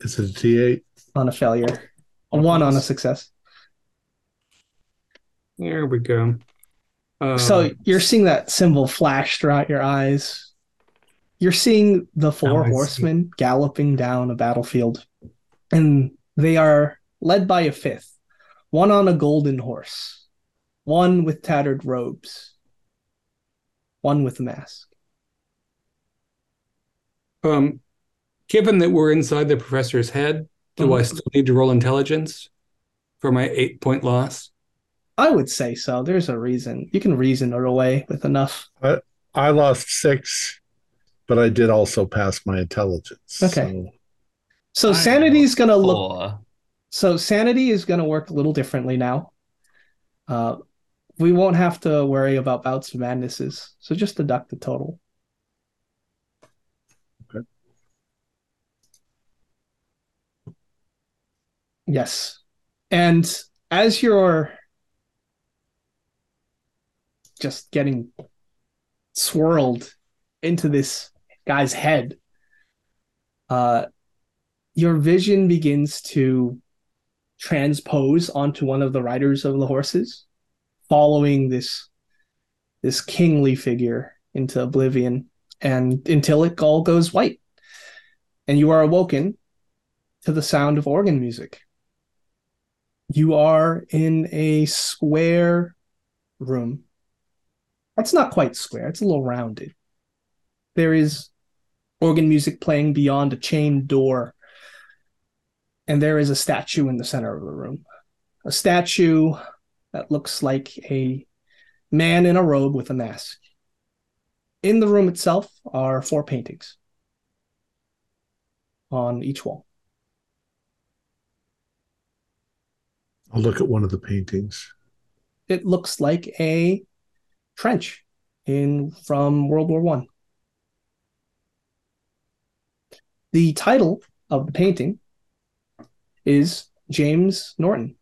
Is it a T8? on a failure. A one on a success. There we go. Uh, So you're seeing that symbol flash throughout your eyes. You're seeing the Oh, four I see. horsemen galloping down a battlefield, and they are led by a fifth, one on a golden horse, one with tattered robes, one with a mask. um, given that we're inside the professor's head, do I still need to roll intelligence for my eight point loss? I would say so. There's a reason. You can reason it away with enough. I lost six, but I did also pass my intelligence. Okay. So So I sanity's gonna look Four. So sanity is going to work a little differently now. Uh, we won't have to worry about bouts of madnesses. So just deduct the total. Okay. Yes. And as you're just getting swirled into this guy's head, uh, your vision begins to transpose onto one of the riders of the horses, following this this kingly figure into oblivion, and until it all goes white, and you are awoken to the sound of organ music. You are in a square room. That's not quite square; it's a little rounded. There is organ music playing beyond a chain door and there is a statue in the center of the room. A statue that looks like a man in a robe with a mask. In the room itself are four paintings on each wall. I'll look at one of the paintings. It looks like a trench in from World War One. The title of the painting is James Norton.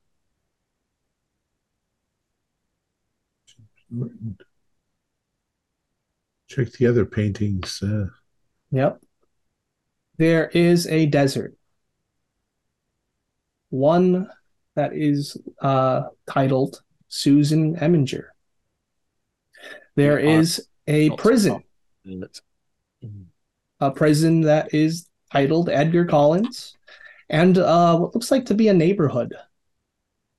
Check the other paintings. Uh, Yep. There is a desert. One that is uh, titled Susan Eminger. There Yeah, is a prison, a prison that is titled Edgar Collins, and uh, what looks like to be a neighborhood,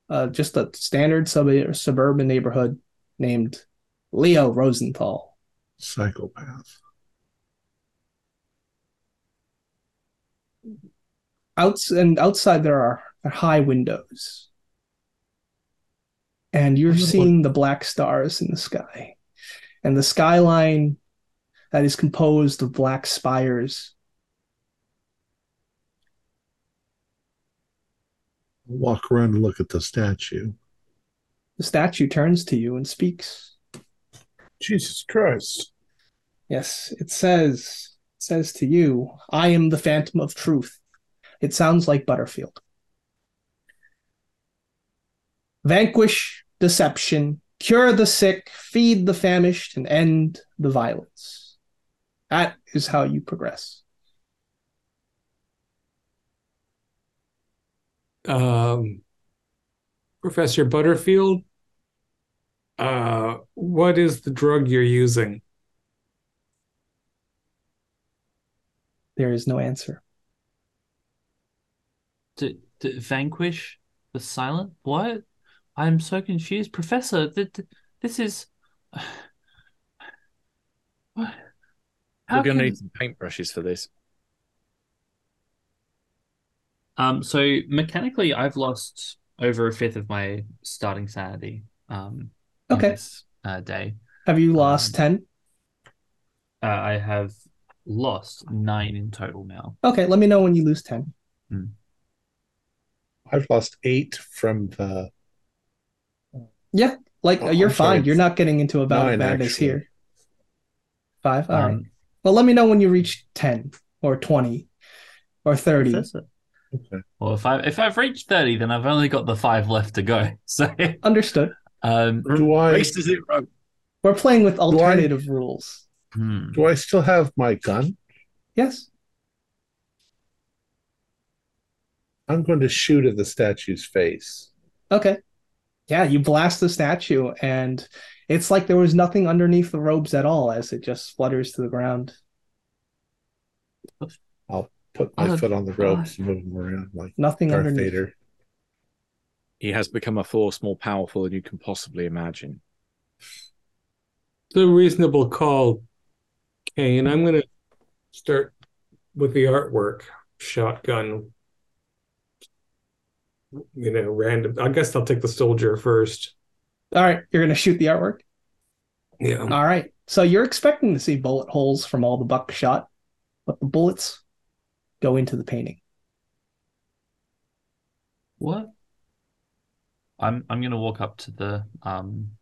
uh, just a standard sub- suburban neighborhood named Leo Rosenthal. psychopath. outs and outside there are high windows and you're seeing the black stars in the sky and the skyline that is composed of black spires walk around and look at the statue. the statue turns to you and speaks. Jesus Christ. yes it says it says to you i am the phantom of truth. It sounds like butterfield. Vanquish deception cure the sick feed the famished and end the violence. That is how you progress Um, Professor Butterfield, uh, what is the drug you're using? there is no answer To, to vanquish the silent? What? I'm so confused. Professor, th- th- this is. What? How We're going to can- need some paintbrushes for this. Um, so mechanically, I've lost over a fifth of my starting sanity. Um, Okay. this uh, day, have you lost Um, 10 uh, I have lost nine in total now. Okay, let me know when you lose 10. I've lost eight from the. Yeah, like Oh, you're I'm sorry, fine. You're not getting into a bout of madness actually. here. Five. All right. Um, Well, let me know when you reach 10 or 20 or 30. that's it. Okay. Well, if I if I've reached thirty, then I've only got the five left to go. So, Understood. um, Do I Race to zero. We're playing with alternative rules. hmm. do I still have my gun? Yes. I'm going to shoot at the statue's face. Okay. Yeah, you blast the statue, and it's like there was nothing underneath the robes at all as it just flutters to the ground. Put my Oh, foot on the ropes and move them around like Nothing Darth underneath. Vader. He has become a force more powerful than you can possibly imagine. It's a reasonable call, Kane. I'm going to start with the artwork. Shotgun. You know, random. I guess I'll take the soldier first. All right, you're going to shoot the artwork. Yeah. All right. So you're expecting to see bullet holes from all the buckshot, but the bullets go into the painting. What? I'm I'm gonna walk up to the um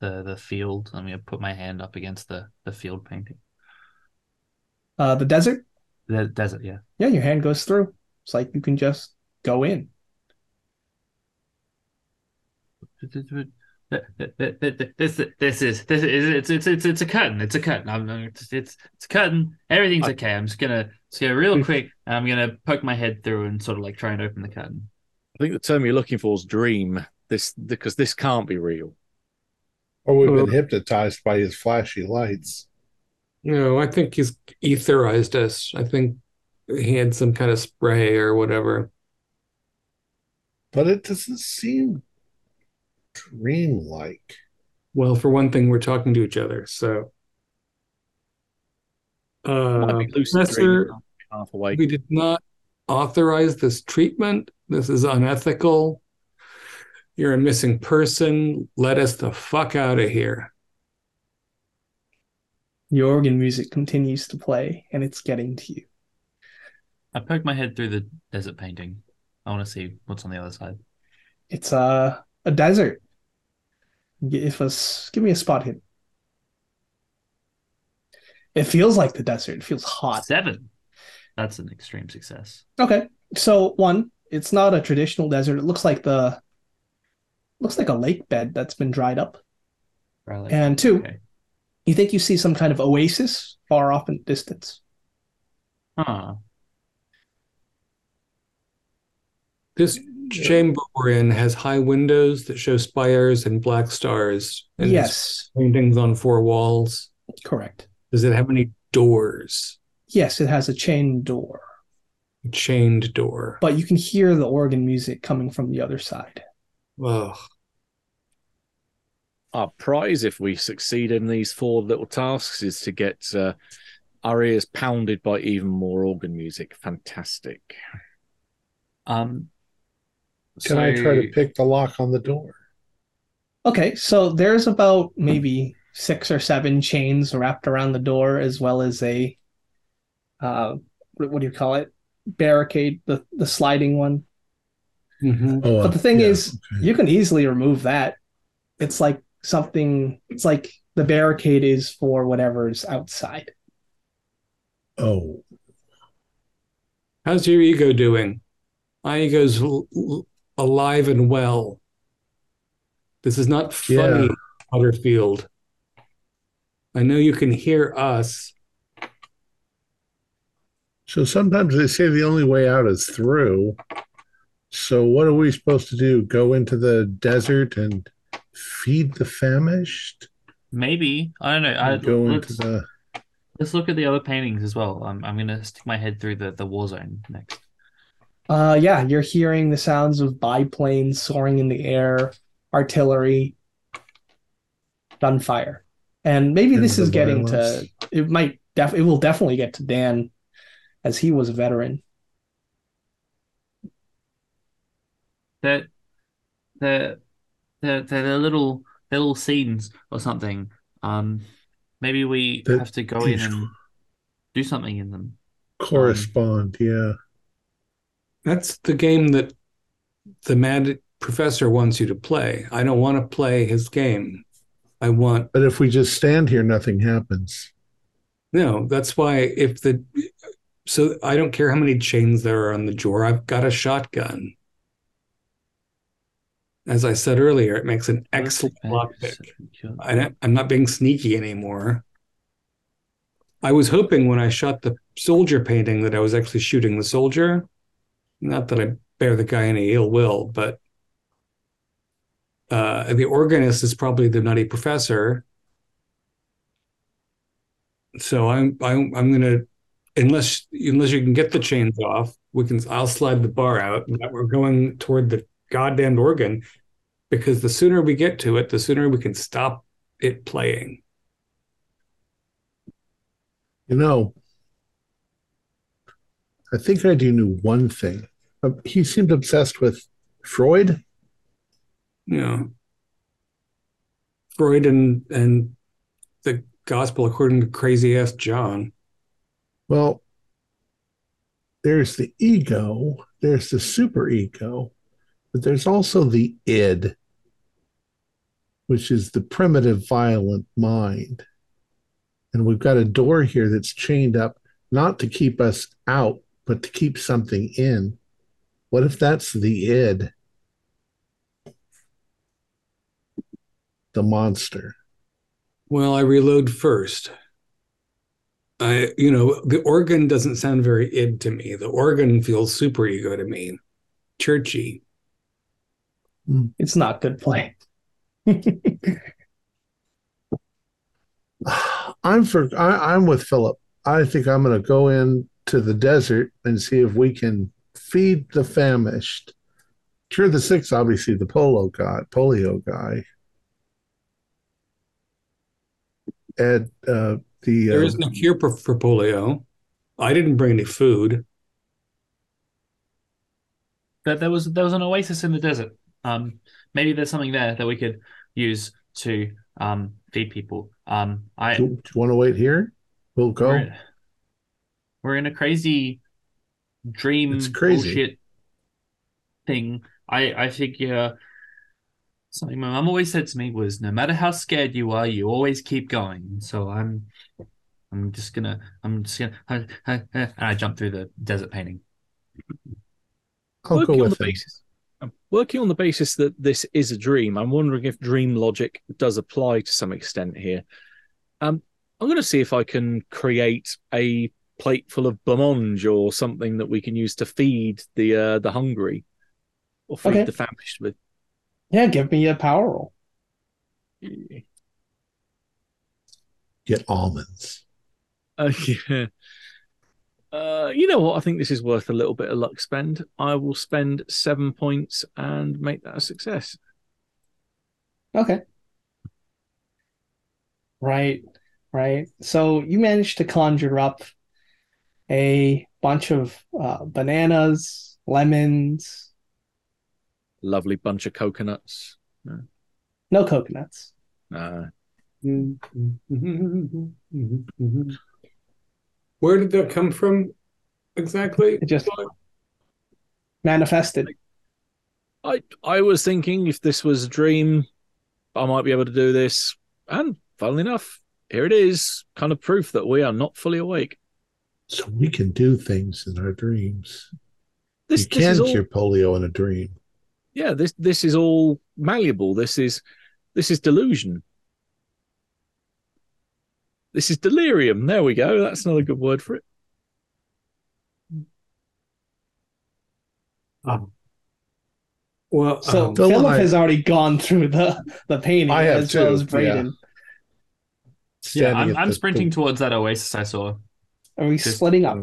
the the field. I'm gonna put my hand up against the the field painting. Uh, the desert, The desert, yeah. yeah, your hand goes through. It's like you can just go in. This this is this is it's it's it's it's a curtain. It's a curtain. I'm it's it's, it's a curtain. Everything's I- okay. I'm just gonna just go real hmm. quick. And I'm gonna poke my head through and sort of like try and open the curtain. I think the term you're looking for is dream. This because this can't be real. Or we've Well- been hypnotized by his flashy lights. No, I think he's etherized us. I think he had some kind of spray or whatever. But it doesn't seem dreamlike. Well, for one thing, we're talking to each other. So, uh, Might be lucid Professor, dreaming, half awake. we did not authorize this treatment. This is unethical. You're a missing person. Let us the fuck out of here. The organ music continues to play, and it's getting to you. I poke my head through the desert painting. I want to see what's on the other side. It's a a desert. Give us, give me a spot hit. It feels like the desert. It feels hot. Seven. That's an extreme success. Okay, so one, it's not a traditional desert. It looks like the looks like a lake bed that's been dried up. Right, And two, okay. you think you see some kind of oasis far off in the distance. Huh. This chamber we're in has high windows that show spires and black stars. And yes, paintings on four walls. correct. Does it have any doors? Yes, it has a chain door, A chained door. but you can hear the organ music coming from the other side. Ugh. Our prize, if we succeed in these four little tasks, is to get uh, our ears pounded by even more organ music. Fantastic. Um. Can I try to pick the lock on the door? Okay, so there's about maybe six or seven chains wrapped around the door, as well as a uh, what what do you call it? Barricade, the the sliding one. Mhm. Oh, But the thing yeah, is, okay. you can easily remove that. It's like something. It's like the barricade is for whatever's outside. oh, How's your ego doing? My ego's l- l- alive and well. This is not funny, Yeah. Butterfield. I know you can hear us. so sometimes they say the only way out is through. So what are we supposed to do? Go into the desert and feed the famished? Maybe I don't know. I, go let's, into the let's look at the other paintings as well. I'm I'm gonna stick my head through the the war zone next. Uh, yeah, you're hearing the sounds of biplanes soaring in the air, artillery, gunfire, and maybe this is getting violence. to. It might def. It will definitely get to Dan, as he was a veteran. They're they're they're, they're, they're little they're little scenes or something. Um, maybe we That have to go in and do something in them. correspond. Yeah. That's the game that the mad professor wants you to play. I don't want to play his game. I want But if we just stand here, nothing happens. no. That's why if the so I don't care how many chains there are on the drawer. I've got a shotgun. As I said earlier, it makes an excellent lockpick. I I'm not being sneaky anymore. I was hoping when I shot the soldier painting that I was actually shooting the soldier. Not that I bear the guy any ill will, but uh, the organist is probably the nutty professor. So I'm I'm I'm gonna unless unless you can get the chains off, we can I'll slide the bar out. But we're going toward the goddamned organ because the sooner we get to it, the sooner we can stop it playing. You know, I think I do know one thing. Uh, He seemed obsessed with Freud. Yeah. Freud and and the gospel according to crazy ass John. Well, there's the ego, there's the superego, but there's also the id, which is the primitive, violent mind. And we've got a door here that's chained up not to keep us out, but to keep something in. What if that's the id? The monster. Well, I reload first. I, you know, the organ doesn't sound very id to me. The organ feels super ego to me, churchy. Hmm. It's not good play. I'm for I, I'm with Philip. I think I'm going to go in to the desert and see if we can feed the famished. Cure the sick's obviously the polo guy, polio guy. And uh, the There uh, is no cure for, for polio. I didn't bring any food. That there was there was an oasis in the desert. Um, maybe there's something there that we could use to um feed people. Um, I do, do you want to wait here? We'll go. we're, we're in a crazy dream It's crazy. bullshit thing. I I figure something my mum always said to me was no matter how scared you are, you always keep going. So I'm I'm just gonna I'm just gonna and I jump through the desert painting. Working on the basis, I'm working on the basis that this is a dream. I'm wondering if dream logic does apply to some extent here. Um, I'm going to see if I can create a plate full of blancmange or something that we can use to feed the uh, the hungry or feed Okay. the famished with. Yeah, give me a power roll. Get almonds. Uh, yeah. Uh, you know what? I think this is worth a little bit of luck spend. I will spend seven points and make that a success. Okay. Right, right. So you managed to conjure up a bunch of uh, bananas, lemons, Lovely bunch of coconuts. no coconuts. Uh, Where did that come from exactly? It just manifested. I I was thinking if this was a dream, I might be able to do this. And funnily enough, here it is, kind of proof that we are not fully awake. So we can do things in our dreams. This, you this can is all, cure polio in a dream. yeah. This this is all malleable. This is this is delusion. This is delirium. There we go. That's another good word for it. Well, So um, Phil Philip I- has already gone through the the painting I have as well too, as Braden. Yeah, Standing I'm, I'm the- sprinting towards that oasis I saw, Are we Just- splitting up?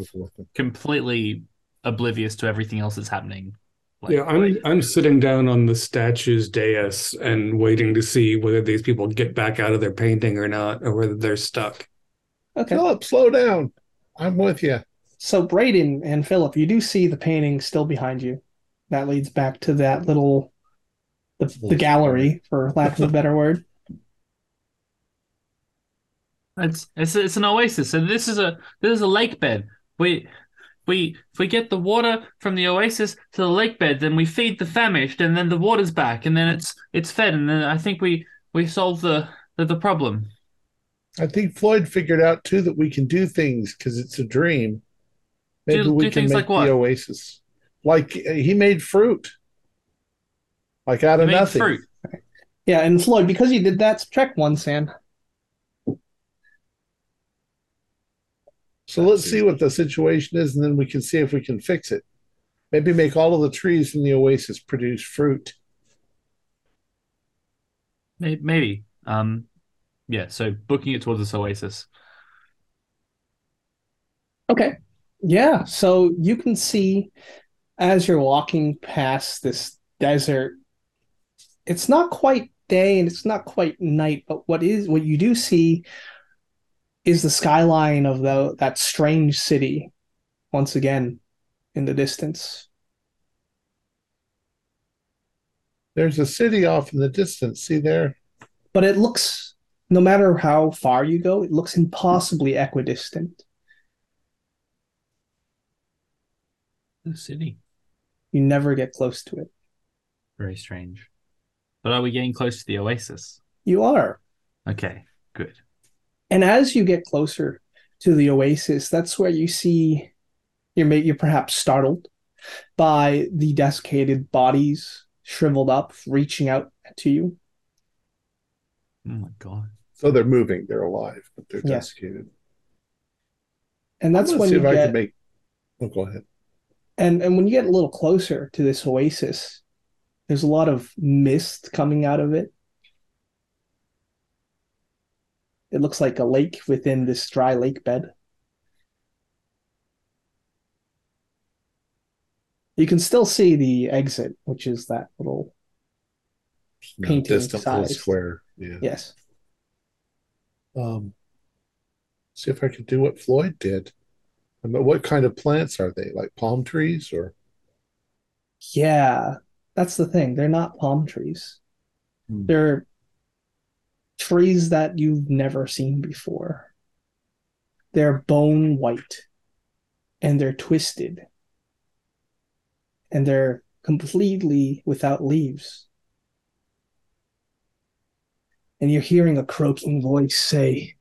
completely oblivious to everything else that's happening. Like, yeah, I'm I'm sitting down on the statue's dais and waiting to see whether these people get back out of their painting or not, or whether they're stuck. Okay. Philip, slow down. I'm with you. So Braden and Philip, you do see the painting still behind you. That leads back to that little the, the gallery, for lack of a better word. It's it's it's an oasis. So this is a this is a lake bed. We we if we get the water from the oasis to the lake bed, then we feed the famished, and then the water's back, and then it's it's fed, and then I think we we solve the the, the problem. I think Floyd figured out too that we can do things because it's a dream. Maybe Do- we do can make like what? the oasis. Like uh, he made fruit, like out We of made nothing. fruit. Yeah, and Floyd, because you did that, subtract one SAN. So let's see what the situation is, and then we can see if we can fix it. Maybe make all of the trees in the oasis produce fruit. Maybe. Um, yeah. So booking it towards this oasis. Okay. Yeah, so you can see as you're walking past this desert, it's not quite day and it's not quite night, but what is what you do see is the skyline of the that strange city once again in the distance. There's a city off in the distance. See there? But it looks no matter how far you go, it looks impossibly equidistant. The city. You never get close to it. Very strange. But are we getting close to the oasis? You are. Okay. Good. And as you get closer to the oasis, that's where you see you're ma- you're perhaps startled by the desiccated bodies shriveled up, reaching out to you. Oh my god. So they're moving. They're alive, but they're Yes. desiccated. And that's I'm gonna when see you if I can make. Oh, go ahead. and and when you get a little closer to this oasis, there's a lot of mist coming out of it. It looks like a lake within this dry lake bed. You can still see the exit, which is that little Painting distant little square. Yeah. yes. Um, see if I can do what Floyd did. I mean, what kind of plants are they? Like palm trees or? Yeah, that's the thing. They're not palm trees. Hmm. They're trees that you've never seen before. They're bone white and they're twisted and they're completely without leaves. And you're hearing a croaking voice say,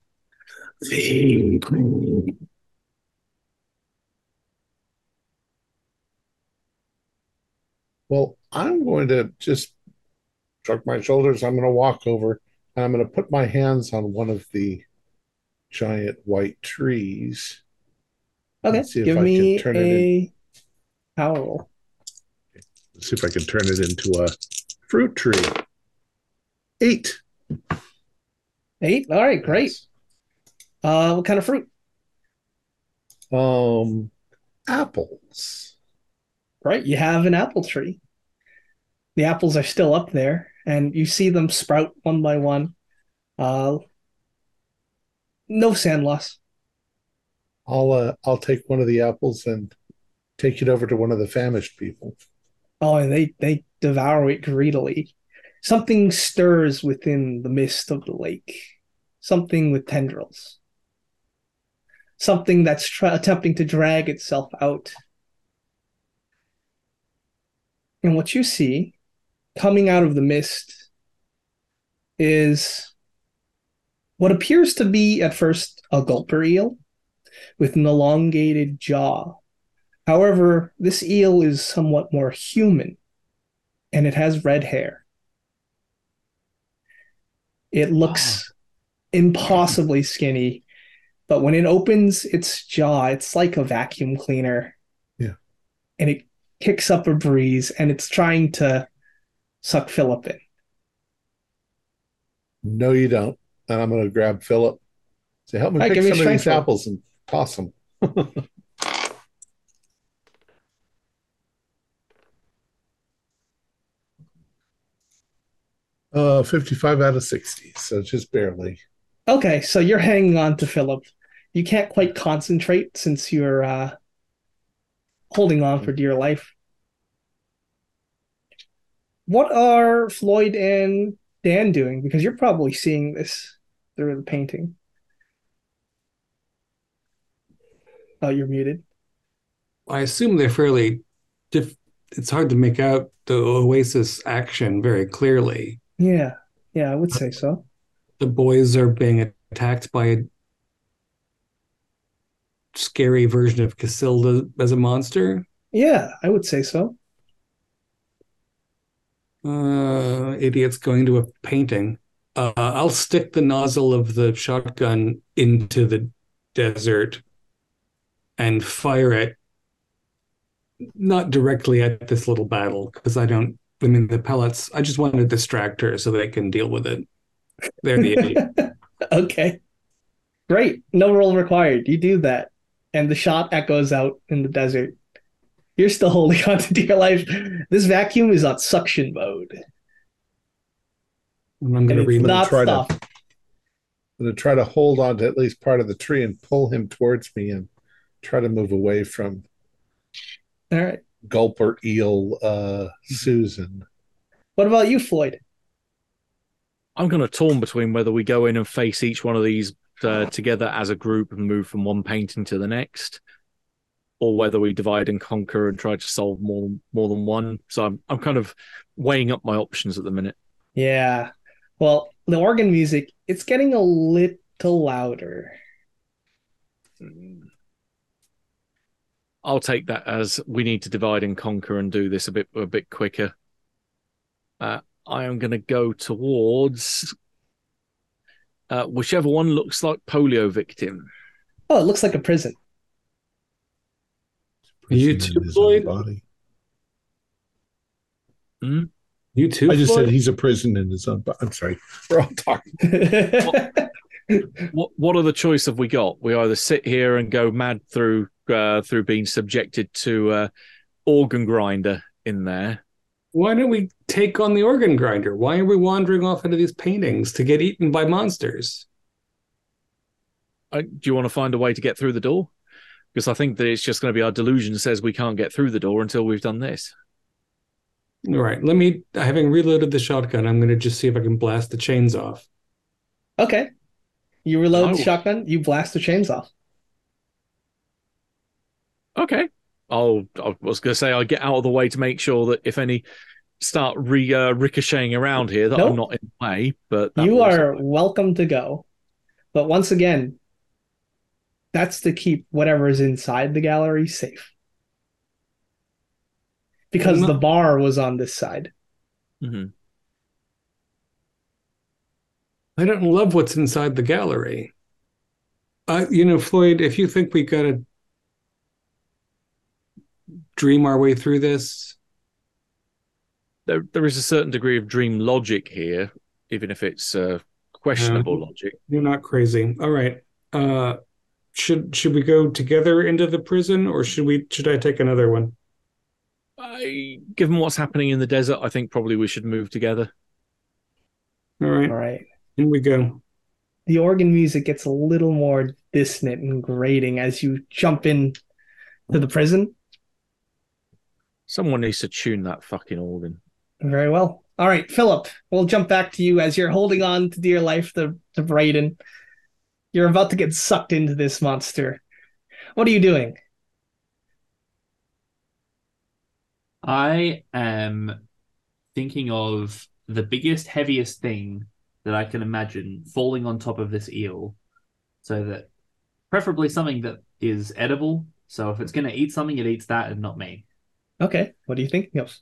me. Well, I'm going to just shrug my shoulders. I'm going to walk over and I'm going to put my hands on one of the giant white trees. Okay, Let's if give I can me a power roll. See if I can turn it into a fruit tree. Eight. Eight? All right, great. Uh, what kind of fruit? Um, apples. Right, you have an apple tree. The apples are still up there, and you see them sprout one by one. Uh, no SAN loss. I'll uh, I'll take one of the apples and take it over to one of the famished people. Oh, and they they devour it greedily. Something stirs within the mist of the lake. Something with tendrils. Something that's try- attempting to drag itself out. And what you see coming out of the mist is what appears to be at first a gulper eel with an elongated jaw. However, this eel is somewhat more human and it has red hair. It looks impossibly skinny, but when it opens its jaw, it's like a vacuum cleaner. Yeah. And it kicks up a breeze and it's trying to suck Philip in. No, you don't. And I'm going to grab Philip. Say, help me right, pick give me a some of these apples and toss them. uh, 55 out of 60. So just barely. Okay, so you're hanging on to Philip. You can't quite concentrate since you're uh, holding on for dear life. What are Floyd and Dan doing? Because you're probably seeing this through the painting. Oh, you're muted. I assume they're fairly. Diff- it's hard to make out the Oasis action very clearly. Yeah, yeah, I would say so. The boys are being attacked by a scary version of Casilda as a monster. Yeah, I would say so. Uh, idiots going to a painting. Uh, I'll stick the nozzle of the shotgun into the desert and fire it not directly at this little battle because I don't. I mean, the pellets. I just want to distract her so they can deal with it. They're the idiot. okay. Great. No roll required. You do that. And the shot echoes out in the desert. You're still holding on to dear life. This vacuum is on suction mode. And I'm going to it's reload. not try to- I'm going to try to hold on to at least part of the tree and pull him towards me and try to move away from All right. Gulper Eel uh, Susan. What about you, Floyd? I'm kind of torn between whether we go in and face each one of these uh, together as a group and move from one painting to the next, or whether we divide and conquer and try to solve more more than one. So I'm I'm kind of weighing up my options at the minute. Yeah. Well, the organ music, it's getting a little louder. I'll take that as we need to divide and conquer and do this a bit a bit quicker. Uh, I am going to go towards uh, whichever one looks like polio victim. Oh, it looks like a prison. You too, in Floyd? body. You too. I just Floyd? said he's a prison in his own body. I'm sorry. We're all talking. What what other choice have we got? We either sit here and go mad through uh, through being subjected to uh, organ grinder in there. Why don't we take on the organ grinder? Why are we wandering off into these paintings to get eaten by monsters? Uh, do you want to find a way to get through the door? Because I think that it's just going to be our delusion says we can't get through the door until we've done this. All right, let me. Having reloaded the shotgun, I'm going to just see if I can blast the chains off. okay. You reload the Oh. shotgun, you blast the chains off. Okay. I'll, I was going to say I'll get out of the way to make sure that if any start re, uh, ricocheting around here, that Nope. I'm not in the way. But you are welcome to go. But once again, that's to keep whatever is inside the gallery safe. Because the bar was on this side. Mhm. I don't love what's inside the gallery. Uh, you know, Floyd, if you think we got to dream our way through this, there there is a certain degree of dream logic here, even if it's uh, questionable Um, logic. you're not crazy. All right. Should should we go together into the prison, or should we? Should I take another one? I, given what's happening in the desert, I think probably we should move together. All right, All right. in we go. The organ music gets a little more dissonant and grating as you jump in to the prison. Someone needs to tune that fucking organ. Very well. All right, Philip, we'll jump back to you as you're holding on to dear life to, to Brayden. You're about to get sucked into this monster. What are you doing? I am thinking of the biggest, heaviest thing that I can imagine falling on top of this eel, so that preferably something that is edible. So if it's going to eat something, it eats that and not me. Okay, what are you thinking of?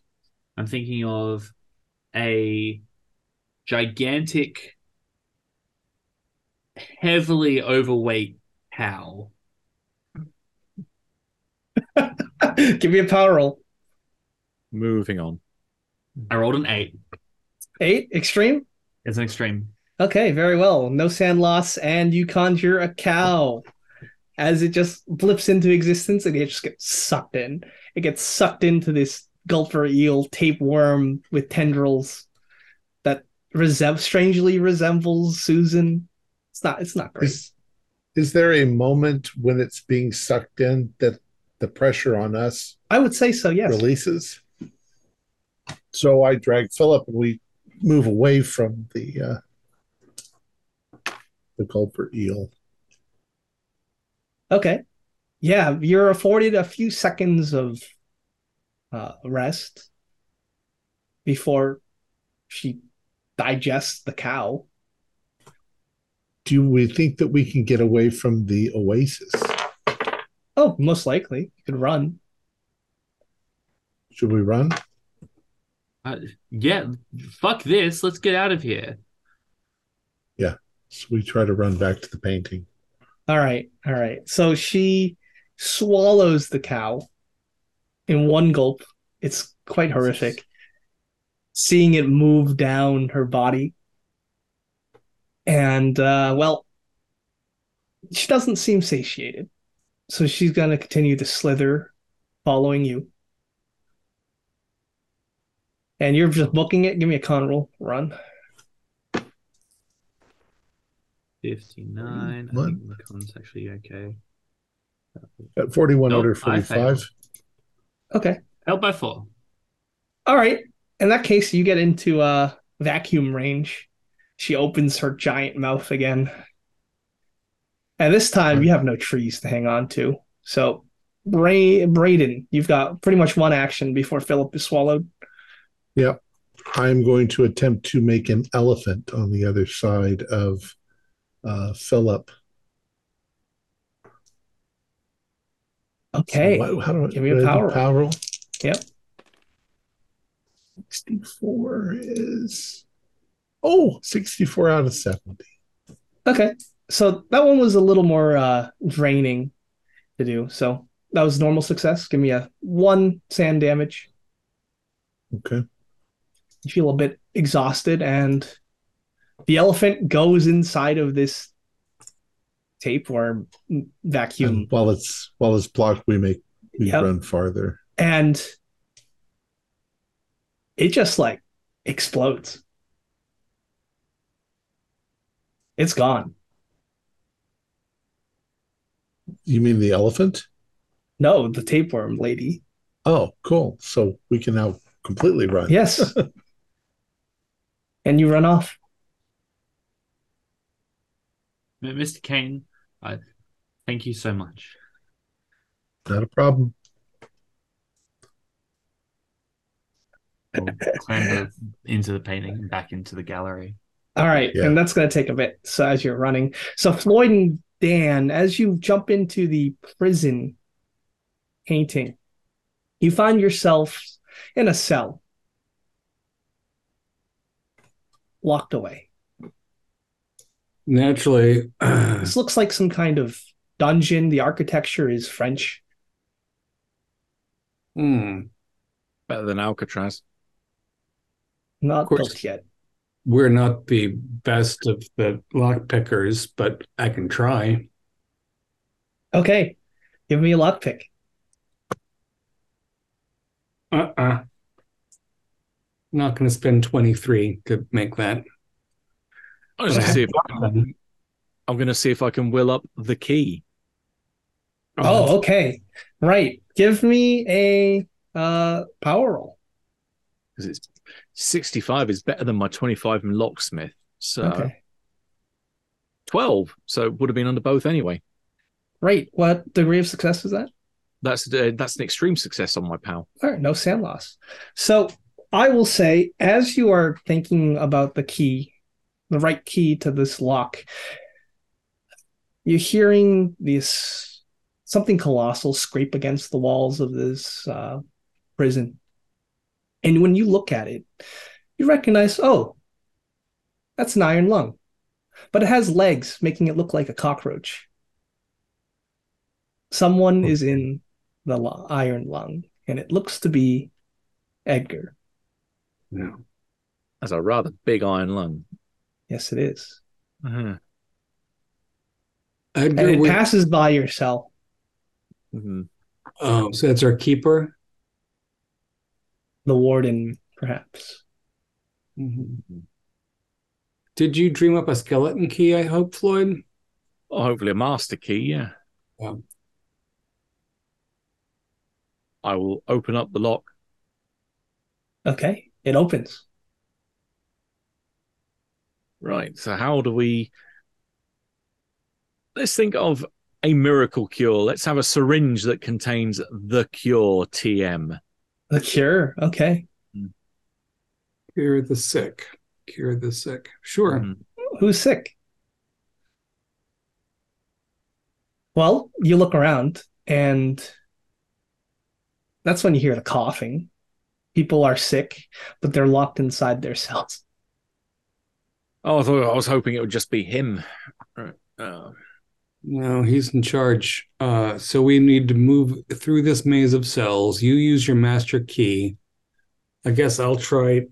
I'm thinking of a gigantic, heavily overweight cow. Give me a power roll. Moving on. I rolled an eight. Eight, extreme? It's an extreme. Okay, very well. No SAN loss, and you conjure a cow. As it just blips into existence, and it just gets sucked in. It gets sucked into this gulper eel tapeworm with tendrils that resem- strangely resembles Susan. It's not. It's not great. Is, is there a moment when it's being sucked in that the pressure on us I would say so. Yes. releases? So I drag Philip and we move away from the uh, the gulper eel. Okay. Yeah, you're afforded a few seconds of uh, rest before she digests the cow. Do we think that we can get away from the oasis? Oh, most likely. You could run. Should we run? Uh, yeah, fuck this. Let's get out of here. Yeah. So we try to run back to the painting. All right, all right. So she swallows the cow in one gulp. It's quite horrific. Seeing it move down her body. And, uh, well, she doesn't seem satiated. So she's going to continue to slither, following you. And you're just booking it. Give me a con roll. Run. 59. I What? think the con's actually okay. At 41 Nope, under 45. Okay. Help by four. All right. In that case, you get into uh vacuum range. She opens her giant mouth again. And this time you have no trees to hang on to. So Bray Braden, you've got pretty much one action before Philip is swallowed. Yep. I'm going to attempt to make an elephant on the other side of uh, Philip. Okay. So what- how do I Give me a do I do power roll. power roll? Yep. 64 is. Oh, 64 out of 70. Okay. So that one was a little more uh draining to do. So that was normal success. Give me a one SAN damage. Okay. you feel a bit exhausted and the elephant goes inside of this tapeworm vacuum And while it's while it's blocked, we make we Yep. run farther. and it just like explodes it's gone You mean the elephant? no the tapeworm lady Oh, cool. So we can now completely run. yes and you run off Mr. Kane, I thank you so much. Not a problem. We'll clamber into the painting and back into the gallery. All right, Yeah. and that's going to take a bit. So as you're running, so Floyd and Dan, as you jump into the prison painting, you find yourself in a cell, locked away. Naturally, This looks like some kind of dungeon. The architecture is French. hmm, Better than Alcatraz. Not course. built yet. We're not the best of the lock pickers, but I can try. Okay, give me a lockpick. Uh-uh. Not going to spend 23 to make that. I'm gonna see if Um, I'm going to see if I can will up the key. Oh, okay, right. Give me a uh power roll. because it's 65 is better than my 25 in locksmith. So Okay, 12. So it would have been under both anyway. right. What degree of success was that? That's uh, that's an extreme success on my pal. All right, no SAN loss. So I will say, as you are thinking about the key, the right key to this lock, you're hearing this something colossal scrape against the walls of this uh, prison. And when you look at it, you recognize, oh, that's an iron lung, but it has legs, making it look like a cockroach. Someone is in the lu- iron lung, and it looks to be Edgar. No. That's a rather big iron lung. Yes, it is. Mhm. And Edgar, it we- passes by your cell. Mhm. oh, so that's our keeper. The warden, perhaps. Mm-hmm. Did you dream up a skeleton key? I hope, Floyd. Oh, hopefully a master key. Yeah. Yeah. I will open up the lock. Okay, it opens. Right. So how do we? Let's think of a miracle cure. Let's have a syringe that contains the cure TM. The cure. Okay. Cure the sick. Cure the sick. Sure. Mm. Who's sick? Well, you look around and that's when you hear the coughing. People are sick, but they're locked inside their cells. Oh, I thought I was hoping it would just be him. Right. Uh, No, he's in charge. Uh, so we need to move through this maze of cells. You use your master key. I guess I'll try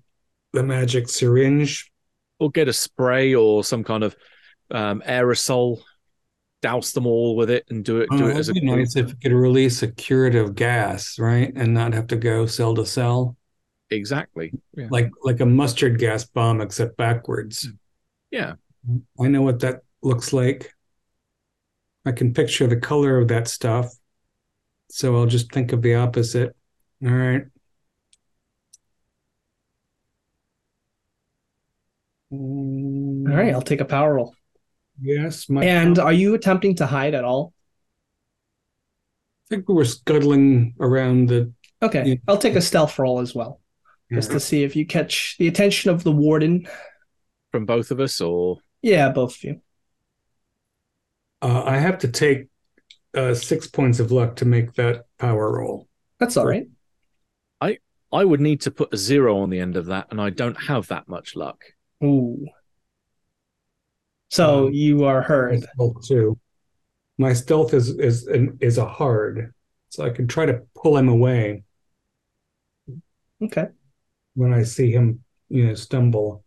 the magic syringe. or get a spray or some kind of um, aerosol. Douse them all with it and do it. Do Oh, it as a nice if you could release a curative gas, right, and not have to go cell to cell, exactly. Yeah. like like a mustard gas bomb, except backwards. yeah. I know what that looks like. I can picture the color of that stuff. So I'll just think of the opposite. All right. All right, I'll take a power roll. Yes, my And are you attempting to hide at all? I think we were scuttling around the. Okay, Yeah. I'll take a stealth roll as well, just to see if you catch the attention of the warden. From both of us, or Yeah, both of you. Uh, I have to take uh, six points of luck to make that power roll. That's all right. I I would need to put a zero on the end of that, and I don't have that much luck. Ooh. So Um, you are My heard. too. My stealth is is an, is a hard, so I can try to pull him away Okay. when I see him, you know, stumble.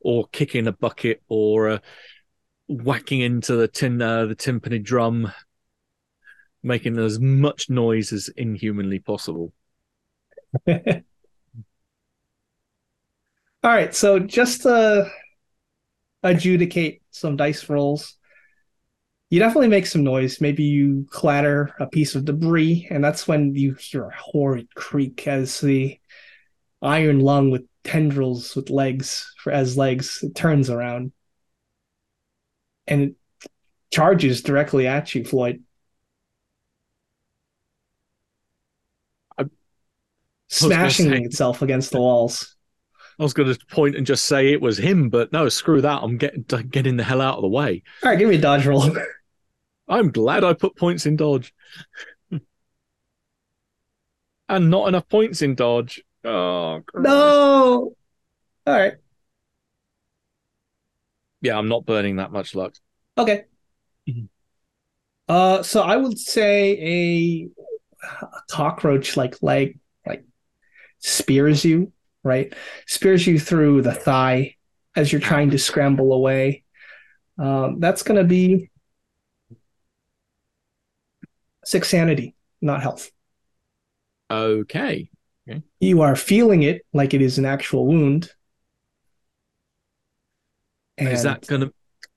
or kick in a bucket or uh, whacking into the tin uh, the timpani drum making as much noise as inhumanly possible All right, so just to adjudicate some dice rolls, you definitely make some noise. Maybe you clatter a piece of debris, and that's when you hear a horrid creak as the iron lung with tendrils with legs for as legs it turns around and it charges directly at you, Floyd. I- Smashing say- itself against the walls. i was going to point and just say it was him but no screw that i'm getting getting the hell out of the way All right, give me a dodge roll. i'm glad i put points in dodge and not enough points in dodge oh Christ. No. All right. Yeah i'm not burning that much luck Okay. Mhm. Uh, so I would say a, a cockroach like leg like spears you, right? Spears you through the thigh as you're trying to scramble away. Um, that's gonna be six sanity, not health. okay You are feeling it like it is an actual wound. Is that gonna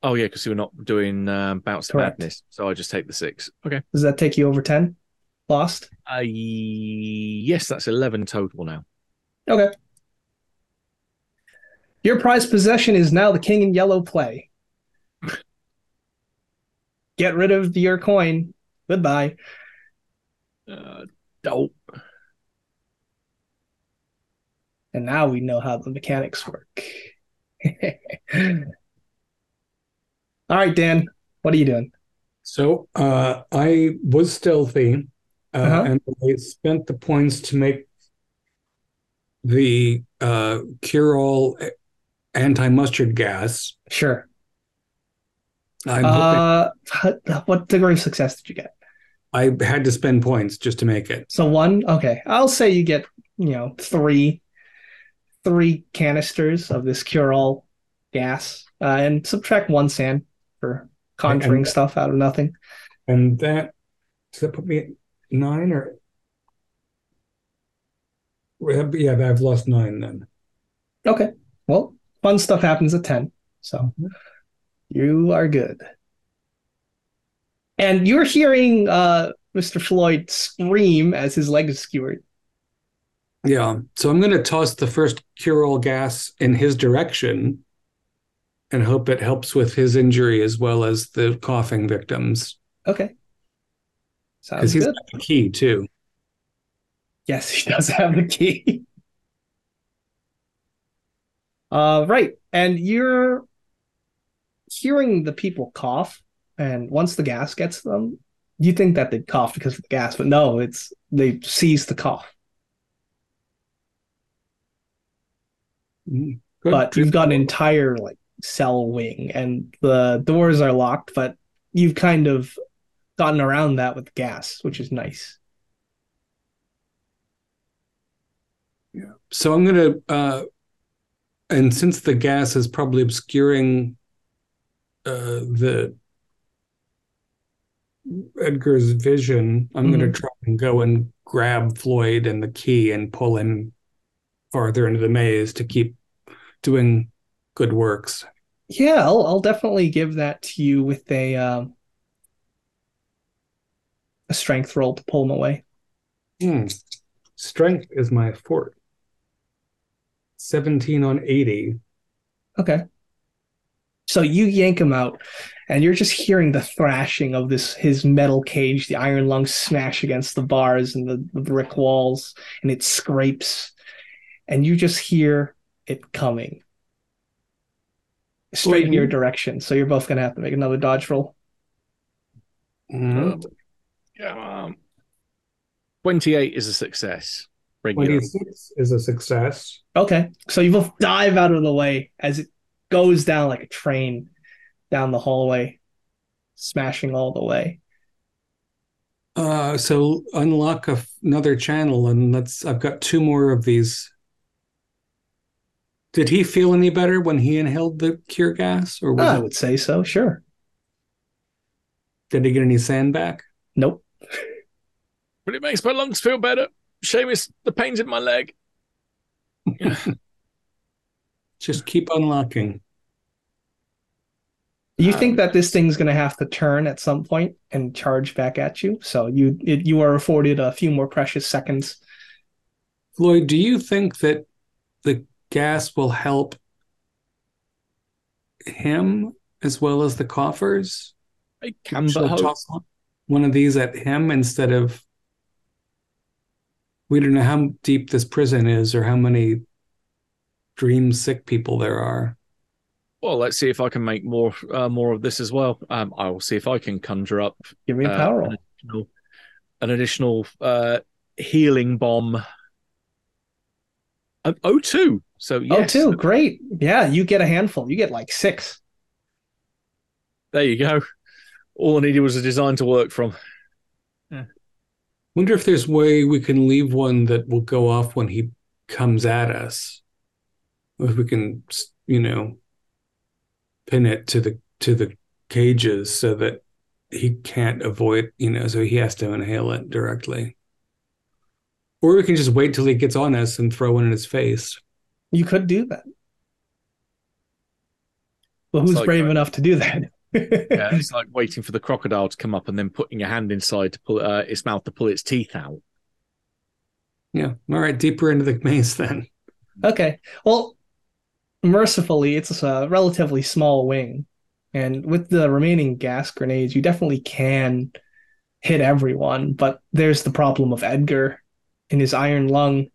oh yeah because we're not doing um, bouts of Correct. madness so i just take the six okay does that take you over 10? Lost? uh, yes that's 11 total now Okay. Your prized possession is now the king in yellow play. Get rid of your coin. Goodbye. uh, dope And now we know how the mechanics work. All right, Dan, what are you doing? So uh, I was stealthy, uh, Uh-huh. and I spent the points to make the uh, cure-all anti-mustard gas. Sure. I'm Uh, what- what degree of success did you get? I had to spend points just to make it. So one. Okay, I'll say you get you know three, three canisters of this cure-all gas, uh, and subtract one SAN for conjuring And- stuff out of nothing. And that does that put me at nine or yeah, I've lost nine then. Okay. Well, fun stuff happens at 10. So you are good. And you're hearing uh, Mr. Floyd scream as his leg is skewered. Yeah. So I'm gonna toss the first cure-all gas in his direction. and hope it helps with his injury as well as the coughing victims. Okay. Because he's got the key too. Yes, he does have the key. uh, right. And you're hearing the people cough, and once the gas gets them, you think that they cough because of the gas, but no, it's they seize the cough. Good. but you've got an entire like cell wing and the doors are locked but you've kind of gotten around that with gas which is nice Yeah. So I'm gonna uh and since the gas is probably obscuring uh the Edgar's vision, I'm gonna try and go and grab Floyd and the key and pull him farther into the maze to keep doing good works. yeah i'll, I'll definitely give that to you with a um a strength roll to pull him away Hmm. Strength is my forte. 17 on 80. okay so you yank him out and you're just hearing the thrashing of this his metal cage the iron lungs smash against the bars and the, the brick walls and it scrapes and you just hear it coming straight in your direction so you're both going to have to make another dodge roll Mhm. Yeah. Um, 28 is a success. Regular. 26 is a success. okay so you both dive out of the way as it goes down like a train down the hallway smashing all the way Uh, so unlock a, another channel and let's. I've got two more of these. Did he feel any better when he inhaled the cure gas, or was i it, would say so sure did he get any SAN back? nope But it makes my lungs feel better. Seamus, the pain's in my leg. Just keep unlocking. You Um, think that this thing's going to have to turn at some point and charge back at you, so you it, you are afforded a few more precious seconds. Floyd, do you think that the gas will help him as well as the coffers? I can Should but I toss one of these at him instead of we don't know how deep this prison is or how many dream sick people there are Well, let's see if I can make more uh, more of this as well. Um, I will see if I can conjure up Give me a uh, power an additional, an additional uh, healing bomb. Uh, oh, two. So oh, yes, Oh, two, great. Yeah, you get a handful. You get like six. there you go. All I needed was a design to work from. wonder if there's way we can leave one that will go off when he comes at us if we can you know pin it to the to the cages so that he can't avoid you know so he has to inhale it directly or we can just wait till he gets on us and throw one in his face You could do that. But who's like, brave uh, enough to do that? Yeah, it's like waiting for the crocodile to come up and then putting your hand inside to pull uh, its mouth to pull its teeth out. yeah all right deeper into the maze then Okay. Well, mercifully, it's a relatively small wing. And with the remaining gas grenades, you definitely can hit everyone. But there's the problem of Edgar in his iron lung.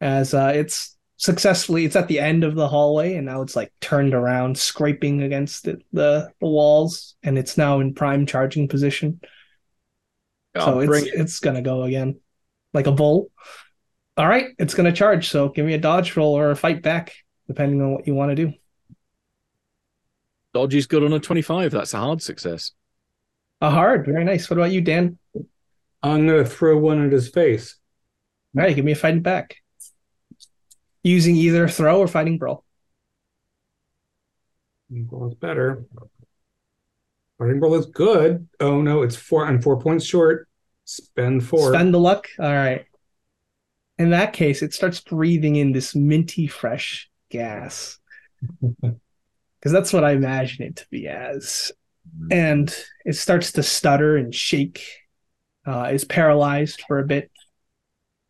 As uh, it's successfully, it's at the end of the hallway, and now it's like turned around, scraping against it, the, the walls, and it's now in prime charging position. so Oh, it's it. it's gonna go again, like a bull. All right, it's gonna charge. So give me a dodge roll or a fight back, depending on what you want to do. Dodge is good on a 25. That's a hard success. A hard, very nice. What about you, Dan? i'm gonna throw one at his face All right, give me a fight back. Using either throw or fighting brawl. well is better Fighting roll is good. Oh no, it's four. I'm four points short. Spend four. Spend the luck. All right. In that case, it starts breathing in this minty fresh gas. Because that's what I imagine it to be as. And it starts to stutter and shake. Uh, is paralyzed for a bit.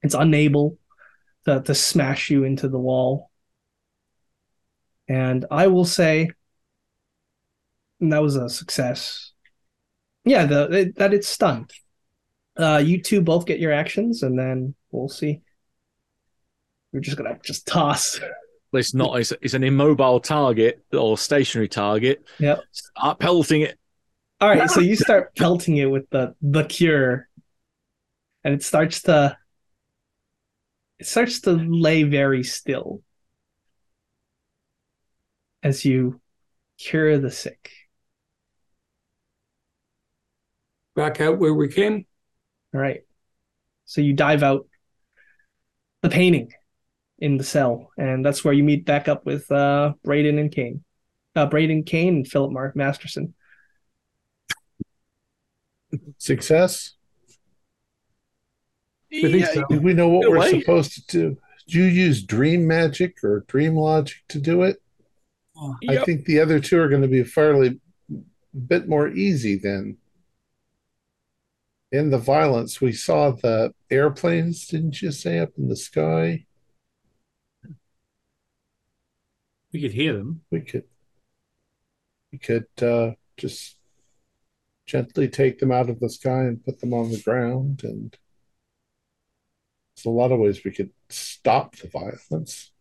It's unable to, to smash you into the wall. And I will say and that was a success. Yeah, the it, that it's stunned. Uh, you two both get your actions, and then we'll see. We're just gonna just toss. It's not. It's, it's an immobile target or stationary target. Yep. Start pelting it. All right, so you start pelting it with the the cure, and it starts to it starts to lay very still as you cure the sick. Back out where we came. All right, so you dive out the painting in the cell, and that's where you meet back up with uh, Braden and Kane, uh, Braden Kane and Philip Mark Masterson. Success? I think Yeah, so. We know what we're way. supposed to do? Do you use dream magic or dream logic to do it? I Yep. think the other two are going to be fairly bit more easy then. In the violence, we saw the airplanes, didn't you say, up in the sky? We could hear them. We could we could uh, just gently take them out of the sky and put them on the ground and there's a lot of ways we could stop the violence.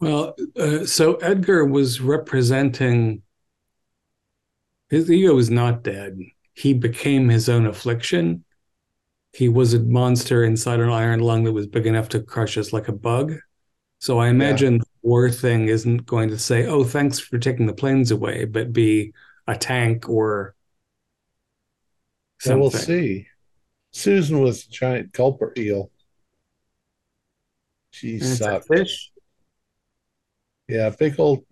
Well, uh, so Edgar was representing his ego is not dead. He became his own affliction. He was a monster inside an iron lung that was big enough to crush us like a bug. So I imagine the war thing isn't going to say, "Oh, thanks for taking the planes away," but be a tank or So something. we'll see. Susan was a giant gulper eel. She And it's a fish. Yeah, big old,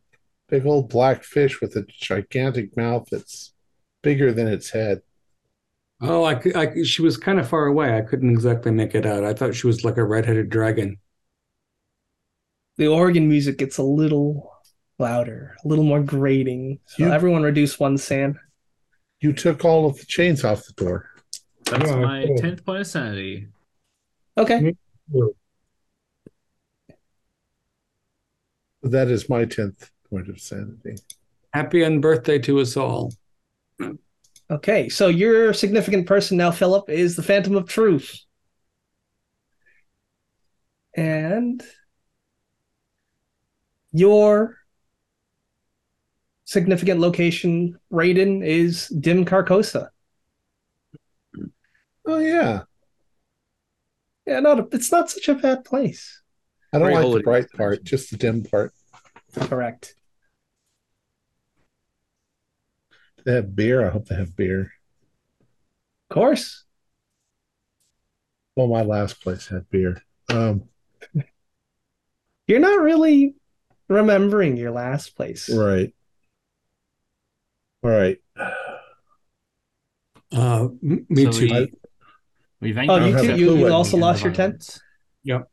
big old black fish with a gigantic mouth that's bigger than its head. Oh, I, I, she was kind of far away. I couldn't exactly make it out. I thought she was like a red-headed dragon. The organ music gets a little louder, a little more grating. So You- everyone reduce one SAN. You took all of the chains off the door. That's Yeah, my cool. tenth point of sanity. Okay. That is my tenth point of sanity. Happy unbirthday to us all. Okay. So your significant person now, Philip, is the Phantom of Truth. And your significant location, Braden, is Dim Carcosa. Oh yeah, Yeah, not a, it's not such a bad place. I don't like the bright part, just the dim part. Correct. They have beer. I hope they have beer. Of course. Well, my last place had beer. Um, You're not really remembering your last place. right. All right. Uh, me So too. we- We've Oh, you too. You, you also lost your tent. Yep.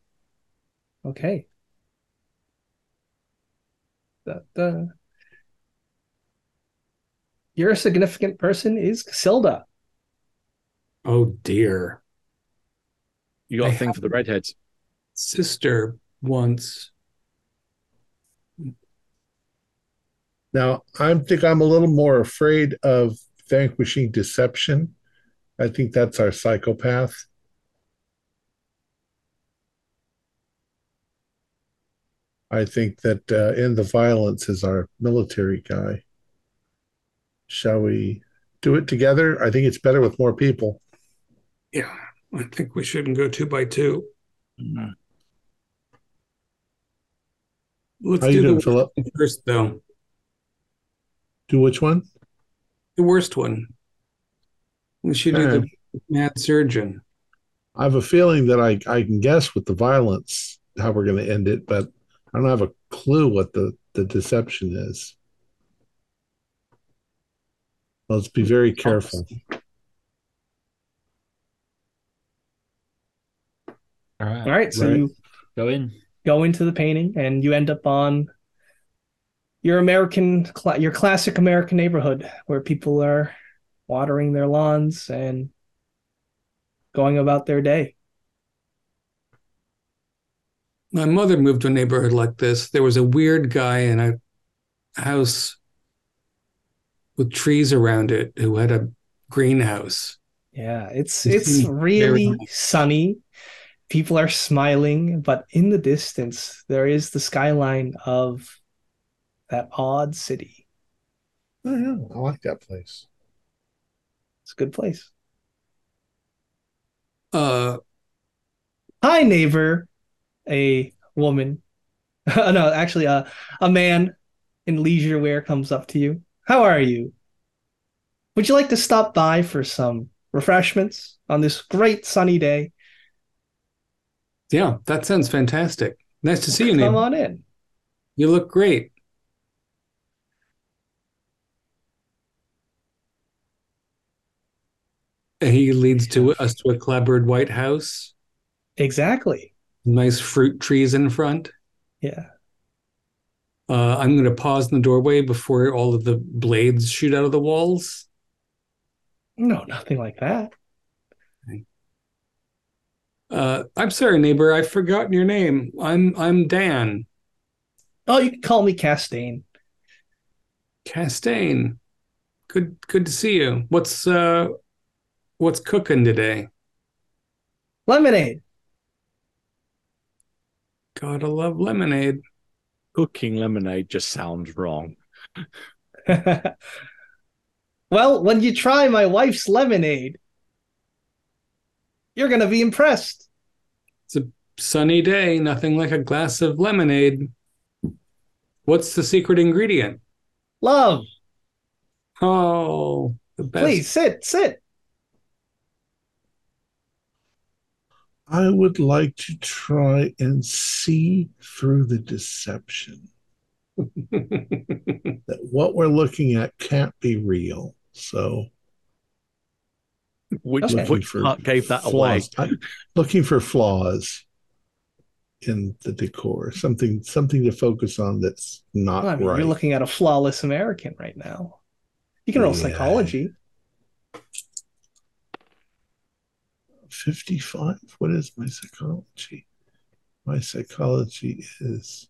Okay. Da, da. Your significant person is Casilda. Oh dear. You got I a thing for the redheads. Sister once. Now, I think I'm a little more afraid of vanquishing deception. I think that's our psychopath. I think that uh, in the violence is our military guy. Shall we do it together? I think it's better with more people. Yeah, I think we shouldn't go two by two. Let's How you do doing, the Philip? first, though. Do which one? The worst one. We should do the mad surgeon. I have a feeling that I, I can guess with the violence how we're going to end it, but I don't have a clue what the, the deception is. Let's be very careful. All right. All right, so Right. you Go in. go into the painting and you end up on your American, cla- your classic American neighborhood where people are watering their lawns and going about their day. My mother moved to a neighborhood like this. There was a weird guy in a house with trees around it who had a greenhouse. Yeah, it's It it's really nice. sunny. People are smiling, but in the distance there is the skyline of that odd city. Oh, yeah, I like that place. It's a good place. Uh, Hi, neighbor. A woman. no, actually, uh, a man in leisure wear comes up to you. How are you? Would you like to stop by for some refreshments on this great sunny day? yeah, that sounds fantastic. Nice to see you, Come on in. You look great. He leads to us to a clapboard white house, Exactly. Nice fruit trees in front. Yeah. Uh, I'm going to pause in the doorway before all of the blades shoot out of the walls. No, nothing like that. Uh, I'm sorry, neighbor. I've forgotten your name. I'm I'm Dan Oh, you can call me Castaigne. Castaigne, Good good to see you. What's uh what's cooking today? Lemonade. Gotta love lemonade. Cooking lemonade just sounds wrong. well, when you try my wife's lemonade, you're going to be impressed. It's a sunny day, nothing like a glass of lemonade. What's the secret ingredient? Love. Oh, the best. Please sit, sit. I would like to try and see through the deception that what we're looking at can't be real. So Which, Okay. which part gave that away? I'm looking for flaws in the decor, something something to focus on that's not Well, I mean, right. You're looking at a flawless American right now. You can roll Yeah. psychology. 55. What is my psychology? My psychology is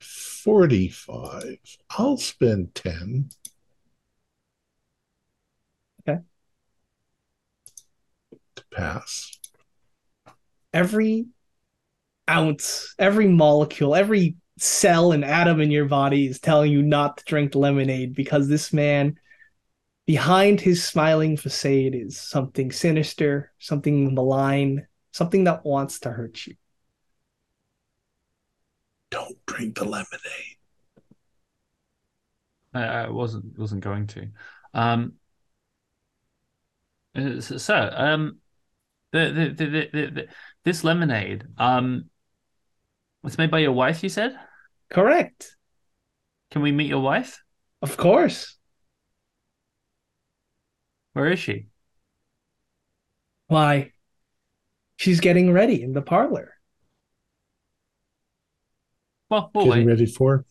45. I'll spend 10. Okay. To pass. Every ounce, every molecule, every cell and atom in your body is telling you not to drink lemonade because this man behind his smiling facade is something sinister, something malign, something that wants to hurt you. Don't drink the lemonade. I, I wasn't wasn't going to. Um, uh, so, so, um, the the, the, the, the, the this lemonade, um, it's made by your wife. You said. Correct. Can we meet your wife? Of course. Where is she? Why? She's getting ready in the parlor. Well, we'll Getting wait. ready for?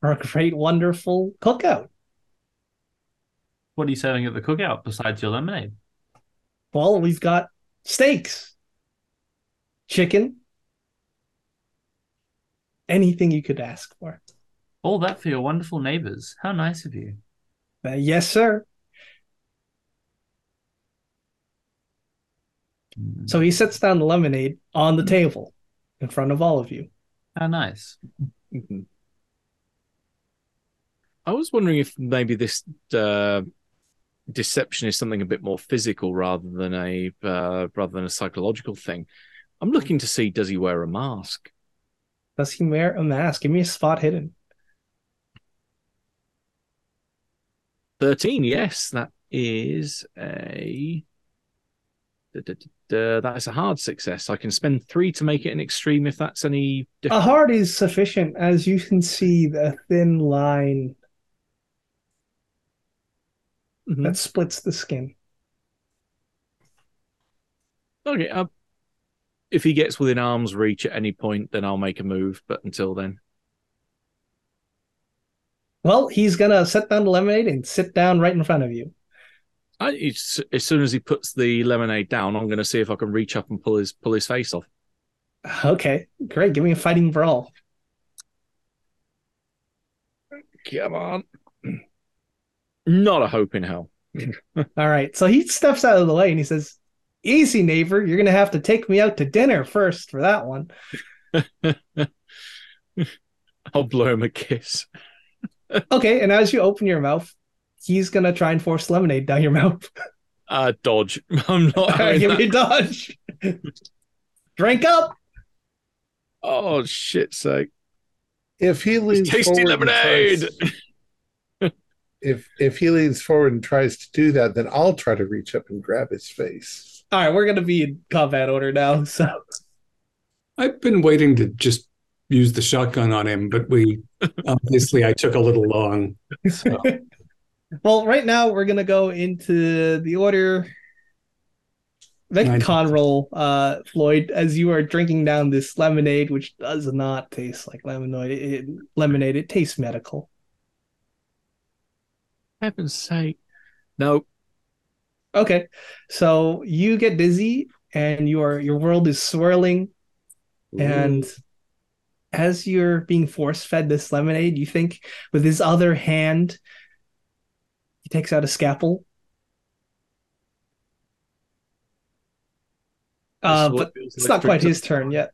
for a great, wonderful cookout. What are you serving at the cookout besides your lemonade? Well, we've got steaks, chicken, anything you could ask for. All that for your wonderful neighbors. How nice of you. Uh, yes, sir. Mm, So he sets down the lemonade on the table in front of all of you. How nice. Mhm. I was wondering if maybe this uh, deception is something a bit more physical rather than a uh, rather than a psychological thing. I'm looking to see does he wear a mask? Does he wear a mask? Give me a spot hidden. Thirteen, yes, that is a that is a hard success. I can spend three to make it an extreme if that's any different. A hard is sufficient, as you can see the thin line Mhm. that splits the skin. Okay, uh, if he gets within arm's reach at any point, then I'll make a move. But until then, Well, he's gonna set down the lemonade and sit down right in front of you. I, as soon as he puts the lemonade down, I'm going to see if I can reach up and pull his pull his face off. Okay, great. Give me a fighting brawl. Come on. Not a hope in hell. All right. So he steps out of the way and he says, Easy, neighbor. You're going to have to take me out to dinner first for that one. I'll blow him a kiss. Okay. And as you open your mouth, he's going to try and force lemonade down your mouth. Uh, dodge. I'm not. All right, having give that. me a dodge. Drink up. Oh shit! Sake! If he leans Tasty forward and lemonade. tries- if if he leans forward and tries to do that, then I'll try to reach up and grab his face. All right. We're going to be in combat order now. So, I've been waiting to just use the shotgun on him, but we obviously I took a little long. So well, right now we're going to go into the order. Make a con roll, uh, Floyd, as you are drinking down this lemonade, which does not taste like lemonade. It, lemonade. It tastes medical. Heaven's sake! No. Okay, so you get dizzy, and your your world is swirling, and as you're being force fed this lemonade, you think with his other hand, he takes out a scalpel. Uh, This is what but it's like not quite his turn yet.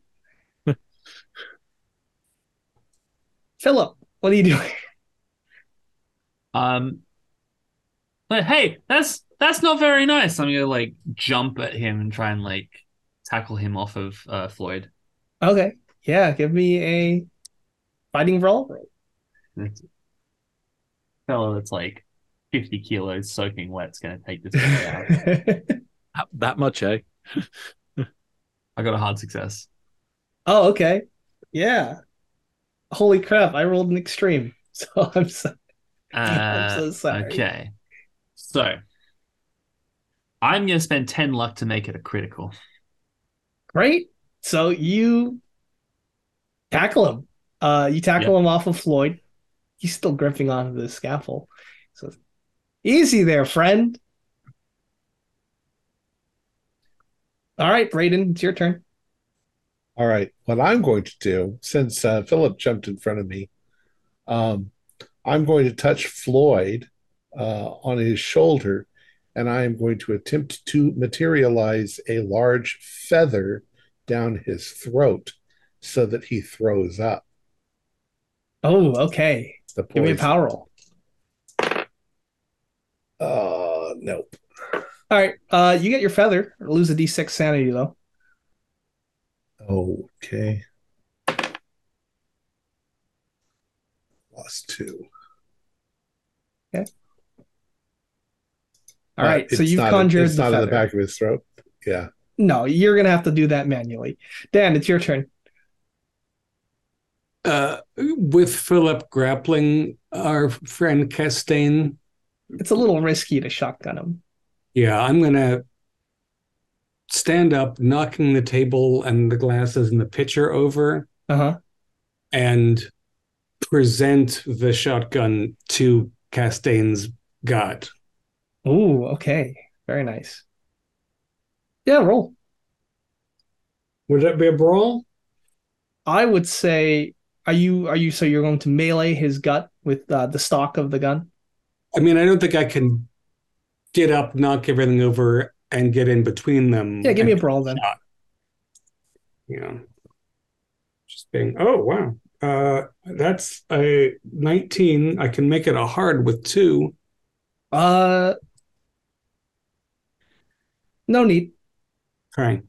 Philip, what are you doing? Um, but hey, that's that's not very nice. I'm gonna like jump at him and try and like tackle him off of uh, Floyd. Okay, yeah, give me a fighting roll. Fellow that's like 50 kilos soaking wet's gonna take this guy out. That, that much, eh? I got a hard success. Oh, okay. Yeah. Holy crap, I rolled an extreme. So I'm so I'm so Uh, sorry. Okay, so I'm gonna spend 10 luck to make it a critical. great. So you tackle him. Uh you tackle him off of Floyd. He's still gripping onto the scalpel. So easy there, friend. All right, Braden, it's your turn. All right. What I'm going to do, since uh, Philip jumped in front of me, um, I'm going to touch Floyd uh, on his shoulder, and I am going to attempt to materialize a large feather down his throat so that he throws up Oh, okay. the Give me a power roll. Uh, nope. All right. Uh you get your feather. Lose a D6 sanity though. Okay. Lost two. All right. But So it's you not- conjured It's the not in the back of his throat. Yeah. No, you're gonna have to do that manually. Dan, it's your turn. Uh, with Philip grappling our friend Castaigne, It's a little risky to shotgun him. yeah, I'm gonna stand up, knocking the table and the glasses and the pitcher over, Uh-huh. and present the shotgun to Castaigne's gut. Ooh, okay. Very nice. Yeah, roll. Would that be a brawl? I would say are you are you so you're going to melee his gut with uh, the stock of the gun? I mean, I don't think I can get up, knock everything over, and get in between them. Yeah, give me a brawl then. Yeah. Just being, oh, wow. Uh, that's a 19. I can make it a hard with two. Uh no need. It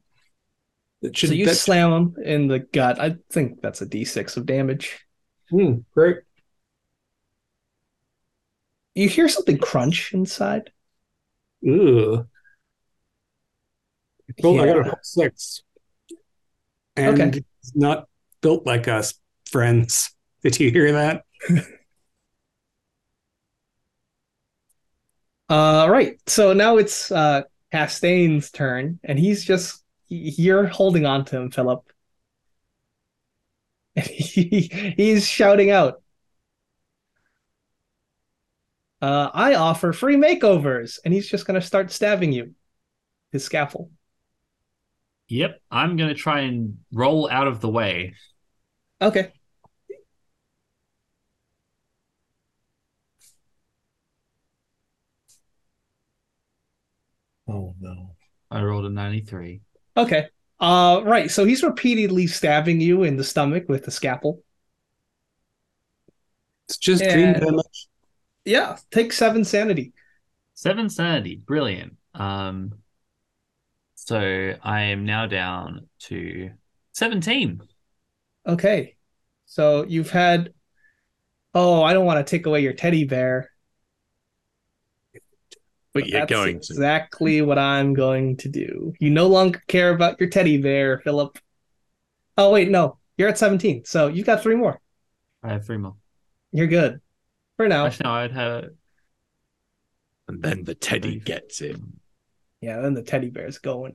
should, so you slam him in the gut. I think that's a D6 of damage. Hmm, great. You hear something crunch inside. Ugh. Well, I got a six. And Okay. it's not built like us, friends. Did you hear that? Uh, right. So now it's uh Castaigne's turn, and he's just you're holding on to him, Philip. he, he's shouting out. Uh, I offer free makeovers, and he's just going to start stabbing you. His scalpel. Yep, I'm going to try and roll out of the way. Okay. Oh no. I rolled a 93. Okay. Uh, right. So he's repeatedly stabbing you in the stomach with the scalpel. It's just Yeah. dream damage. Yeah. Take seven sanity. Seven sanity. Brilliant. Um, so I am now down to 17. Okay. So you've had. Oh, I don't want to take away your teddy bear. But you're That's going to. exactly what I'm going to do. You no longer care about your teddy bear, Philip. Oh wait, no, you're at 17, so you've got three more. I have three more. You're good for now. Actually, no, I'd have. And then the teddy gets him. Yeah, then the teddy bear's going.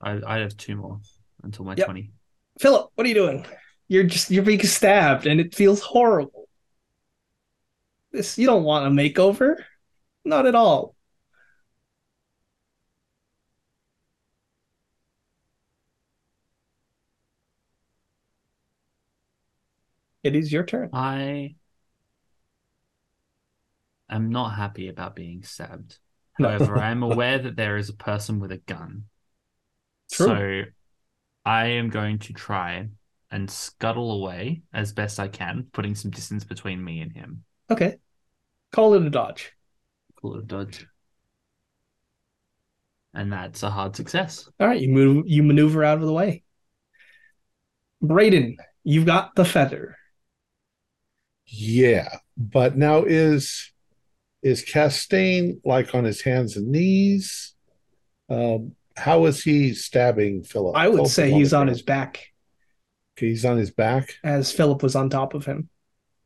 I, I have two more until my Yep. 20. Philip, what are you doing? You're just you're being stabbed, and it feels horrible. This you don't want a makeover, not at all. It is your turn. I am not happy about being stabbed. However, I am aware that there is a person with a gun. True. So I am going to try and scuttle away as best I can, putting some distance between me and him. Okay, call it a dodge. Call it a dodge. And that's a hard success. All right, you move you maneuver out of the way. Braden, you've got the feather. Yeah, but now is is Castaigne like on his hands and knees? Um, how is he stabbing Philip? I would Philip say he's on ground. his back Okay, he's on his back. as Philip was on top of him.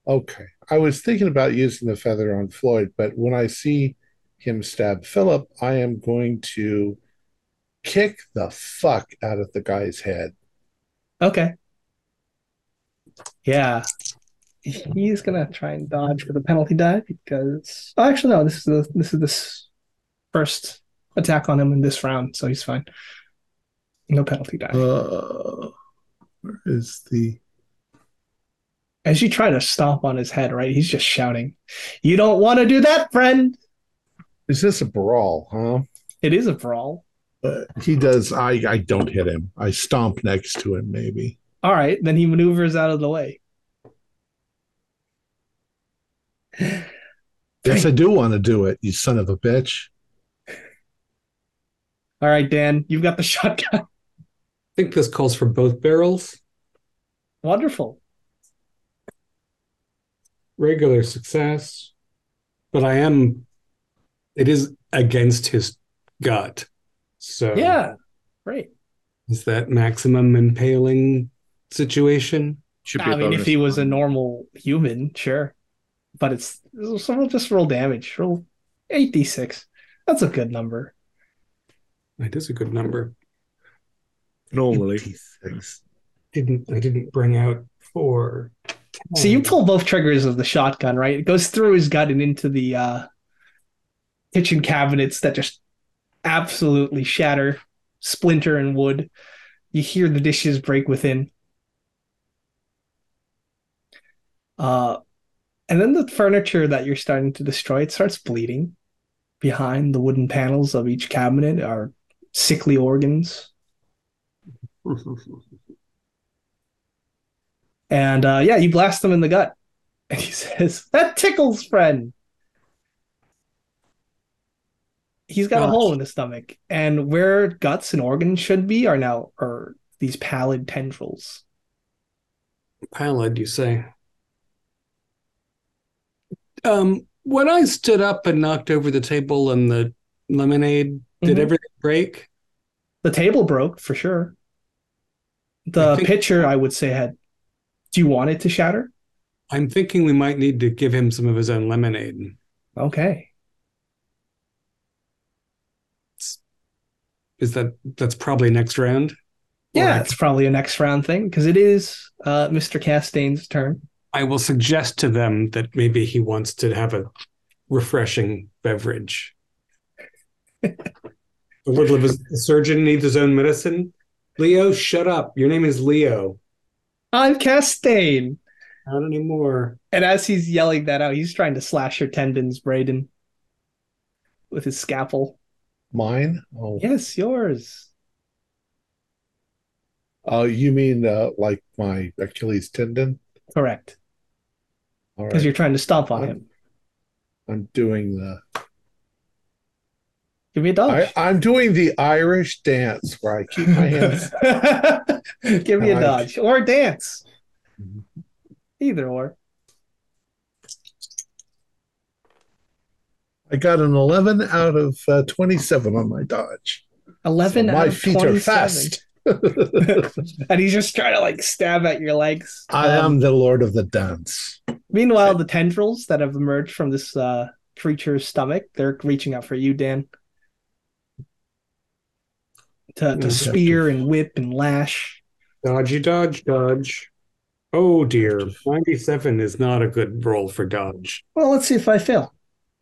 Okay, I was thinking about using the feather on Floyd, but when I see him stab Philip, I am going to kick the fuck out of the guy's head. Okay. Yeah. He's gonna try and dodge for the penalty die because oh, actually no, this is the this is this first attack on him in this round, so he's fine. No penalty die. Uh, where is the? As you try to stomp on his head, right? He's just shouting, "You don't want to do that, friend." Is this a brawl? Huh? It is a brawl. Uh, he does. I I don't hit him. I stomp next to him. Maybe. All right, then he maneuvers out of the way. Yes, I do want to do it. You son of a bitch. All right, Dan, you've got the shotgun. I think this calls for both barrels. Wonderful. Regular success. But I am it is against his gut. So Yeah, right. is that maximum impaling situation? Should be I a mean, if bonus he was a normal human, sure. But it's so we'll just roll damage. Roll eight d six. That's a good number. It is a good number. normally. 86. Didn't I didn't bring out four. So you pull both triggers of the shotgun, right? It goes through his gut and into the uh, kitchen cabinets that just absolutely shatter, splinter and wood. You hear the dishes break within. Uh, and then the furniture that you're starting to destroy, it starts bleeding. Behind the wooden panels of each cabinet are sickly organs. And uh, yeah, you blast them in the gut. And he says, That tickles, friend. He's got a hole in his stomach. And where guts and organs should be are now are these pallid tendrils. Pallid, you say? Um, when I stood up and knocked over the table and the lemonade, did Mhm. everything break? The table broke for sure. The I think- pitcher, I would say, had. Do you want it to shatter? I'm thinking we might need to give him some of his own lemonade. Okay. Is that that's probably next round? Yeah, it's probably a next round thing because it is uh, Mr. Castaigne's turn. I will suggest to them that maybe he wants to have a refreshing beverage. a little of the surgeon needs his own medicine. Leo, shut up. Your name is Leo. I'm Castaigne. Not anymore. And as he's yelling that out, he's trying to slash your tendons, Braden, with his scalpel. Mine? Oh, Yes, yours. oh you mean uh, like my Achilles tendon? Correct. All Because you're trying to stomp on What? him. I'm doing the Give me a dodge. I, I'm doing the Irish dance where I keep my hands. Give me a dodge or a dance. Mhm. Either or. I got an 11 out of uh, 27 on my dodge. So 11 out my of feet are fast. and he's just trying to like stab at your legs. I Um, am the Lord of the dance. Meanwhile, the tendrils that have emerged from this uh, creature's stomach, they're reaching out for you, Dan. To, to spear and whip and lash. Dodgy dodge dodge. Oh dear, ninety-seven is not a good roll for dodge. Well, let's see if I fail.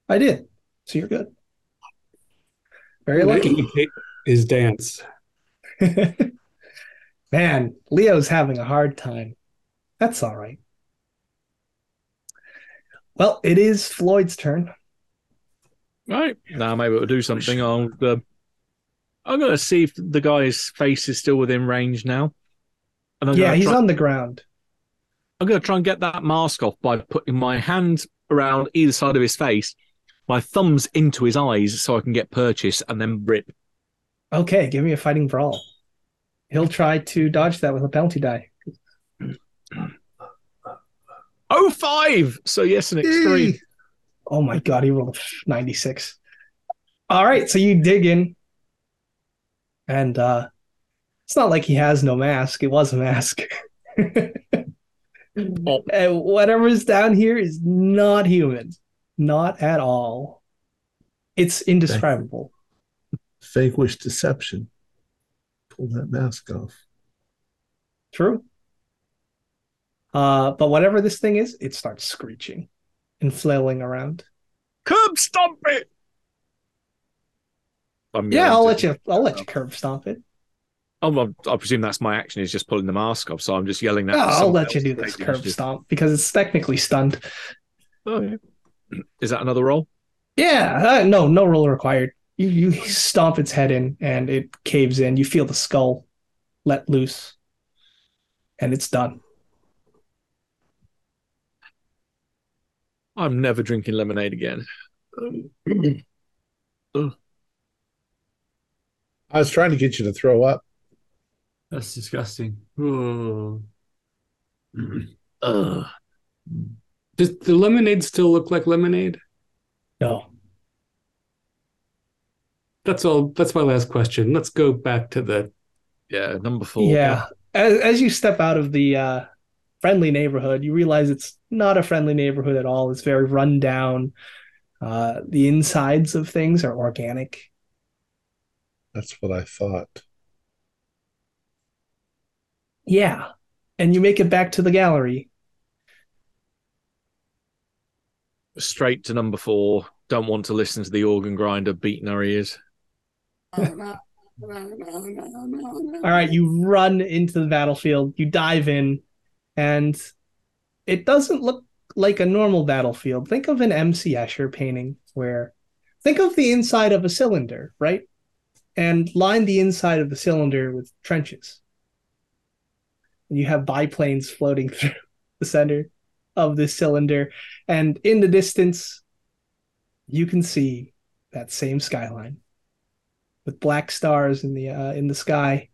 I did. So you're good. Very lucky. His dance. Man, Leo's having a hard time. That's all right. Well, it is Floyd's turn. Right now, maybe we'll do something. I'll. Uh, I'm going to see if the guy's face is still within range now. Yeah, he's try, on the ground. I'm going to try and get that mask off by putting my hand around either side of his face, my thumbs into his eyes, so I can get purchase, and then rip. Okay, give me a fighting brawl. He'll try to dodge that with a penalty die. Oh five. So yes, an extreme. Oh my god, he rolled a 96. All right, so you dig in. And uh it's not like he has no mask. It was a mask. Oh. And whatever's down here is not human. Not at all. It's indescribable. Vanquish deception. Pull that mask off. True. Uh, but whatever this thing is, it starts screeching and flailing around. Curb stomp it. I'm Yeah, I'll let you. I'll let you curb stomp it. Oh, well, I presume that's my action is just pulling the mask off. So I'm just yelling that. No, for I'll someone let you do to this take the curb initiative. stomp because it's technically stunned. Oh, yeah. Is that another roll? Yeah, uh, no, no roll required. You you stomp its head in and it caves in. You feel the skull let loose, and it's done. I'm never drinking lemonade again. I was trying to get you to throw up. That's disgusting. Oh. Ugh. Does the lemonade still look like lemonade? No, That's all. That's my last question. Let's go back to the. Yeah, number four. Yeah. As, as you step out of the uh, friendly neighborhood, you realize it's not a friendly neighborhood at all. It's very run down. Uh, the insides of things are organic. That's what I thought. Yeah. And you make it back to the gallery. Straight to number four. Don't want to listen to the organ grinder beating our ears. All right, you run into the battlefield, you dive in, and it doesn't look like a normal battlefield. Think of an MC Escher painting where think of the inside of a cylinder, right? And line the inside of the cylinder with trenches. And you have biplanes floating through the center of this cylinder. And in the distance, you can see that same skyline with black stars in the uh, in the sky.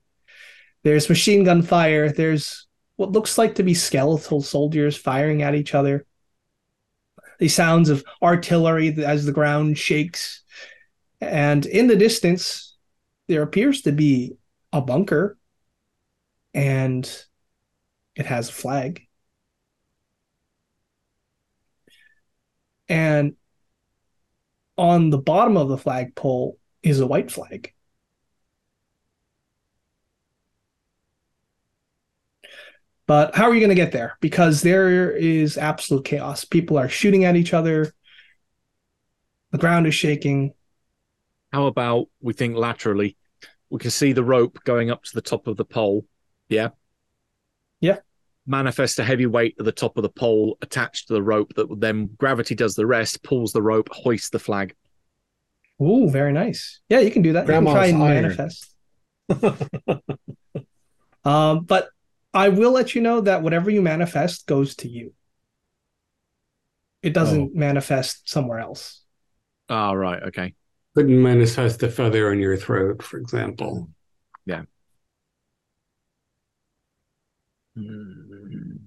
There's machine gun fire. There's what looks like to be skeletal soldiers firing at each other. The sounds of artillery as the ground shakes, and in the distance, there appears to be a bunker, and it has a flag. And on the bottom of the flagpole is a white flag. But how are you going to get there? Because there is absolute chaos. People are shooting at each other. The ground is shaking. How about we think laterally? We can see the rope going up to the top of the pole. Yeah. Yeah. Manifest a heavy weight at the top of the pole attached to the rope that then gravity does the rest, pulls the rope, hoists the flag. Ooh, very nice. Yeah, you can do that. you can try Grandma's and iron. manifest. Um, but I will let you know that whatever you manifest goes to you. It doesn't manifest somewhere else. Ah, right. Okay. Couldn't manifest the feather on your throat, for example. Mm.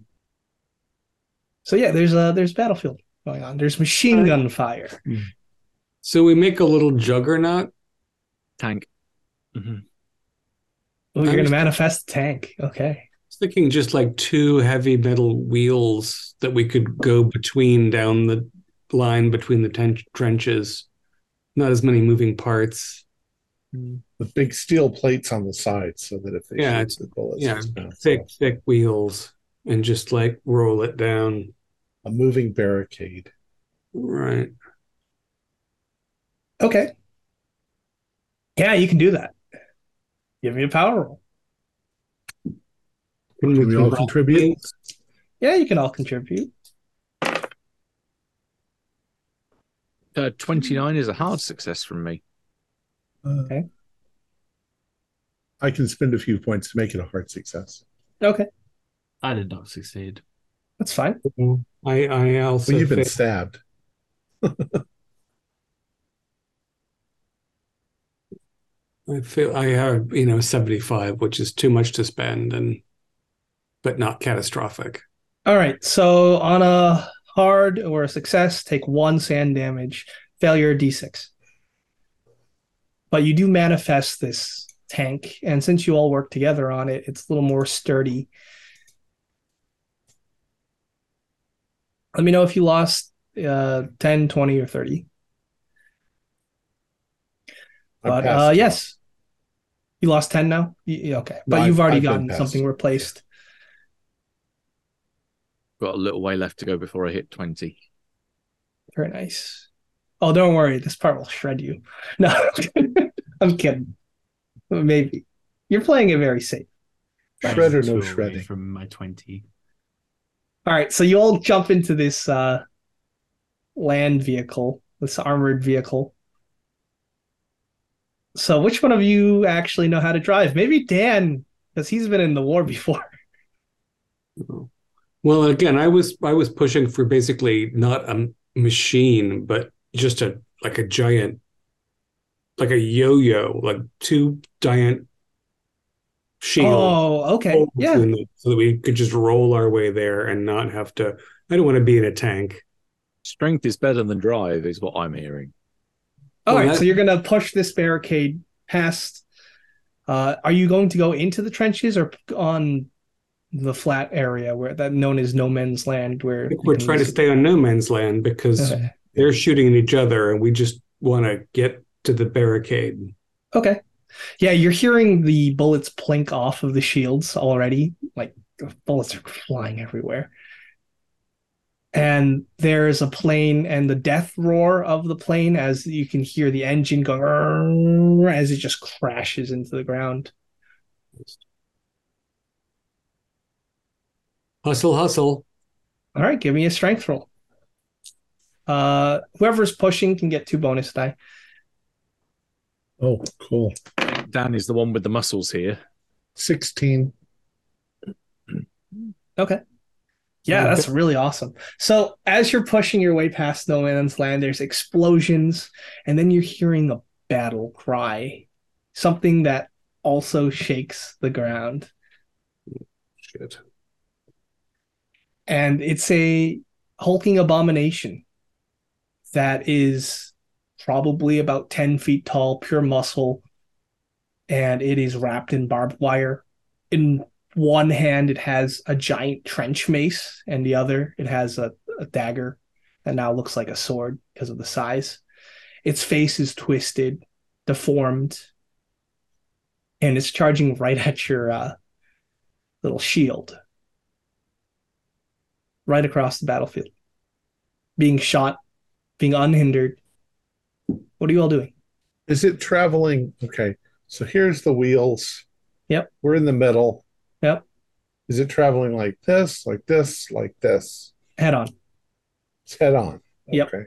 So yeah, there's a there's battlefield going on. There's machine gun fire. So we make a little juggernaut. Tank. Mhm. Oh, you're gonna manifest the tank. Okay. I was thinking just like two heavy metal wheels that we could go between down the line between the ten- trenches. Not as many moving parts. With big steel plates on the sides so that if they Yeah, shoot it's- the bullets, yeah, it's Thick, off. thick wheels, and just like roll it down. a moving barricade. Right. Okay. Yeah, you can do that. Give me a power roll. Can Can we all contribute? these? Yeah, you can all contribute. Uh, 29 is a hard success from me. Uh, okay. I can spend a few points to make it a hard success. Okay, I did not succeed. that's fine. I I also Well, you've been failed. stabbed. I feel I have you know seventy five, which is too much to spend, and but not catastrophic. All right. So on a hard or a success, take one SAN damage. Failure d6. But you do manifest this tank, and since you all work together on it, it's a little more sturdy. Let me know if you lost uh, 10, 20, or 30. I But uh, it. yes, you lost 10 now? Y- yeah, okay. But No, you've I've- already I've gotten something replaced. Got a little way left to go before I hit 20. Very nice. Oh, don't worry. This part will shred you. No, I'm kidding. Maybe. You're playing it very safe. Shred or no away shredding. from my twenty. All right. So you all jump into this uh, land vehicle, this armored vehicle. So which one of you actually know how to drive? Maybe Dan, because he's been in the war before. Well, again, I was I was pushing for basically not a machine, but just a like a giant, like a yo-yo, like two giant shields. Oh, okay. Yeah. between them, so that we could just roll our way there and not have to. I don't want to be in a tank. Strength is better than drive, is what I'm hearing. All Well, right, that- so you're gonna push this barricade past. Uh, are you going to go into the trenches or on the flat area where that known as no man's land? Where I think you we're can trying to stay on no man's land because Okay. They're shooting at each other, and we just want to get to the barricade. Okay. Yeah, you're hearing the bullets plink off of the shields already. Like bullets are flying everywhere. And there's a plane and the death roar of the plane as you can hear the engine going as it just crashes into the ground. Hustle, hustle. All right, give me a strength roll. Uh, whoever's pushing can get two bonus die. Oh, cool. Dan is the one with the muscles here. 16. Okay. Yeah, that's really awesome. So as you're pushing your way past no man's land, there's explosions, and then you're hearing a battle cry, something that also shakes the ground. Shit. And it's a hulking abomination that is probably about 10 feet tall, pure muscle, and it is wrapped in barbed wire. In one hand, it has a giant trench mace, and the other, it has a, a dagger that now looks like a sword because of the size. Its face is twisted, deformed, and it's charging right at your uh, little shield, right across the battlefield, being shot, being unhindered. What are you all doing? Is it traveling? Okay. So here's the wheels. Yep. We're in the middle. Yep. Is it traveling like this, like this, like this? Head on. It's head on. Yep. Okay.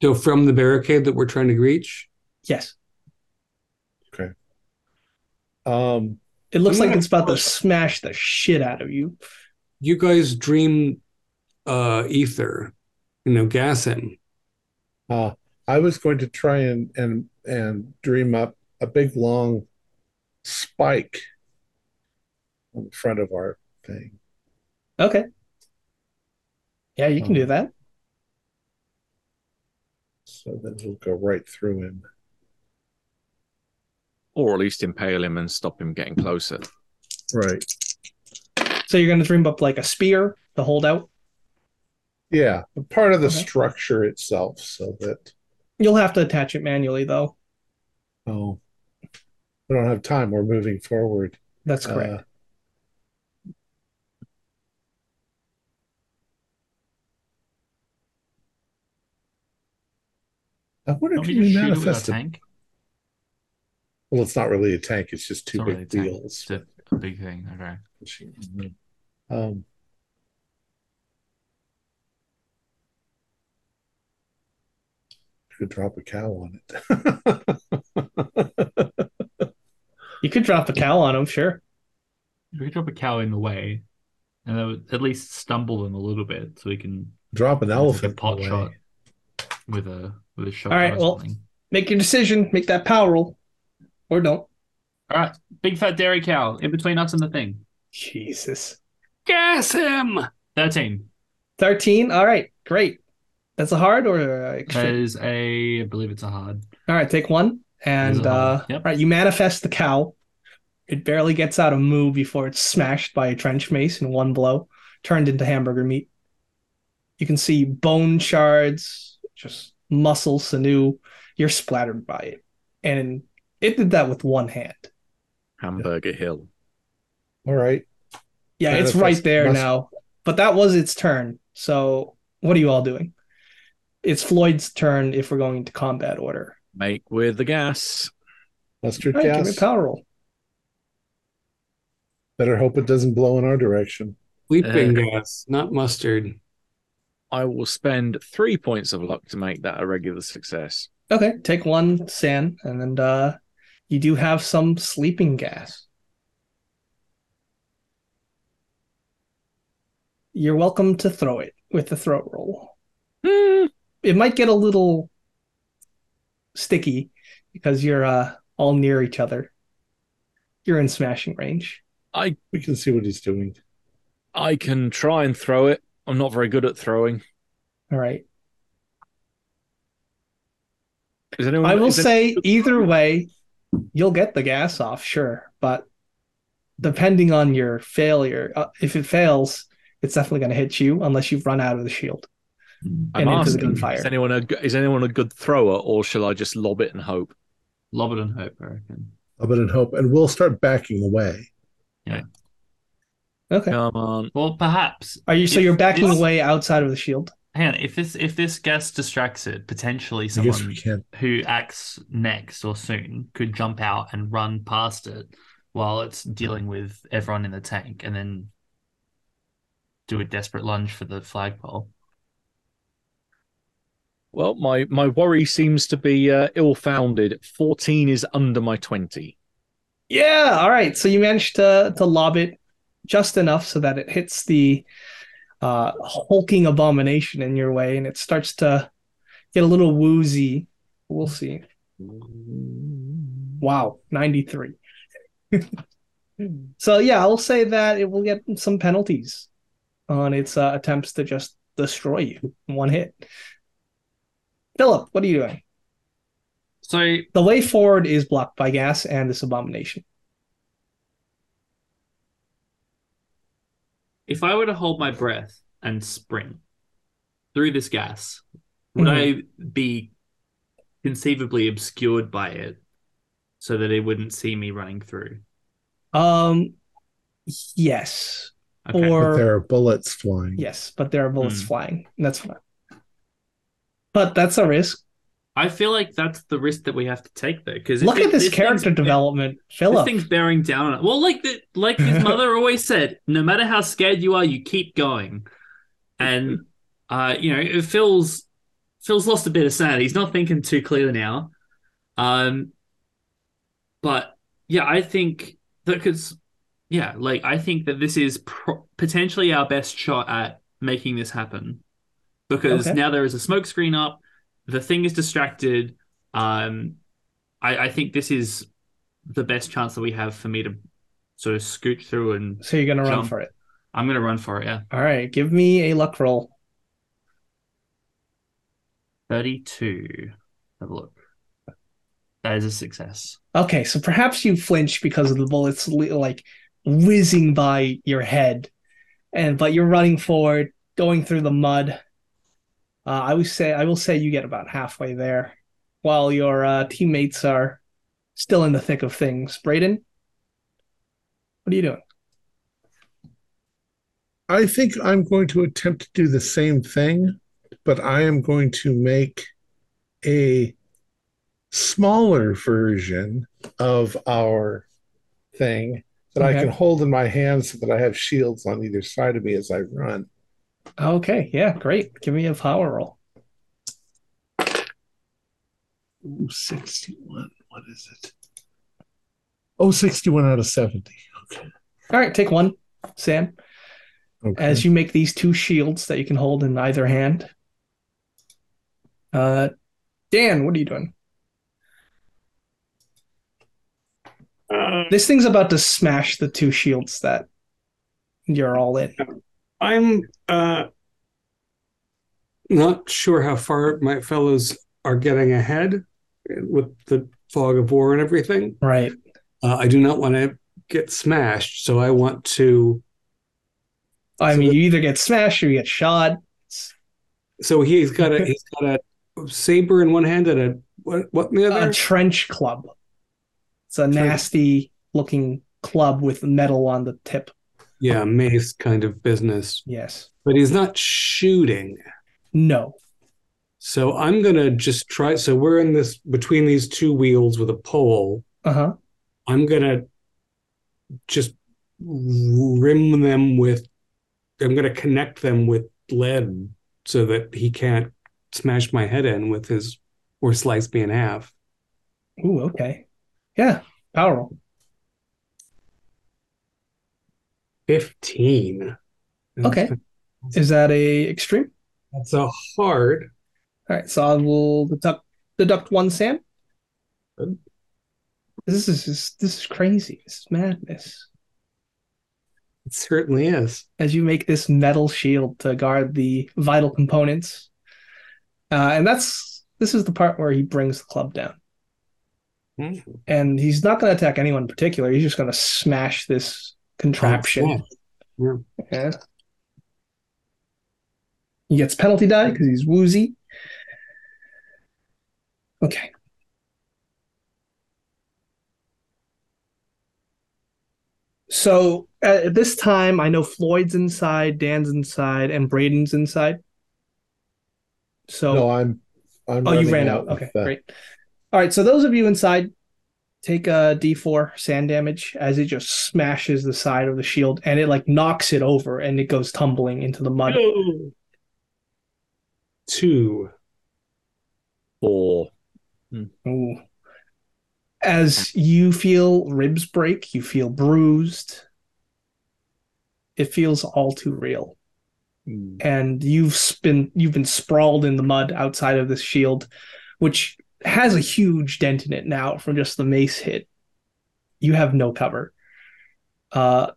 So from the barricade that we're trying to reach, Yes. Okay. Um, It looks I'm like it's about to smash the shit out of you. You guys dream uh ether, you know, gas him. Uh, I was going to try and and and dream up a big long spike on the front of our thing. Okay. Yeah, you can do Um, that. So then it'll go right through him. Or at least impale him and stop him getting closer. Right. So you're gonna dream up like a spear to hold out. Yeah. Part of the Okay. structure itself so that You'll have to attach it manually though. oh we don't have time, we're moving forward. That's Uh, correct. I wonder Don't if we we just shoot it with our manifest it. tank? Well, it's not really a tank, it's just two It's not really big a tank, wheels. It's a, a big thing. Okay. Um, could drop a cow on it. You could drop a cow on him, sure. We could drop a cow in the way, and that would at least stumble them a little bit, so we can drop an like elephant a pot away. shot with a with a shot. right, or well- something. Make your decision, make that power roll. Or don't. all right, big fat dairy cow in between us and the thing. Jesus. Gas him. Thirteen. 13. All right, great. That's a hard or a that is a I believe it's a hard. All right, take one. And Is it hard? uh Yep. right, you manifest the cow. It barely gets out of moo before it's smashed by a trench mace in one blow, turned into hamburger meat. You can see bone shards, just muscle, sinew. You're splattered by it. And it did that with one hand. Hamburger Hill. All right. Yeah, it's right there mus- now. But that was its turn. So what are you all doing? It's Floyd's turn if we're going to combat order. Make with the gas. Mustard All right, give me gas. a power roll. Better hope it doesn't blow in our direction. Sleeping Uh, gas, not mustard. I will spend three points of luck to make that a regular success. Okay, take one, SAN, and then uh, you do have some sleeping gas. You're welcome to throw it with the throat roll. It might get a little sticky because you're uh, all near each other. You're in smashing range. I we can see what he's doing. I can try and throw it. I'm not very good at throwing. All right. Is anyone? I will is it- say either way, you'll get the gas off, sure, but depending on your failure, uh, if it fails, it's definitely going to hit you unless you've run out of the shield Mm. I'm and into the asking, gunfire. Is anyone a is anyone a good thrower, or shall I just lob it and hope? Lob it and hope, I reckon. Love it and hope. And we'll start backing away. Yeah. Okay. Come on. Well, perhaps. Are you so if you're backing this- away outside of the shield? Hang on, if this if this gas distracts it, potentially someone can. who acts next or soon could jump out and run past it while it's dealing with everyone in the tank and then do a desperate lunge for the flagpole. Well, my my worry seems to be uh, ill-founded. Fourteen is under my twenty. Yeah. All right. So you managed to to lob it just enough so that it hits the uh, hulking abomination in your way, and it starts to get a little woozy. We'll see. Wow, 93. so yeah, I'll say that it will get some penalties on its uh, attempts to just destroy you one hit. Philip, what are you doing? So The way forward is blocked by gas and this abomination. if I were to hold my breath and sprint through this gas, would Mhm. I be conceivably obscured by it so that it wouldn't see me running through? Um, yes, Okay. or But there are bullets flying. yes, but there are bullets Hmm. flying. That's fine. But that's a risk. I feel like that's the risk that we have to take though. Because Look at this character development, Philip. This thing's bearing down on it. Well, like the like his mother always said, no matter how scared you are, you keep going. And uh, you know, it feels Phil's lost a bit of sanity. He's not thinking too clearly now. Um, but yeah, I think that because yeah, like I think that this is pro- potentially our best shot at making this happen because Okay. now there is a smoke screen up, the thing is distracted. Um, I, I think this is the best chance that we have for me to sort of scoot through and So you're gonna run for it. I'm gonna run for it. Yeah, All right, give me a luck roll. thirty-two. Have a look. That is a success. Okay, so perhaps you flinch because of the bullets li- like whizzing by your head, and but you're running forward, going through the mud. Uh, I would say I will say you get about halfway there, while your uh, teammates are still in the thick of things. Braden, what are you doing? I think I'm going to attempt to do the same thing, but I am going to make a smaller version of our thing that I can hold in my hand so that I have shields on either side of me as I run. Okay, yeah, great. Give me a power roll. Ooh, 61. What is it? Oh, 61 out of 70. Okay. All right, take one, SAN. Okay. as you make these two shields that you can hold in either hand. Uh, Dan, what are you doing? Uh, This thing's about to smash the two shields that you're all in. I'm uh, not sure how far my fellows are getting ahead with the fog of war and everything. Right. Uh, I do not want to get smashed, so I want to. I So mean, the- you either get smashed or you get shot. So he's got a he's got a saber in one hand and a what what the other? A trench club. It's a nasty looking club with metal on the tip yeah, mace kind of business. Yes. But he's not shooting. No. So I'm going to just try. So we're in this between these two wheels with a pole. Uh huh. I'm going to just rim them with, I'm going to connect them with lead so that he can't smash my head in with his, or slice me in half. Ooh, okay. Yeah. Powerful. 15. Okay. Is that a extreme? That's a hard. All right, so I will deduct deduct one SAN. This is this is crazy. This is madness. It certainly is. As you make this metal shield to guard the vital components, uh, and that's this is the part where he brings the club down, mm-hmm. and he's not going to attack anyone in particular. He's just going to smash this contraption. Oh, yeah. Yeah. He gets penalty die because he's woozy. Okay. So at this time, I know Floyd's inside, Dan's inside, and Braden's inside. So no, I'm. I'm Oh, you ran out out. Okay, great. All right, so those of you inside, take a D4 SAN damage as it just smashes the side of the shield and it like knocks it over and it goes tumbling into the mud. Two. Or hmm. Ooh. As you feel ribs break, you feel bruised. It feels all too real. Hmm. and you've been you've been sprawled in the mud outside of this shield, which has a huge dent in it now from just the mace hit. You have no cover. Uh,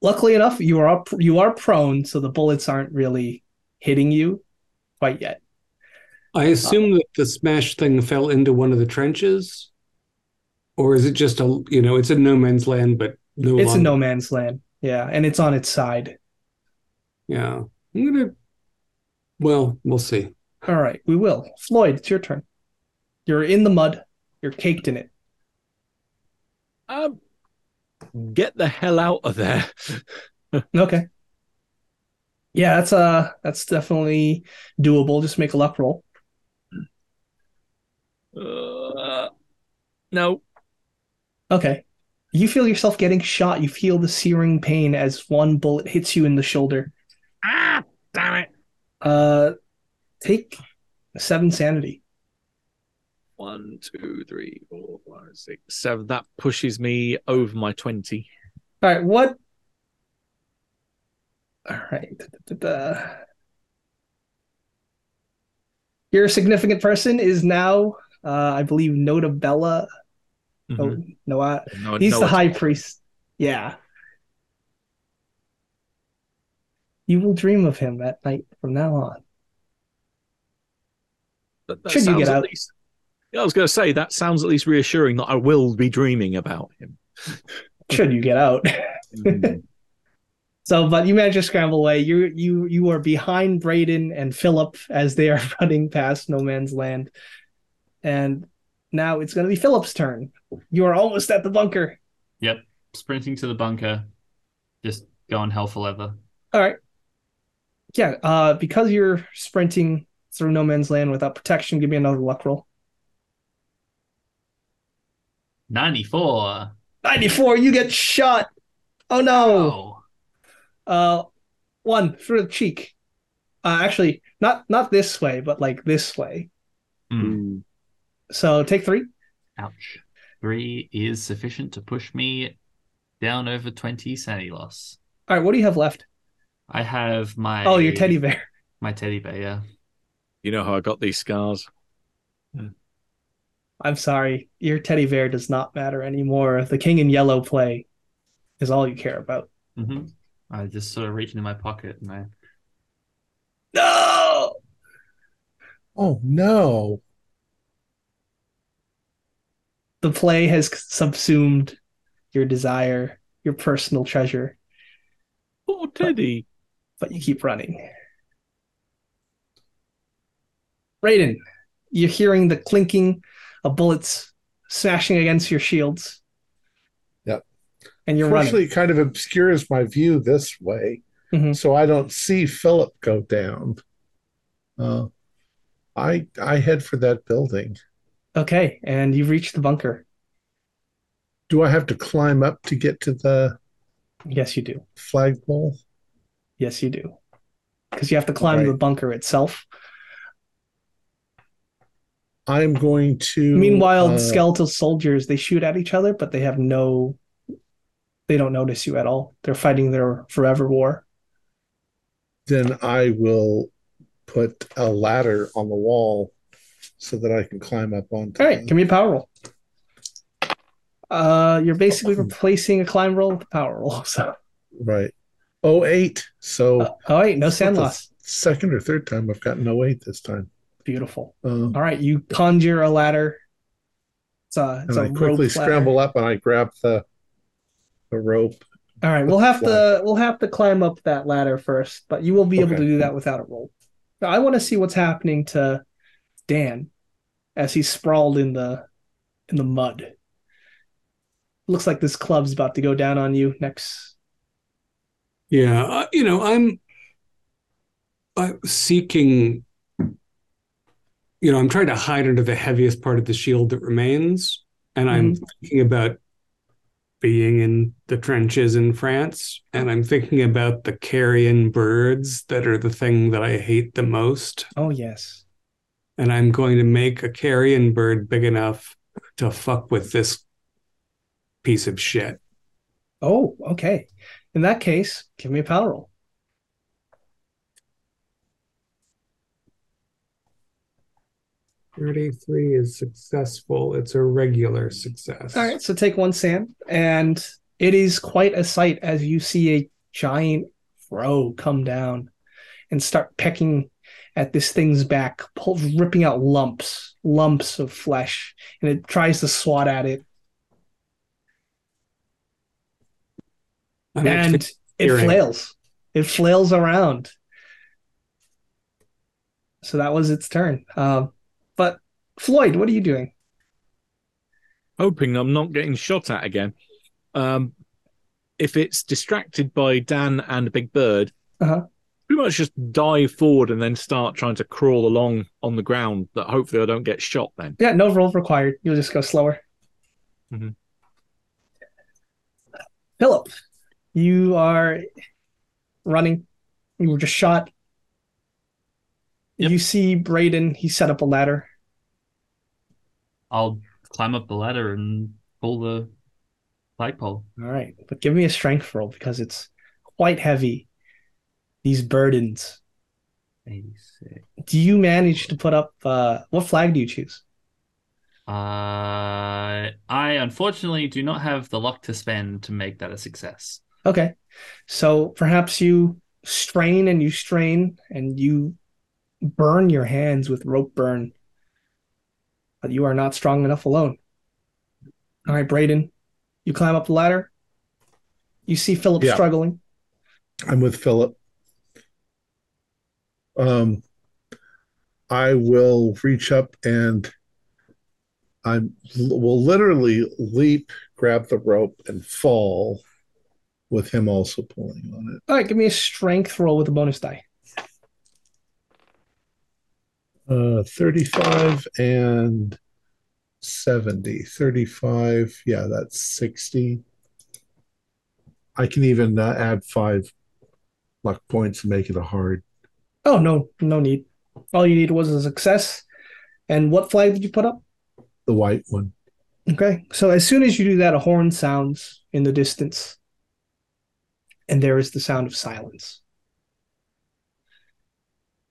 luckily enough, you are up, you are prone, so the bullets aren't really hitting you quite yet. I assume that the smash thing fell into one of the trenches, or is it just a you know it's a no man's land, but no. It's a no man's land, yeah, and it's on its side. Yeah, I'm gonna. Well, we'll see. All right, we will. Floyd, it's your turn. You're in the mud. You're caked in it. um, get the hell out of there. Okay. Yeah, that's uh that's definitely doable. Just make a luck roll. Uh, no. Okay. You feel yourself getting shot. You feel the searing pain as one bullet hits you in the shoulder. Ah, damn it. Uh take seven sanity. One, two, three, four, five, six, seven. That pushes me over my 20. All right, what? All right. Da-da-da-da. Your significant person is now, uh, I believe, Notabella. Mhm. Oh, no, uh, No, he's no, the high priest. Yeah. You will dream of him at night from now on. That- that Should you get at out? least- yeah, I was going to say that sounds at least reassuring that I will be dreaming about him. Should you get out? Mhm. So, but you manage to scramble away. You you you are behind Braden and Philip as they are running past No Man's Land, and now it's going to be Philip's turn. You are almost at the bunker. Yep. Sprinting to the bunker. Just going hell for leather. All right. Yeah. Uh, because you're sprinting through No Man's Land without protection, give me another luck roll. 94. Ninety-four. You get shot. Oh no. Oh. Uh, one through the cheek. Uh, actually, not not this way, but like this way. Hmm. So take three. Ouch. Three is sufficient to push me down over 20 sanity loss. All right. What do you have left? I have my Oh, your teddy bear. my teddy bear, yeah. You know how I got these scars? I'm sorry, your teddy bear does not matter anymore. The king in yellow play is all you care about. hmm I just sort of reach into my pocket and I No! Oh no. The play has subsumed your desire, your personal treasure, Poor Teddy. but you keep running. Braden, you're hearing the clinking of bullets smashing against your shields. Yep. And you're Fortunately, running. it kind of obscures my view this way, Mhm. so I don't see Philip go down. Uh, I I head for that building. Okay, and you've reached the bunker. Do I have to climb up to get to the Yes, you do. flagpole? Yes, you do. Because you have to climb Right. the bunker itself. I'm going to. Meanwhile, uh, skeletal soldiers they shoot at each other, but they have no. They don't notice you at all. They're fighting their forever war. then I will put a ladder on the wall so that I can climb up onto. All right, give me a power roll. Uh, you're basically replacing a climb roll with a power roll. So, right. Oh eight. So uh, all right, no SAN loss. Second or third time I've gotten no eight this time. Beautiful. Uh, All right, you conjure a ladder. It's a, it's and a I quickly rope ladder. scramble up and I grab the the rope. All right, we'll have to we'll have to climb up that ladder first, but you will be able to do that without a roll. Now, I want to see what's happening to Dan as he's sprawled in the in the mud. Looks like this club's about to go down on you next. Yeah, uh, you know, I'm I'm seeking you know, I'm trying to hide under the heaviest part of the shield that remains, and I'm mm-hmm. thinking about being in the trenches in France, and I'm thinking about the carrion birds that are the thing that I hate the most, Oh yes. and I'm going to make a carrion bird big enough to fuck with this piece of shit. Oh, okay. In that case, give me a power roll. 33 is successful. It's a regular success. All right, so take one SAN, and it is quite a sight as you see a giant crow come down and start pecking at this thing's back, pull, ripping out lumps, lumps of flesh, and it tries to swat at it, I'm and it flails. It flails around. So that was its turn. Um, but Floyd, what are you doing? hoping I'm not getting shot at again. Um, if it's distracted by Dan and Big Bird, Uh-huh. pretty much just dive forward and then start trying to crawl along on the ground. That hopefully I don't get shot. Then Yeah, no roll required. You'll just go slower. Mhm. Philip, you are running. You were just shot. Yep. You see Braden. He set up a ladder. I'll climb up the ladder and pull the flagpole. All right, but give me a strength roll because it's quite heavy. These burdens. 86. Do you manage to put up? Uh, what flag do you choose? Uh, I unfortunately do not have the luck to spend to make that a success. Okay, so perhaps you strain and you strain and you burn your hands with rope burn, but you are not strong enough alone. All right, Braden, you climb up the ladder. You see Philip Yeah. struggling. I'm with Philip. Um, I will reach up and I will literally leap, grab the rope, and fall with him also pulling on it. All right, give me a strength roll with a bonus die. Uh, 35 and 70. 35, yeah, that's 60. I can even uh, add five luck points and make it a hard. Oh no, no need. All you need was a success. And what flag did you put up? The white one. Okay, so as soon as you do that, a horn sounds in the distance, and there is the sound of silence.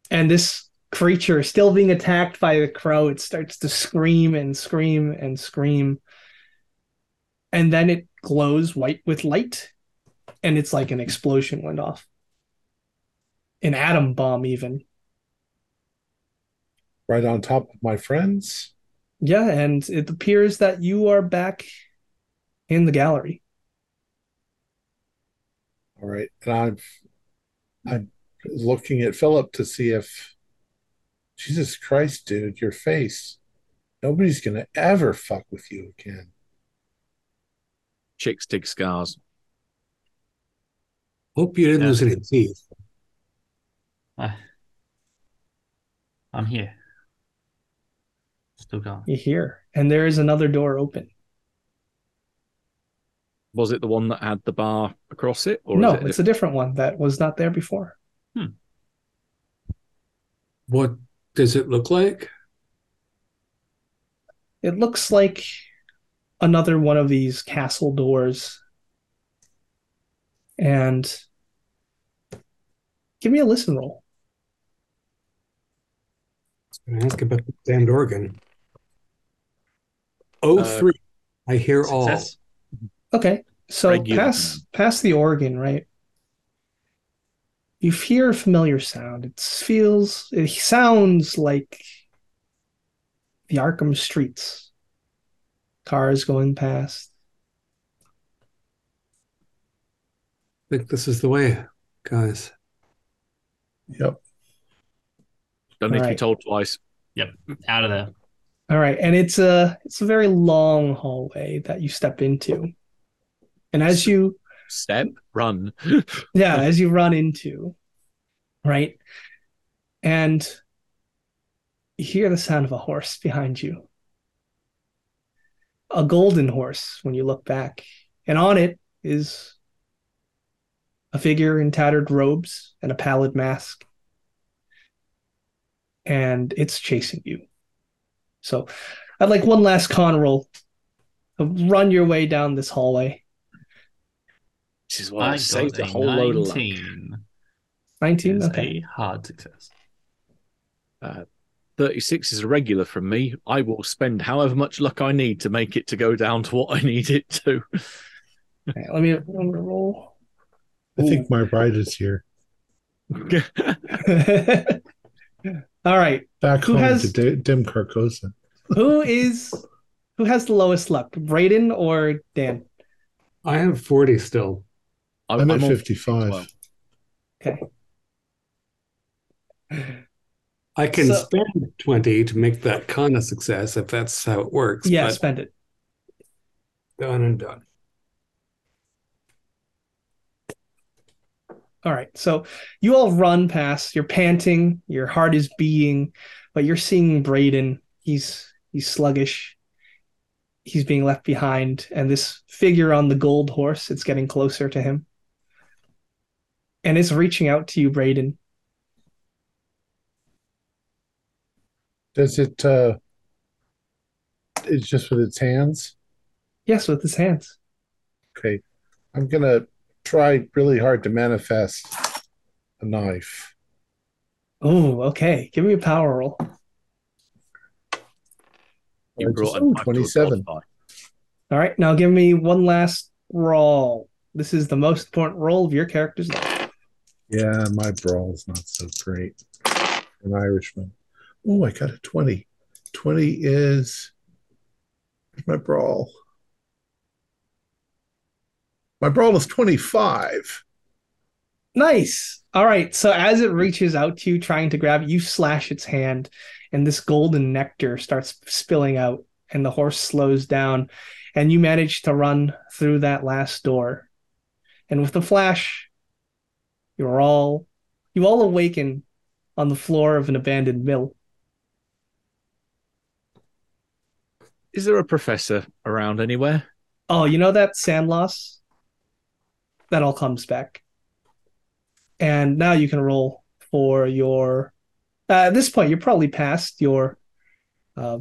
And this creature, still being attacked by the crow, it starts to scream and scream and scream. And then it glows white with light, and it's like an explosion went off. An atom bomb, even. Right on top of my friends. Yeah, and it appears that you are back in the gallery. All right. And I'm I'm looking at Philip to see if Jesus Christ, dude, your face. Nobody's gonna ever fuck with you again. Chicks dig scars. Hope you didn't Yeah. lose any teeth. I, I'm here. Still gone. You're here. and there is another door open. Was it the one that had the bar across it, or no, is it it's a different one that was not there before. Hmm. What does it look like? It looks like another one of these castle doors. And give me a listen roll. I was going to ask about the damned organ. Oh, Uh, three. I hear all. Okay, so Regular. pass pass the organ, right? You hear a familiar sound. It feels it sounds like the Arkham streets. Cars going past. I think this is the way, guys. Yep. Don't need to be told twice. Yep. Out of there. All right, and it's a it's a very long hallway that you step into. And as you Step, run. yeah, as you run into, right? And you hear the sound of a horse behind you. A golden horse when you look back. And on it is a figure in tattered robes and a pallid mask. And it's chasing you. So I'd like one last con roll. Run your way down this hallway. This is why I, I saved got a a whole load of luck. 19. 19? Is Okay. a hard success. Uh, 36 is a regular from me. I will spend however much luck I need to make it to go down to what I need it to. Okay, let me, let me roll. I think my bride is here. All right. Back Who home has- to D- Dim Carcosa. Who is who has the lowest luck? Braden or Dan? I have 40 still. I'm at on 55. well. Okay. I can So- spend 20 to make that kind of success if that's how it works. Yeah, but spend it. done and done. All right. So you all run past, you're panting, your heart is beating, but you're seeing Braden. He's he's sluggish. He's being left behind, and this figure on the gold horse, it's getting closer to him. And it's reaching out to you, Braden. Does it uh it's just with its hands. Yes, with its hands. Okay. I'm gonna try really hard to manifest a knife. Oh, okay. Give me a power roll. You brought just- a knife to a 27. All right, now give me one last roll. This is the most important roll of your character's life. Yeah, my brawl's not so great. An Irishman. Oh, I got a 20. 20 is my brawl. My brawl is 25. Nice. All right. So as it reaches out to you, trying to grab you slash its hand, and this golden nectar starts spilling out, and the horse slows down, and you manage to run through that last door. And with the flash, you're all you all awaken on the floor of an abandoned mill. Is there a professor around anywhere? Oh, you know that SAN loss? That all comes back. And now you can roll for your. Uh, at this point, you're probably past your uh,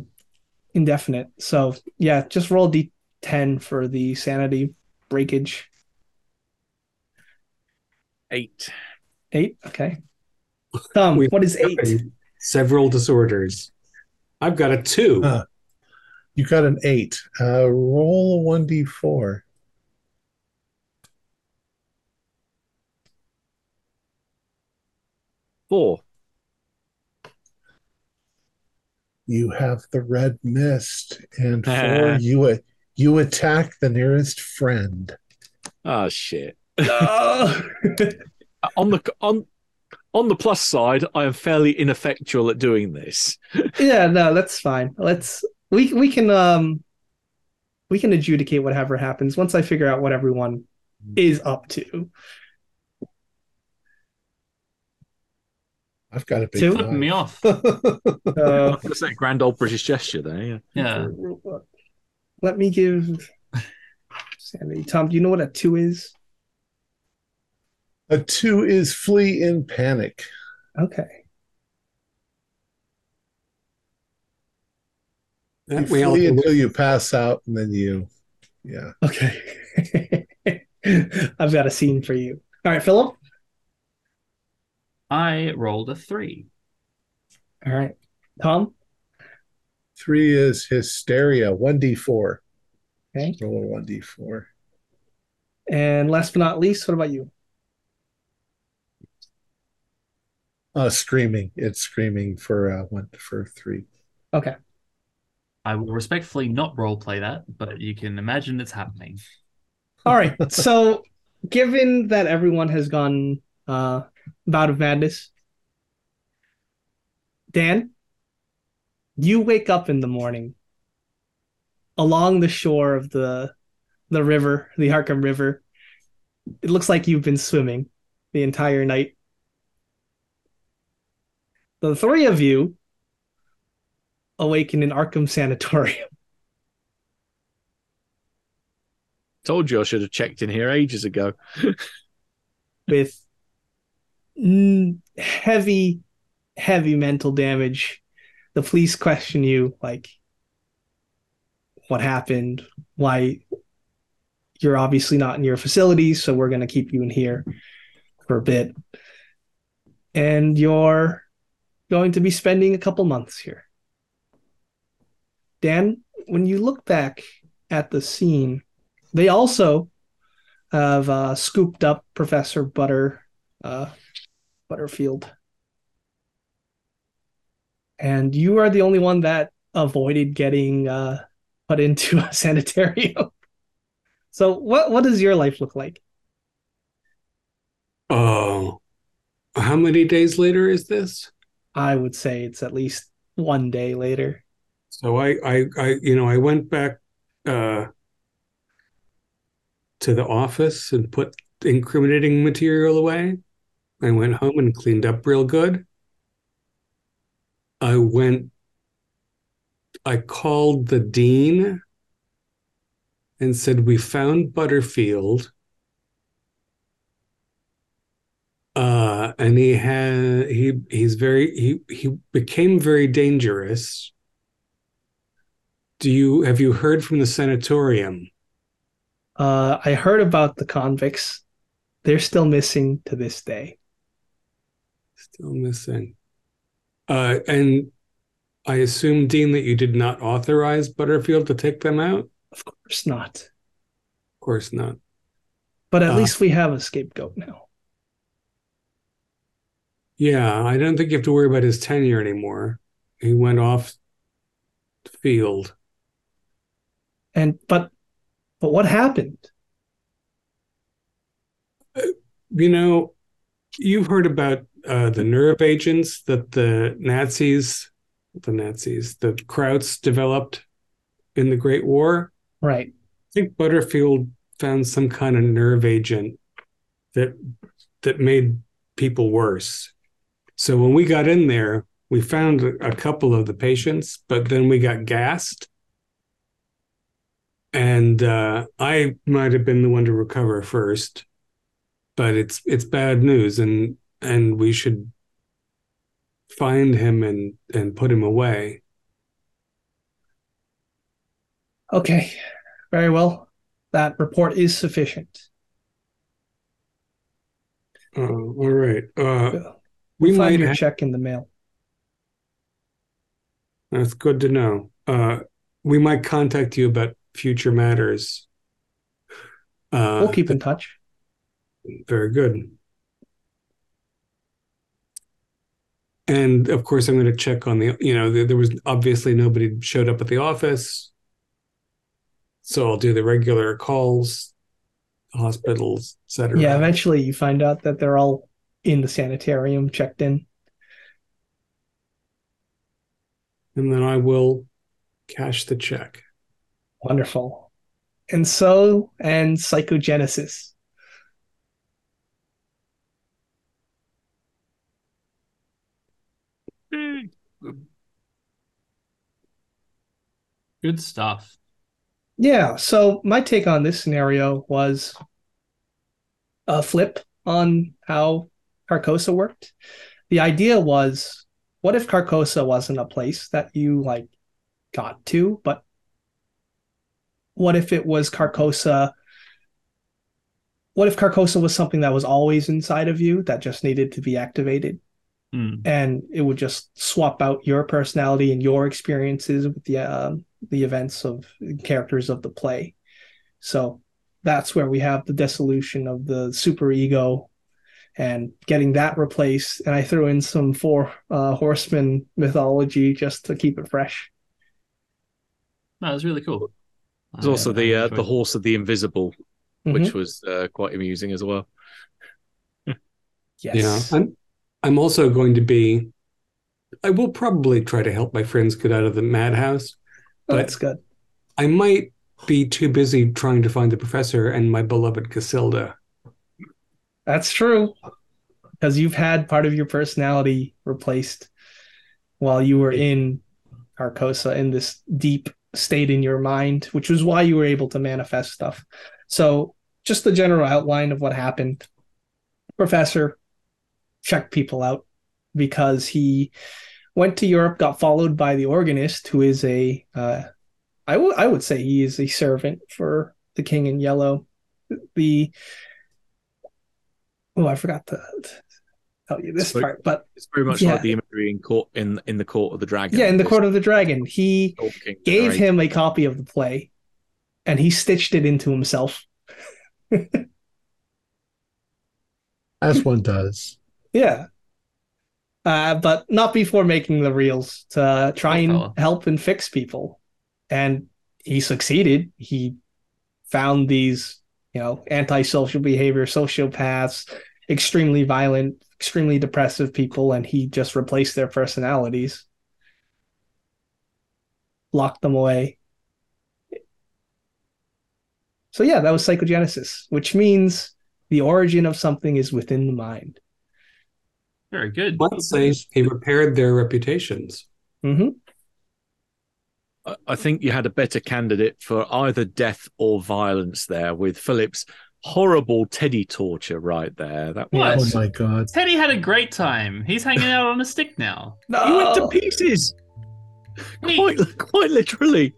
indefinite. So, yeah, just roll d10 for the sanity breakage. Eight. Eight. Okay. Tom, what is eight? Several disorders. I've got a two. Huh. You got an 8. Uh, roll a 1d4. Four. You have the red mist, and 4 you a- you attack the nearest friend. Oh shit. On the on on the plus side, I am fairly ineffectual at doing this. yeah, no, that's fine. Let's we we can um we can adjudicate whatever happens once I figure out what everyone is up to. I've got a big Two? knife. Flipping me off. Uh, That's that grand old British gesture there. Yeah. Yeah. let me give Sandy. Tom, do you know what a two is? A 2 is flee in panic. Okay. You we flee until you pass out, and then you, yeah. Okay. I've got a scene for you. All right, Philip. I rolled a three. All right. Tom. Three is hysteria, 1d4. Okay. Roll a 1d4. And last but not least, what about you? Uh, screaming. It's screaming for uh, one for three. Okay. I will respectfully not role play that, but you can imagine it's happening. All right. So, given that everyone has gone uh, bout of madness, Dan, you wake up in the morning along the shore of the the river, the Arkham River. It looks like you've been swimming the entire night. The three of you awaken in Arkham Sanatorium. Told you I should have checked in here ages ago. with heavy, heavy mental damage. The police question you, like, what happened? Why? You're obviously not in your facility, so we're going to keep you in here for a bit. And you're going to be spending a couple months here. Dan, when you look back at the scene, they also have uh, scooped up Professor Butter uh, Butterfield, and you are the only one that avoided getting uh, put into a sanitarium. so, what what does your life look like? Oh, how many days later is this? I would say it's at least one day later. So I, I, I, you know, I went back uh, to the office and put incriminating material away. I went home and cleaned up real good. I went, I called the dean and said, We found Butterfield. Uh, and he had he he's very he he became very dangerous do you have you heard from the sanatorium? Uh, I heard about the convicts. They're still missing to this day. Still missing. Uh, and I assume, Dean, that you did not authorize Butterfield to take them out? Of course not. Of course not. But at Uh, least we have a scapegoat now. Yeah, I don't think you have to worry about his tenure anymore. He went off the field. And but but what happened? You know, you've heard about uh, the nerve agents that the Nazis, the Nazis, the Krauts developed in the Great War. Right. I think Butterfield found some kind of nerve agent that that made people worse. So when we got in there, we found a couple of the patients, but then we got gassed. And uh, I might have been the one to recover first, but it's it's bad news, and and we should find him and and put him away. Okay. Very well. That report is sufficient. Uh, all right. Uh, we Find might your check in the mail. That's good to know. Uh, we might contact you about future matters. Uh, We'll keep in touch. Very good. And of course, I'm going to check on the, you know, there, there was obviously nobody showed up at the office. So I'll do the regular calls, hospitals, et cetera. Yeah, eventually you find out that they're all in the sanitarium, checked in. And then I will cash the check. Wonderful. And so, and psychogenesis. Hmm. Good stuff. Yeah, so my take on this scenario was a flip on how Carcosa worked. The idea was what if Carcosa wasn't a place that you like got to, but what if it was Carcosa? What if Carcosa was something that was always inside of you that just needed to be activated? Hmm. and it would just swap out your personality and your experiences with the um the events of characters of the play. So that's where we have the dissolution of the super ego and getting that replaced. And I threw in some four uh, horsemen mythology just to keep it fresh. No, it was really cool. There's also I- the uh, the horse of the invisible, Mhm. which was uh, quite amusing as well. yes. Yeah. I'm, I'm also going to be, I will probably try to help my friends get out of the madhouse. Oh, that's good. I might be too busy trying to find the professor and my beloved Cassilda. That's true. Because you've had part of your personality replaced while you were in Carcosa in this deep state in your mind, which was why you were able to manifest stuff. So, just the general outline of what happened. Professor checked people out because he went to Europe, got followed by the organist, who is a, uh, I would I would say he is a servant for the King in Yellow. The oh, I forgot to tell you this So- part, but It's very much Yeah. like the imagery in court in in the court of the dragon. yeah, in the Court of the Dragon, he talking gave narrator. him a copy of the play, and he stitched it into himself. as one does. Yeah. Uh, but not before making the reels to try and fella. help and fix people. And he succeeded. He found these, you know, antisocial behavior, sociopaths, extremely violent, extremely depressive people, and he just replaced their personalities, locked them away. So, yeah, that was psychogenesis, which means the origin of something is within the mind. Very good. Might say he repaired their reputations. hmm I- I think you had a better candidate for either death or violence there with Philip's horrible teddy torture right there. That What? Oh was my god. Teddy had a great time. He's hanging out on a stick now. he went to pieces. Neat. Quite quite literally.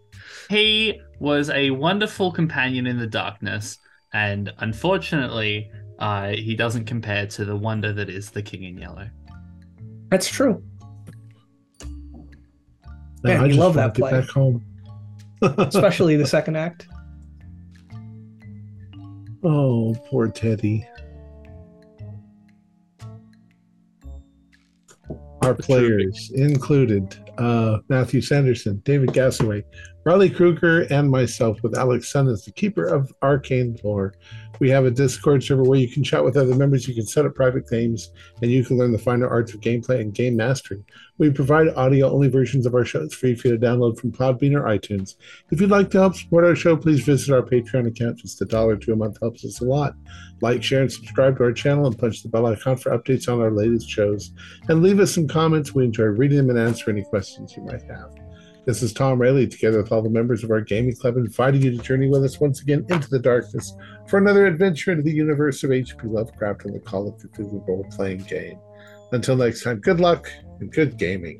he was a wonderful companion in the darkness, and unfortunately, uh, he doesn't compare to the wonder that is the King in Yellow. That's true. Man, Man, we just love wanna that get play. back home. Especially the second act. oh, poor Teddy. Our players included uh, Matthew Sanderson, David Gassaway, Riley Kruger, and myself, with Alex Sun as the keeper of arcane lore. We have a Discord server where you can chat with other members, you can set up private games, and you can learn the finer arts of gameplay and game mastery. We provide audio only versions of our shows free for you to download from Podbean or iTunes. If you'd like to help support our show, please visit our Patreon account. Just a dollar to a month helps us a lot. Like, share, and subscribe to our channel and punch the bell icon for updates on our latest shows. And leave us some comments. We enjoy reading them and answering any questions you might have. This is Tom Rayleigh, together with all the members of our gaming club, inviting you to journey with us once again into the darkness for another adventure into the universe of H.P. Lovecraft and the Call of Cthulhu role playing game. Until next time, good luck and good gaming.